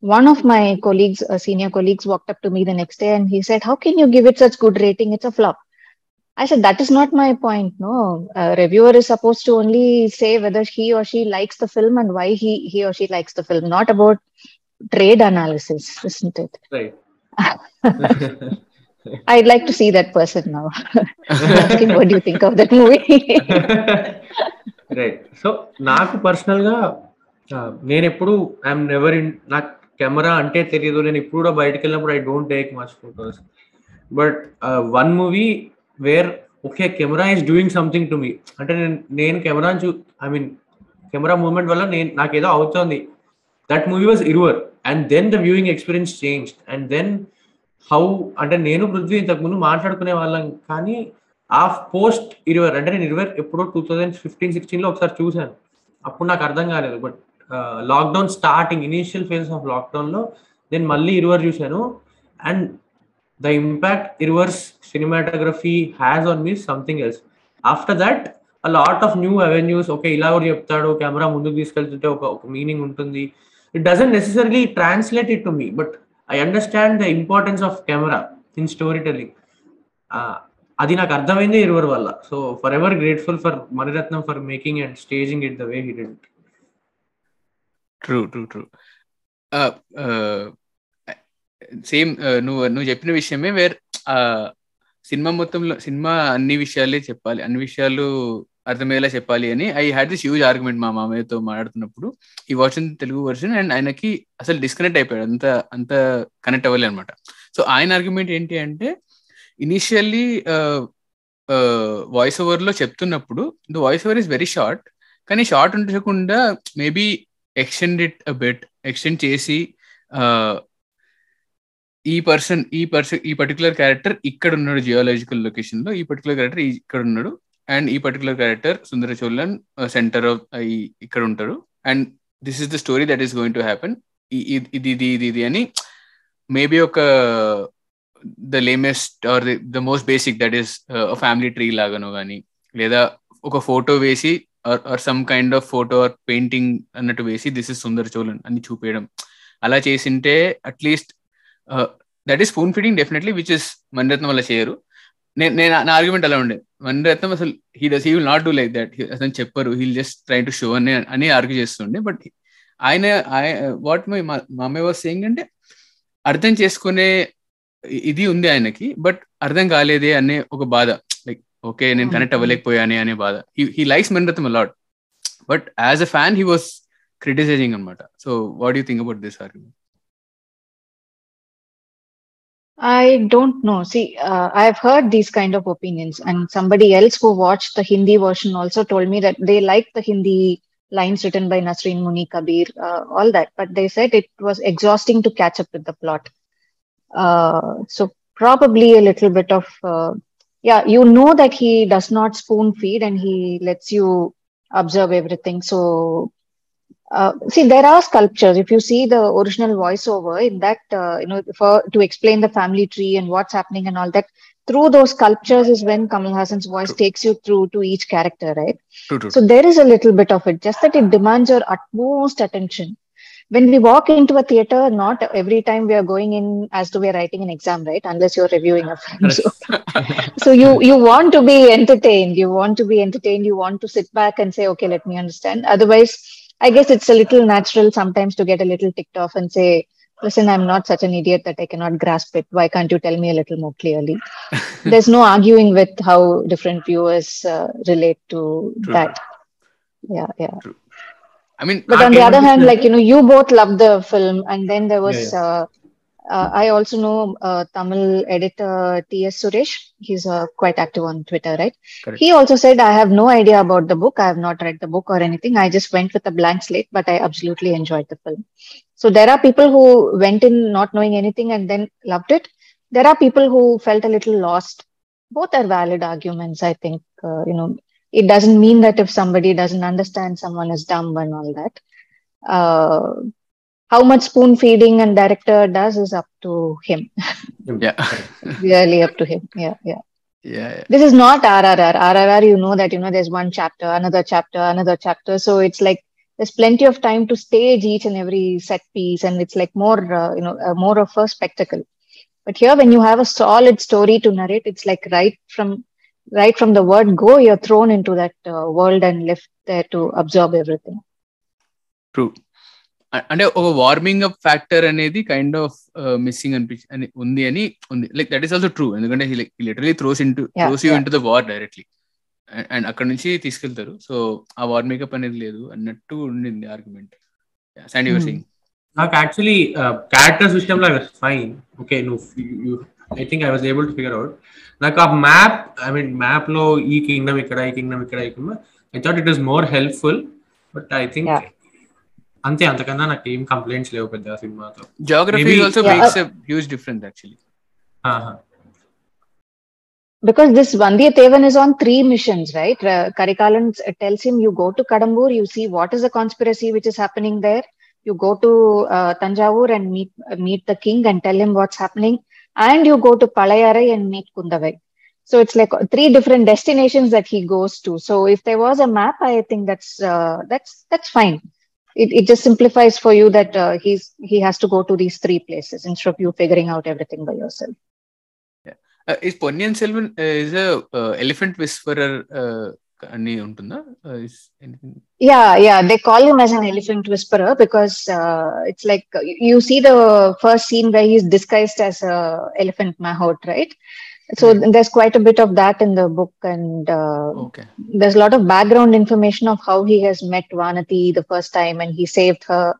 one of my colleagues, uh, senior colleagues, walked up to me the next day and he said, "How can you give it such good rating? It's a flop." I said, "That is not my point. No, a reviewer is supposed to only say whether he or she likes the film and why he he or she likes the film, not about trade analysis, isn't it?" Right I'd like to see that person now. Asking, what do you think of that movie? Right so నాకు పర్సనల్గా నేను ఎప్పుడు I'm never in నాకు camera అంటే తెలియదు నేను ఇప్పుడు కూడా బయటకు వెళ్ళినప్పుడు I don't take much photos but one movie where okay camera is doing something to me అంటే నేను నేను కెమెరా చూ ఐ మీన్ కెమెరా మూమెంట్ వల్ల నేను నాకు ఏదో అవుతుంది. That movie was Iruvar and then the viewing experience change and then how అంటే నేను పృథ్వీ ఇంతకుముందు మాట్లాడుకునే వాళ్ళం. కానీ ఆ పోస్ట్ ఇరవై అంటే నేను ఇరవై ఎప్పుడో టూ థౌజండ్ ఫిఫ్టీన్ సిక్స్టీన్లో ఒకసారి చూశాను. అప్పుడు నాకు అర్థం కాలేదు. But lockdown starting initial phase of లాక్డౌన్లో నేను మళ్ళీ ఇరువర్ చూశాను. And the impact Iruvar's cinematography has on me something else after that a lot of new avenues okay ఇలా కూడా చెప్తాడు. కెమెరా ముందుకు తీసుకెళ్తుంటే ఒక ఒక మీనింగ్ ఉంటుంది. It doesn't necessary translate it to me but I understand the importance of camera in story telling అది నాకు అర్థమైంది ఇరువర్ వల్ల. So for ever grateful for Maniratnam for making and staging it the way he did true true true same నువ్వు నువ్వు చెప్పిన విషయమే wear cinema మొత్తంలో cinema అన్ని విషయాలే చెప్పాలి. అన్ని విషయాలు అర్థమయ్యేలా చెప్పాలి అని. I had this huge argument మా మామయ్యతో మాట్లాడుతున్నప్పుడు. ఈ వాచ్ తెలుగు వర్షన్ అండ్ ఆయనకి అసలు డిస్కనెక్ట్ అయిపోయాడు. అంత అంత కనెక్ట్ అవ్వాలి అనమాట సో ఆయన ఆర్గ్యుమెంట్ ఏంటి అంటే ఇనిషియల్లీ వాయిస్ ఓవర్లో చెప్తున్నప్పుడు the voice over is very short కానీ షార్ట్ ఉండకుండా maybe extend it but extend చేసి uh, ఈ పర్సన్ ఈ పర్సన్ ఈ పర్టికులర్ క్యారెక్టర్ ఇక్కడ ఉన్నాడు జియోలాజికల్ లొకేషన్లో ఈ పర్టికులర్ క్యారెక్టర్ ఇక్కడ ఉన్నాడు. అండ్ ఈ particular character Sundara Cholan uh, centre of uh, ఇక్కడ ఉంటారు. And this is the story that is going to happen. ఇది ఇది ఇది ఇది అని మేబీ ఒక the lamest or the most basic that is family tree లాగానో కానీ లేదా ఒక ఫోటో వేసి or some kind of photo or painting అన్నట్టు వేసి దిస్ ఇస్ సుందర్ చోళన్ అని చూపించడం అలా చేసింటే at least that is spoon feeding definitely which is Maniratnam వల్ల చేయరు. నేను నేను నా ఆర్గ్యుమెంట్ అలా ఉండే. మణిరత్నం అసలు he does he will not do like that అసలు చెప్పరు. He'll just try to show అని అని ఆర్గ్యూ చేస్తుండే. బట్ ఆయన వాట్ మై మామయ్య వాస్ సేయింగ్ అంటే అర్థం చేసుకునే ఇది ఉంది ఆయనకి బట్ అర్థం కాలేదే అనే ఒక బాధ. లైక్ ఓకే నేను కనెక్ట్ అవ్వలేకపోయానే అనే బాధ. He likes Maniratnam a lot but as a fan he was criticising అనమాట so what you think about this argument I don't know. See, uh, I've heard these kind of opinions, and somebody else who watched the Hindi version also told me that they liked the Hindi lines written by Nasreen Munni Kabir, uh, all that, but they said it was exhausting to catch up with the plot. Uh, so probably a little bit of, yeah, you know that he does not spoon feed and he lets you observe everything. So uh, see there are sculptures. If you see the original voiceover in that uh, you know for to explain the family tree and what's happening and all that through those sculptures is when Kamal Haasan's voice true. takes you through to each character right? True, true. so there is a little bit of it just that it demands your utmost attention. When we walk into a theater not every time we are going in as though we're writing an exam right? Unless you're reviewing a film so, so you you want to be entertained. You want to be entertained. You want to sit back and say okay let me understand. Otherwise I guess it's a little natural sometimes to get a little ticked off and say, listen, I'm not such an idiot that I cannot grasp it. Why can't you tell me a little more clearly? There's no arguing with how different viewers uh, relate to True. that. Yeah, yeah. True. I mean, But on the other hand, like, you know, you both loved the film, and then there was, Yeah, Uh, uh, I also know uh, Tamil editor T.S. Suresh. He's uh, quite active on Twitter, right? Correct. He also said, I have no idea about the book. I have not read the book or anything. I just went with a blank slate, but I absolutely enjoyed the film. So there are people who went in not knowing anything and then loved it. There are people who felt a little lost. Both are valid arguments, I think. Uh, you know, it doesn't mean that if somebody doesn't understand, someone is dumb and all that. Uh, how much spoon feeding and director does is up to him. yeah, really up to him. Yeah, yeah. yeah, yeah. This is not RRR. RRR, you know that you know there's one chapter, another chapter, another chapter. So it's like there's plenty of time to stage each and every set piece, and it's like more, uh, you know, uh, more of a spectacle. But here, when you have a solid story to narrate, it's like right from right from the word go, you're thrown into that uh, world and left there to absorb everything. True అంటే ఒక warming up factor అనేది kind of missing అనిపించి అని ఉంది అని ఉంది. Like that is also true ఎందుకంటే literally throws into throws you. Into the war directly and అక్కడ నుంచి తీసుకెళ్తారు. సో ఆ వార్ మేకప్ అనేది లేదు అన్నట్టు ఉండింది ఆర్గ్యుమెంట్ సాండ్ యువర్. సింగ్ నాకు యాక్చువల్లీ క్యారెక్టర్ సిస్టమ్లో ఫైన్ ఓకే నువ్వు I think I was able to figure out నాకు ఆ మ్యాప్ ఐ మీన్ మ్యాప్లో ఈ కింగ్డమ్ ఇక్కడ ఈ కింగ్డమ్ ఇక్కడ ఈ kingdom I thought it is more helpful but I think. అంతే అంతకన్నా నాకు ఏం కంప్లైంట్స్ లేవు పెద్ద సినిమాతో geography also makes a huge difference actually because this Vandiyatevan is on three missions, right? Karikalan tells him, you go to Kadambur, you see what is the conspiracy which is happening there. You go to uh, Tanjavur and meet meet the king and tell him what's happening. And you go to Palayarai and meet Kundavai. So it's like uh, three different destinations that he goes to. So if there was a map, I think that's uh, that's that's fine it, just simplifies for you that uh, he's he has to go to these three places instead of you figuring out everything by yourself. Yeah, uh, is Ponniyin Selvan uh, is a uh, elephant whisperer? Uh, uh, is. Yeah, yeah, they call him as an elephant whisperer because it's like you see the first scene where he's disguised as a elephant mahout, right? He's disguised as a elephant mahout, right? So Right. there's quite a bit of that in the book, and uh, okay there's a lot of background information of how he has met Vanati the first time and he saved her,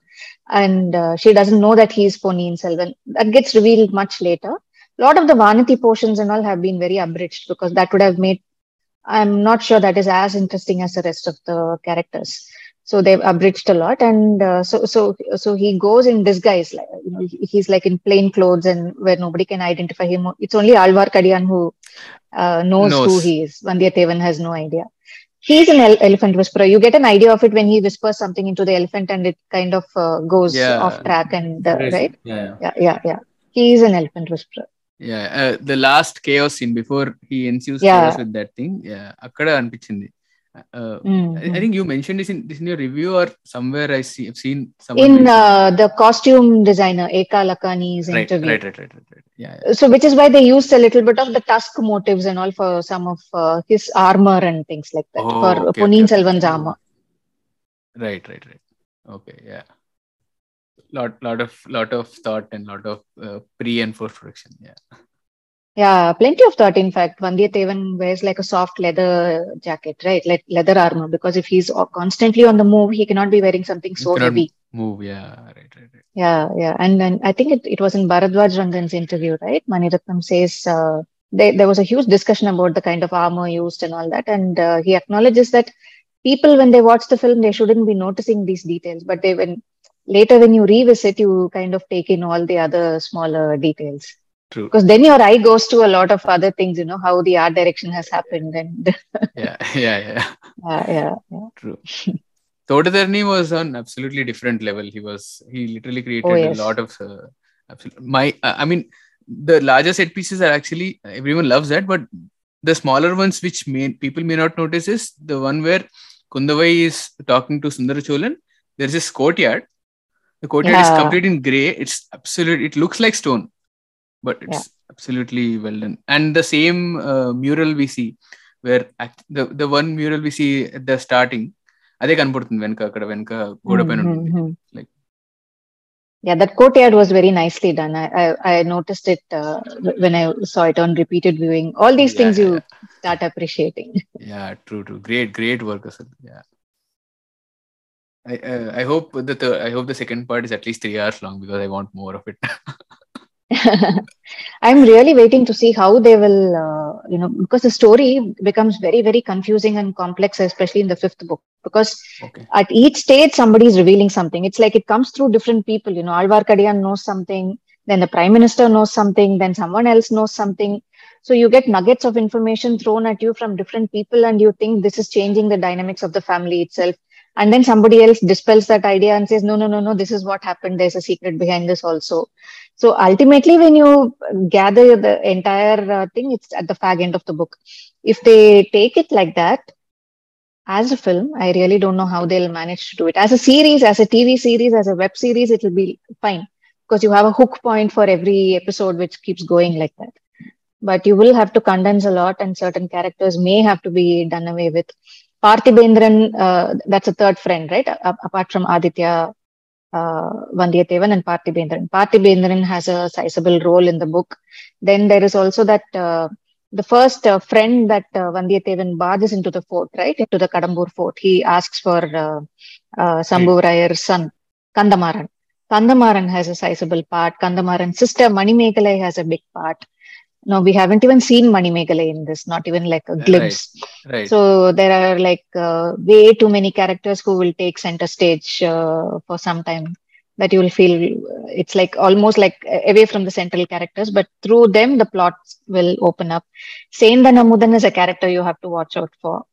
and uh, she doesn't know that he's Ponniyin Selvan. That gets revealed much later. A lot of the Vanati portions and all have been very abridged because that would have made. I'm not sure that is as interesting as the rest of the characters so they've abridged a lot and uh, so so so he goes in disguise like you know he's like in plain clothes and where nobody can identify him. It's only alvar kadian who uh, knows, knows, who he is. Vandiyatevan has no idea. He's an elephant whisperer. You get an idea of it when he whispers something into the elephant and it kind of uh, goes yeah. off track and right? Yeah. yeah. Yeah yeah he's an elephant whisperer. Yeah uh, the last chaos scene before he ensues yeah. with that thing yeah akkada anpichindi uh, Mhm. I, I think you mentioned this in this in your review or somewhere I see I've seen in uh, the costume designer Eka Lakhani's right, interview. right right right right right yeah, yeah. so which is why they used a little bit of the tusk motives and all for some of uh, his armor and things like that Oh, for okay, Ponniyin okay, okay. Selvan's armor. right right right okay yeah lot lot of lot of thought and lot of uh, pre and post production yeah Yeah, plenty of thought. In fact, Vandiyathevan wears like a soft leather jacket, right? Like leather armor, because if he's constantly on the move, he cannot be wearing something so heavy. move yeah right right right Yeah, yeah. And then I think it, it was in Bharadwaj Rangan's interview, right? Maniratnam says uh, there, there was a huge discussion about the kind of armor used and all that. And uh, he acknowledges that people, when they watch the film, they shouldn't be noticing these details. But they, when later, when you revisit, you kind of take in all the other smaller details. True Because then your eye goes to a lot of other things, you know, how the art direction has happened. And yeah yeah yeah uh, yeah, yeah. True. Thota Tharani was on absolutely different level. He was he literally created Oh, a lot of uh, absolute, my uh, I mean the larger set pieces are actually everyone loves that, but the smaller ones which may people may not notice is the one where Kundavai is talking to Sundara Cholan. There's this courtyard. The courtyard is Yeah. complete in gray. It's absolute. It looks like stone, but it's absolutely well done. And the same uh, mural we see, where act- the the one mural we see at the starting, అదే కనపడుతుంది వెనక అక్కడ వెనక గోడ పైన Mhm, ఉంటుంది mhm. Like- yeah that courtyard was very nicely done i i, I noticed it uh, when i saw it on repeated viewing all these Yeah, things you yeah, start appreciating yeah true true great great work అసలు yeah I, uh, I hope the third, I hope the second part is at least three hours long because I want more of it. i'm really waiting to see how they will uh, you know because the story becomes very very confusing and complex especially in the fifth book. Because okay. at each stage somebody is revealing something. It's like it comes through different people you know. Alvar kadian knows something then the prime minister knows something then someone else knows something. So you get nuggets of information thrown at you from different people and you think this is changing the dynamics of the family itself and then somebody else dispels that idea and says no no no no this is what happened there's a secret behind this also so ultimately when you gather the entire uh, thing it's at the fag end of the book if they take it like that as a film, I really don't know how they'll manage to do it. As a series, as a TV series, as a web series, it will be fine because you have a hook point for every episode which keeps going like that. But you will have to condense a lot, and certain characters may have to be done away with. Parthibendran, uh, that's a third friend, right? A- apart from Aditya uh, Vandiyathevan and Parthibendran. Parthibendran has a sizable role in the book. Then there is also that. Uh, the first uh, friend that uh, barges into the fort, right, into the Kadambur fort, he asks for uh, uh, son, Kandamaran. Kandamaran has a sizable part. Kandamaran's sister, Manimekalai, has a big part. No, we haven't even seen Manimekalai in this, not even like a glimpse. Right. right. So there are like uh, way too many characters who will take center stage uh, for some time. that you will feel it's like almost like away from the central characters, but through them the plots will open up. Sendhan Amudhan is a character you have to watch out for.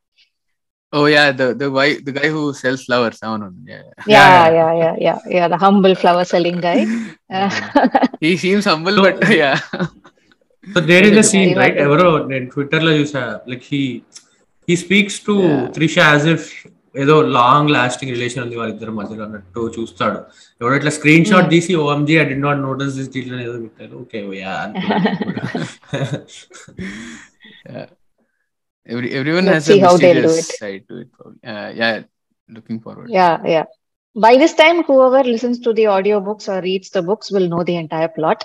Oh yeah, the the guy the guy who sells flowers. Oh, no, yeah, Yeah, yeah, yeah, yeah, yeah. The humble flower selling guy. Uh, he seems humble, but yeah. So there is a scene Yeah, right yeah. ఎవరో నేను Twitter లో చూసా like he he speaks to Yeah. Trisha as if ఏదో long lasting relation ఉంది వాళ్ళిద్దరి మధ్యలో అన్నట్టు చూస్తాడు ఎవడో ఇట్లా స్క్రీన్ షాట్ Hmm. తీసి OMG I D not notice this detail ఏదో పెట్టారు okay yeah yeah. Every everyone Let's has see a how they'll do mysterious it. side to it. Probably. Uh, yeah, looking forward. yeah, yeah. By this time, whoever listens to the audiobooks or reads the books will know the entire plot.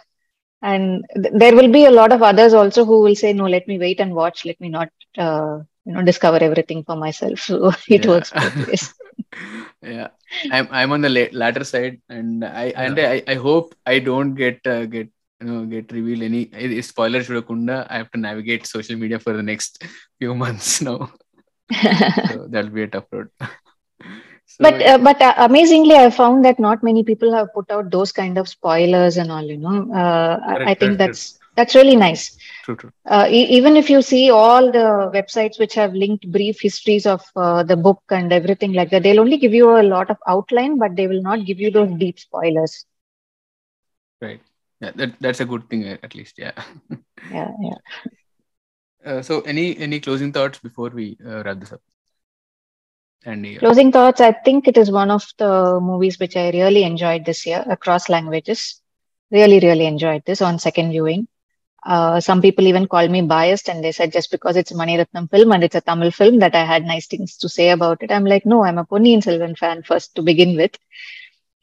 And th- there will be a lot of others also who will say, no, let me wait and watch. Let me not, uh, you know, discover everything for myself. So it Yeah. works both ways. yeah, I'm I'm on the la- latter side, and I and I, I hope I don't get uh, get you know get reveal any spoilers. Kunda. I have to navigate social media for the next few months now. so that'll be a tough road. So, but uh, but uh, amazingly i found that not many people have put out those kind of spoilers and all you know uh, I- i think correct, that's that's really nice true, true. uh, e- even if you see all the websites which have linked brief histories of uh, the book and everything like that they'll only give you a lot of outline but they will not give you those deep spoilers Right. Yeah, that that's a good thing at least. Yeah. yeah yeah Uh, so any any closing thoughts before we uh, wrap this up? And closing thoughts i think it is one of the movies which i really enjoyed this year across languages really really enjoyed this on second viewing uh, some people even called me biased and they said just because it's a Mani Ratnam film and it's a Tamil film that I had nice things to say about it. I'm like, no, I'm a Ponniyin Selvan fan first to begin with.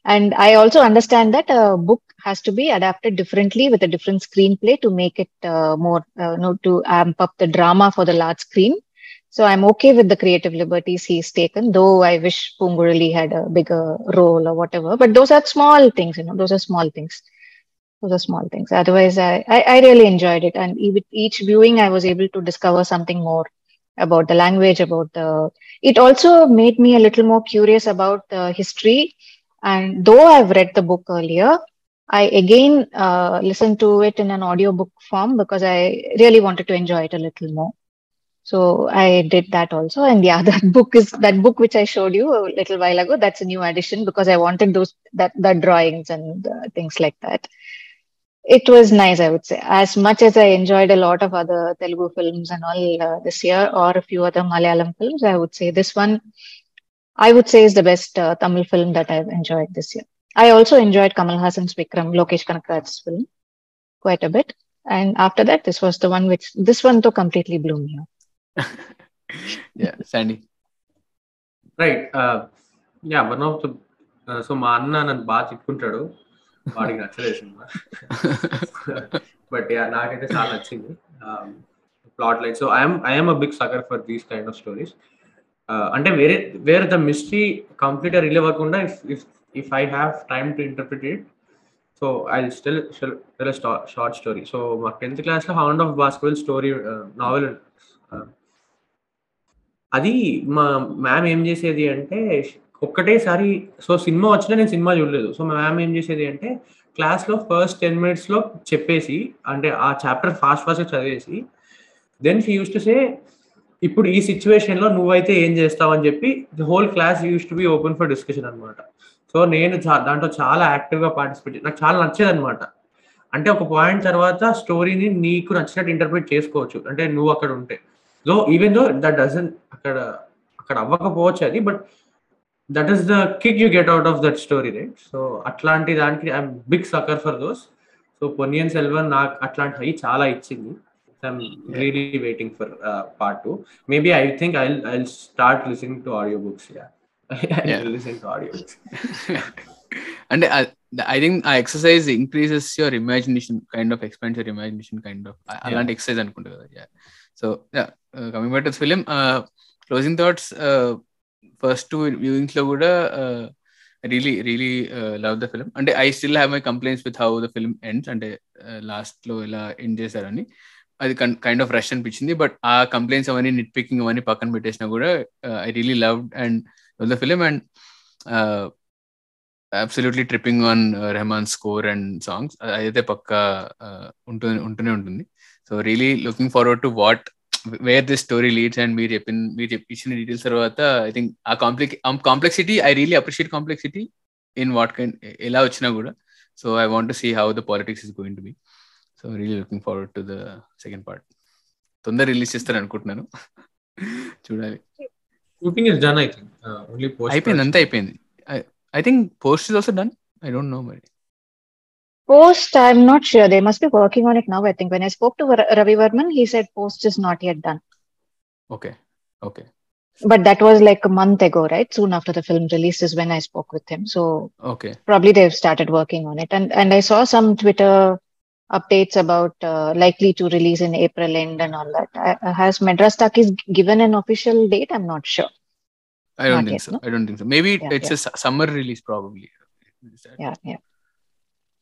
And I also understand that a book has to be adapted differently with a different screenplay to make it uh, more, uh, you know, to amp up the drama for the large screen. So I'm okay with the creative liberties he's taken, though I wish Poonguzhali had a bigger role or whatever. But those are small things, you know, those are small things. Those are small things. Otherwise, I, I, I really enjoyed it. And with each viewing, I was able to discover something more about the language, about the. It also made me a little more curious about the history. And though I've read the book earlier, I again uh, listened to it in an audiobook form because I really wanted to enjoy it a little more. So I did that also. And yeah, that book is that book which I showed you a little while ago. That's a new addition because I wanted those that that drawings and uh, things like that. It was nice, I would say. As much as I enjoyed a lot of other Telugu films and all uh, this year, or a few other Malayalam films, I would say this one, I would say, is the best uh, Tamil film that I've enjoyed this year. I also enjoyed Kamal Haasan's Vikram, Lokesh Kanagaraj's film, quite a bit. And after that, this was the one which this one though completely blew me up. Yeah, Sandy. Right yeah one of the so మా అన్న నన్ను బాగా తిట్టుకుంటాడు. వాడికి నచ్చలేదు cinema. But yeah నాకైతే చాలా నచ్చింది. Plot line so I'm I'm a big sucker for these kind of stories అంటే వేరే వేరే ద మిస్టరీ కంప్లీట్ రిలీవ్ అవ్వకుండా if if I have time to interpret it so I still short story so మా tenth క్లాస్లో hound of Baskerville story novel అది మా ma'am ఏం చేసేది అంటే ఒక్కటేసారి సో సినిమా వచ్చినా నేను సినిమా చూడలేదు. సో మా మ్యామ్ ఏం చేసేది అంటే క్లాస్లో ఫస్ట్ టెన్ మినిట్స్లో చెప్పేసి అంటే ఆ చాప్టర్ ఫాస్ట్ ఫాస్ట్గా చదివేసి then she use to say ఇప్పుడు ఈ సిచ్యువేషన్లో నువ్వైతే ఏం చేస్తావు? అని చెప్పి the whole class use to be open for discussion అనమాట సో నేను చా- దాంట్లో చాలా యాక్టివ్గా పార్టిసిపేట్ నాకు చాలా నచ్చేది అనమాట అంటే ఒక పాయింట్ తర్వాత స్టోరీని నీకు నచ్చినట్టు ఇంటర్ప్రిట్ చేసుకోవచ్చు. అంటే నువ్వు అక్కడ ఉంటే. So even though that doesn't అక్కడ అక్కడ అవ్వకపోవచ్చు అది but that is the kick you get out of that story right so అట్లాంటి దానికి I'm big sucker for those so Ponniyin Selvan నాకు అట్లాంటివి చాలా ఇచ్చింది. I'm really waiting for part two maybe I think I I start listening to audio books yeah Yeah. Listening to audio books and I, I think ఆ exercise increases your imagination kind of expands your imagination kind of అలాంటి exercise అనుకుంటా కదా so coming back to film closing thoughts first two వ్యూయింగ్స్లో కూడా really really love the film అంటే I still have my complaints with how the film ends అంటే లాస్ట్లో ఇలా end చేశారని. అది కైండ్ ఆఫ్ రష్ అనిపించింది. బట్ ఆ కంప్లైంట్స్ అవన్నీ నిట్ పికింగ్ అవన్నీ పక్కన పెట్టేసినా కూడా I really love and the film and absolutely tripping on Rahman score and songs అదైతే పక్క ఉంటుంది ఉంటూనే ఉంటుంది. So really looking forward to what where this story leads and మీరు చెప్పిన మీరు ఇచ్చిన డీటెయిల్స్ తర్వాత ఐ థింక్ ఆ complex complexity I really appreciate complexity in what kind ఎలా వచ్చినా కూడా. So I want see how the politics is going to be so really looking forward to the second part తొందర release చేస్తారు అనుకుంటున్నాను. చూడాలి. Shooting is done I think only post అయిపోయింది అంతా అయిపోయింది. I think post is also done I don't know మరి. Post, I'm not sure. They must be working on it now. I think when I spoke to Ravi Varman, he said post is not yet done. Okay. Okay. But that was like a month ago, right? Soon after the film release is when I spoke with him. So okay, probably they've started working on it. And and I saw some Twitter updates about uh, likely to release in April end and all that. Uh, uh, has Madras Talkies given an official date? I'm not sure. I don't not think yet, so. No? I don't think so. Maybe yeah, it's yeah. a summer release, probably. Yeah, yeah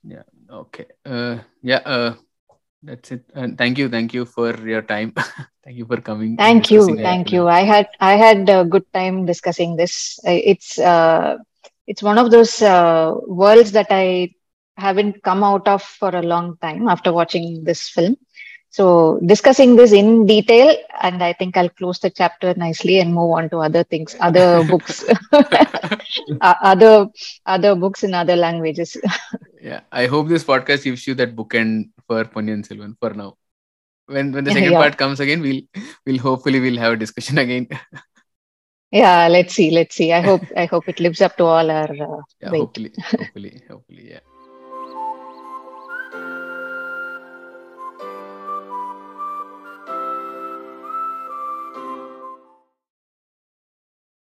yeah. Okay. Uh, yeah. Uh, that's it. And thank you. Thank you for your time. thank you for coming. Thank you, thank you. I had I had a good time discussing this. It's uh, it's one of those uh, worlds that I haven't come out of for a long time after watching this film. So discussing this in detail, and I think I'll close the chapter nicely and move on to other things, other books, uh, other other books in other languages. yeah. I hope this podcast gives you that bookend for Ponniyin Selvan for now. When when the second Yeah. part comes again, we'll we'll hopefully we'll have a discussion again. yeah, let's see, let's see. I hope I hope it lives up to all our uh, yeah. Hopefully. Hopefully. Hopefully. Yeah.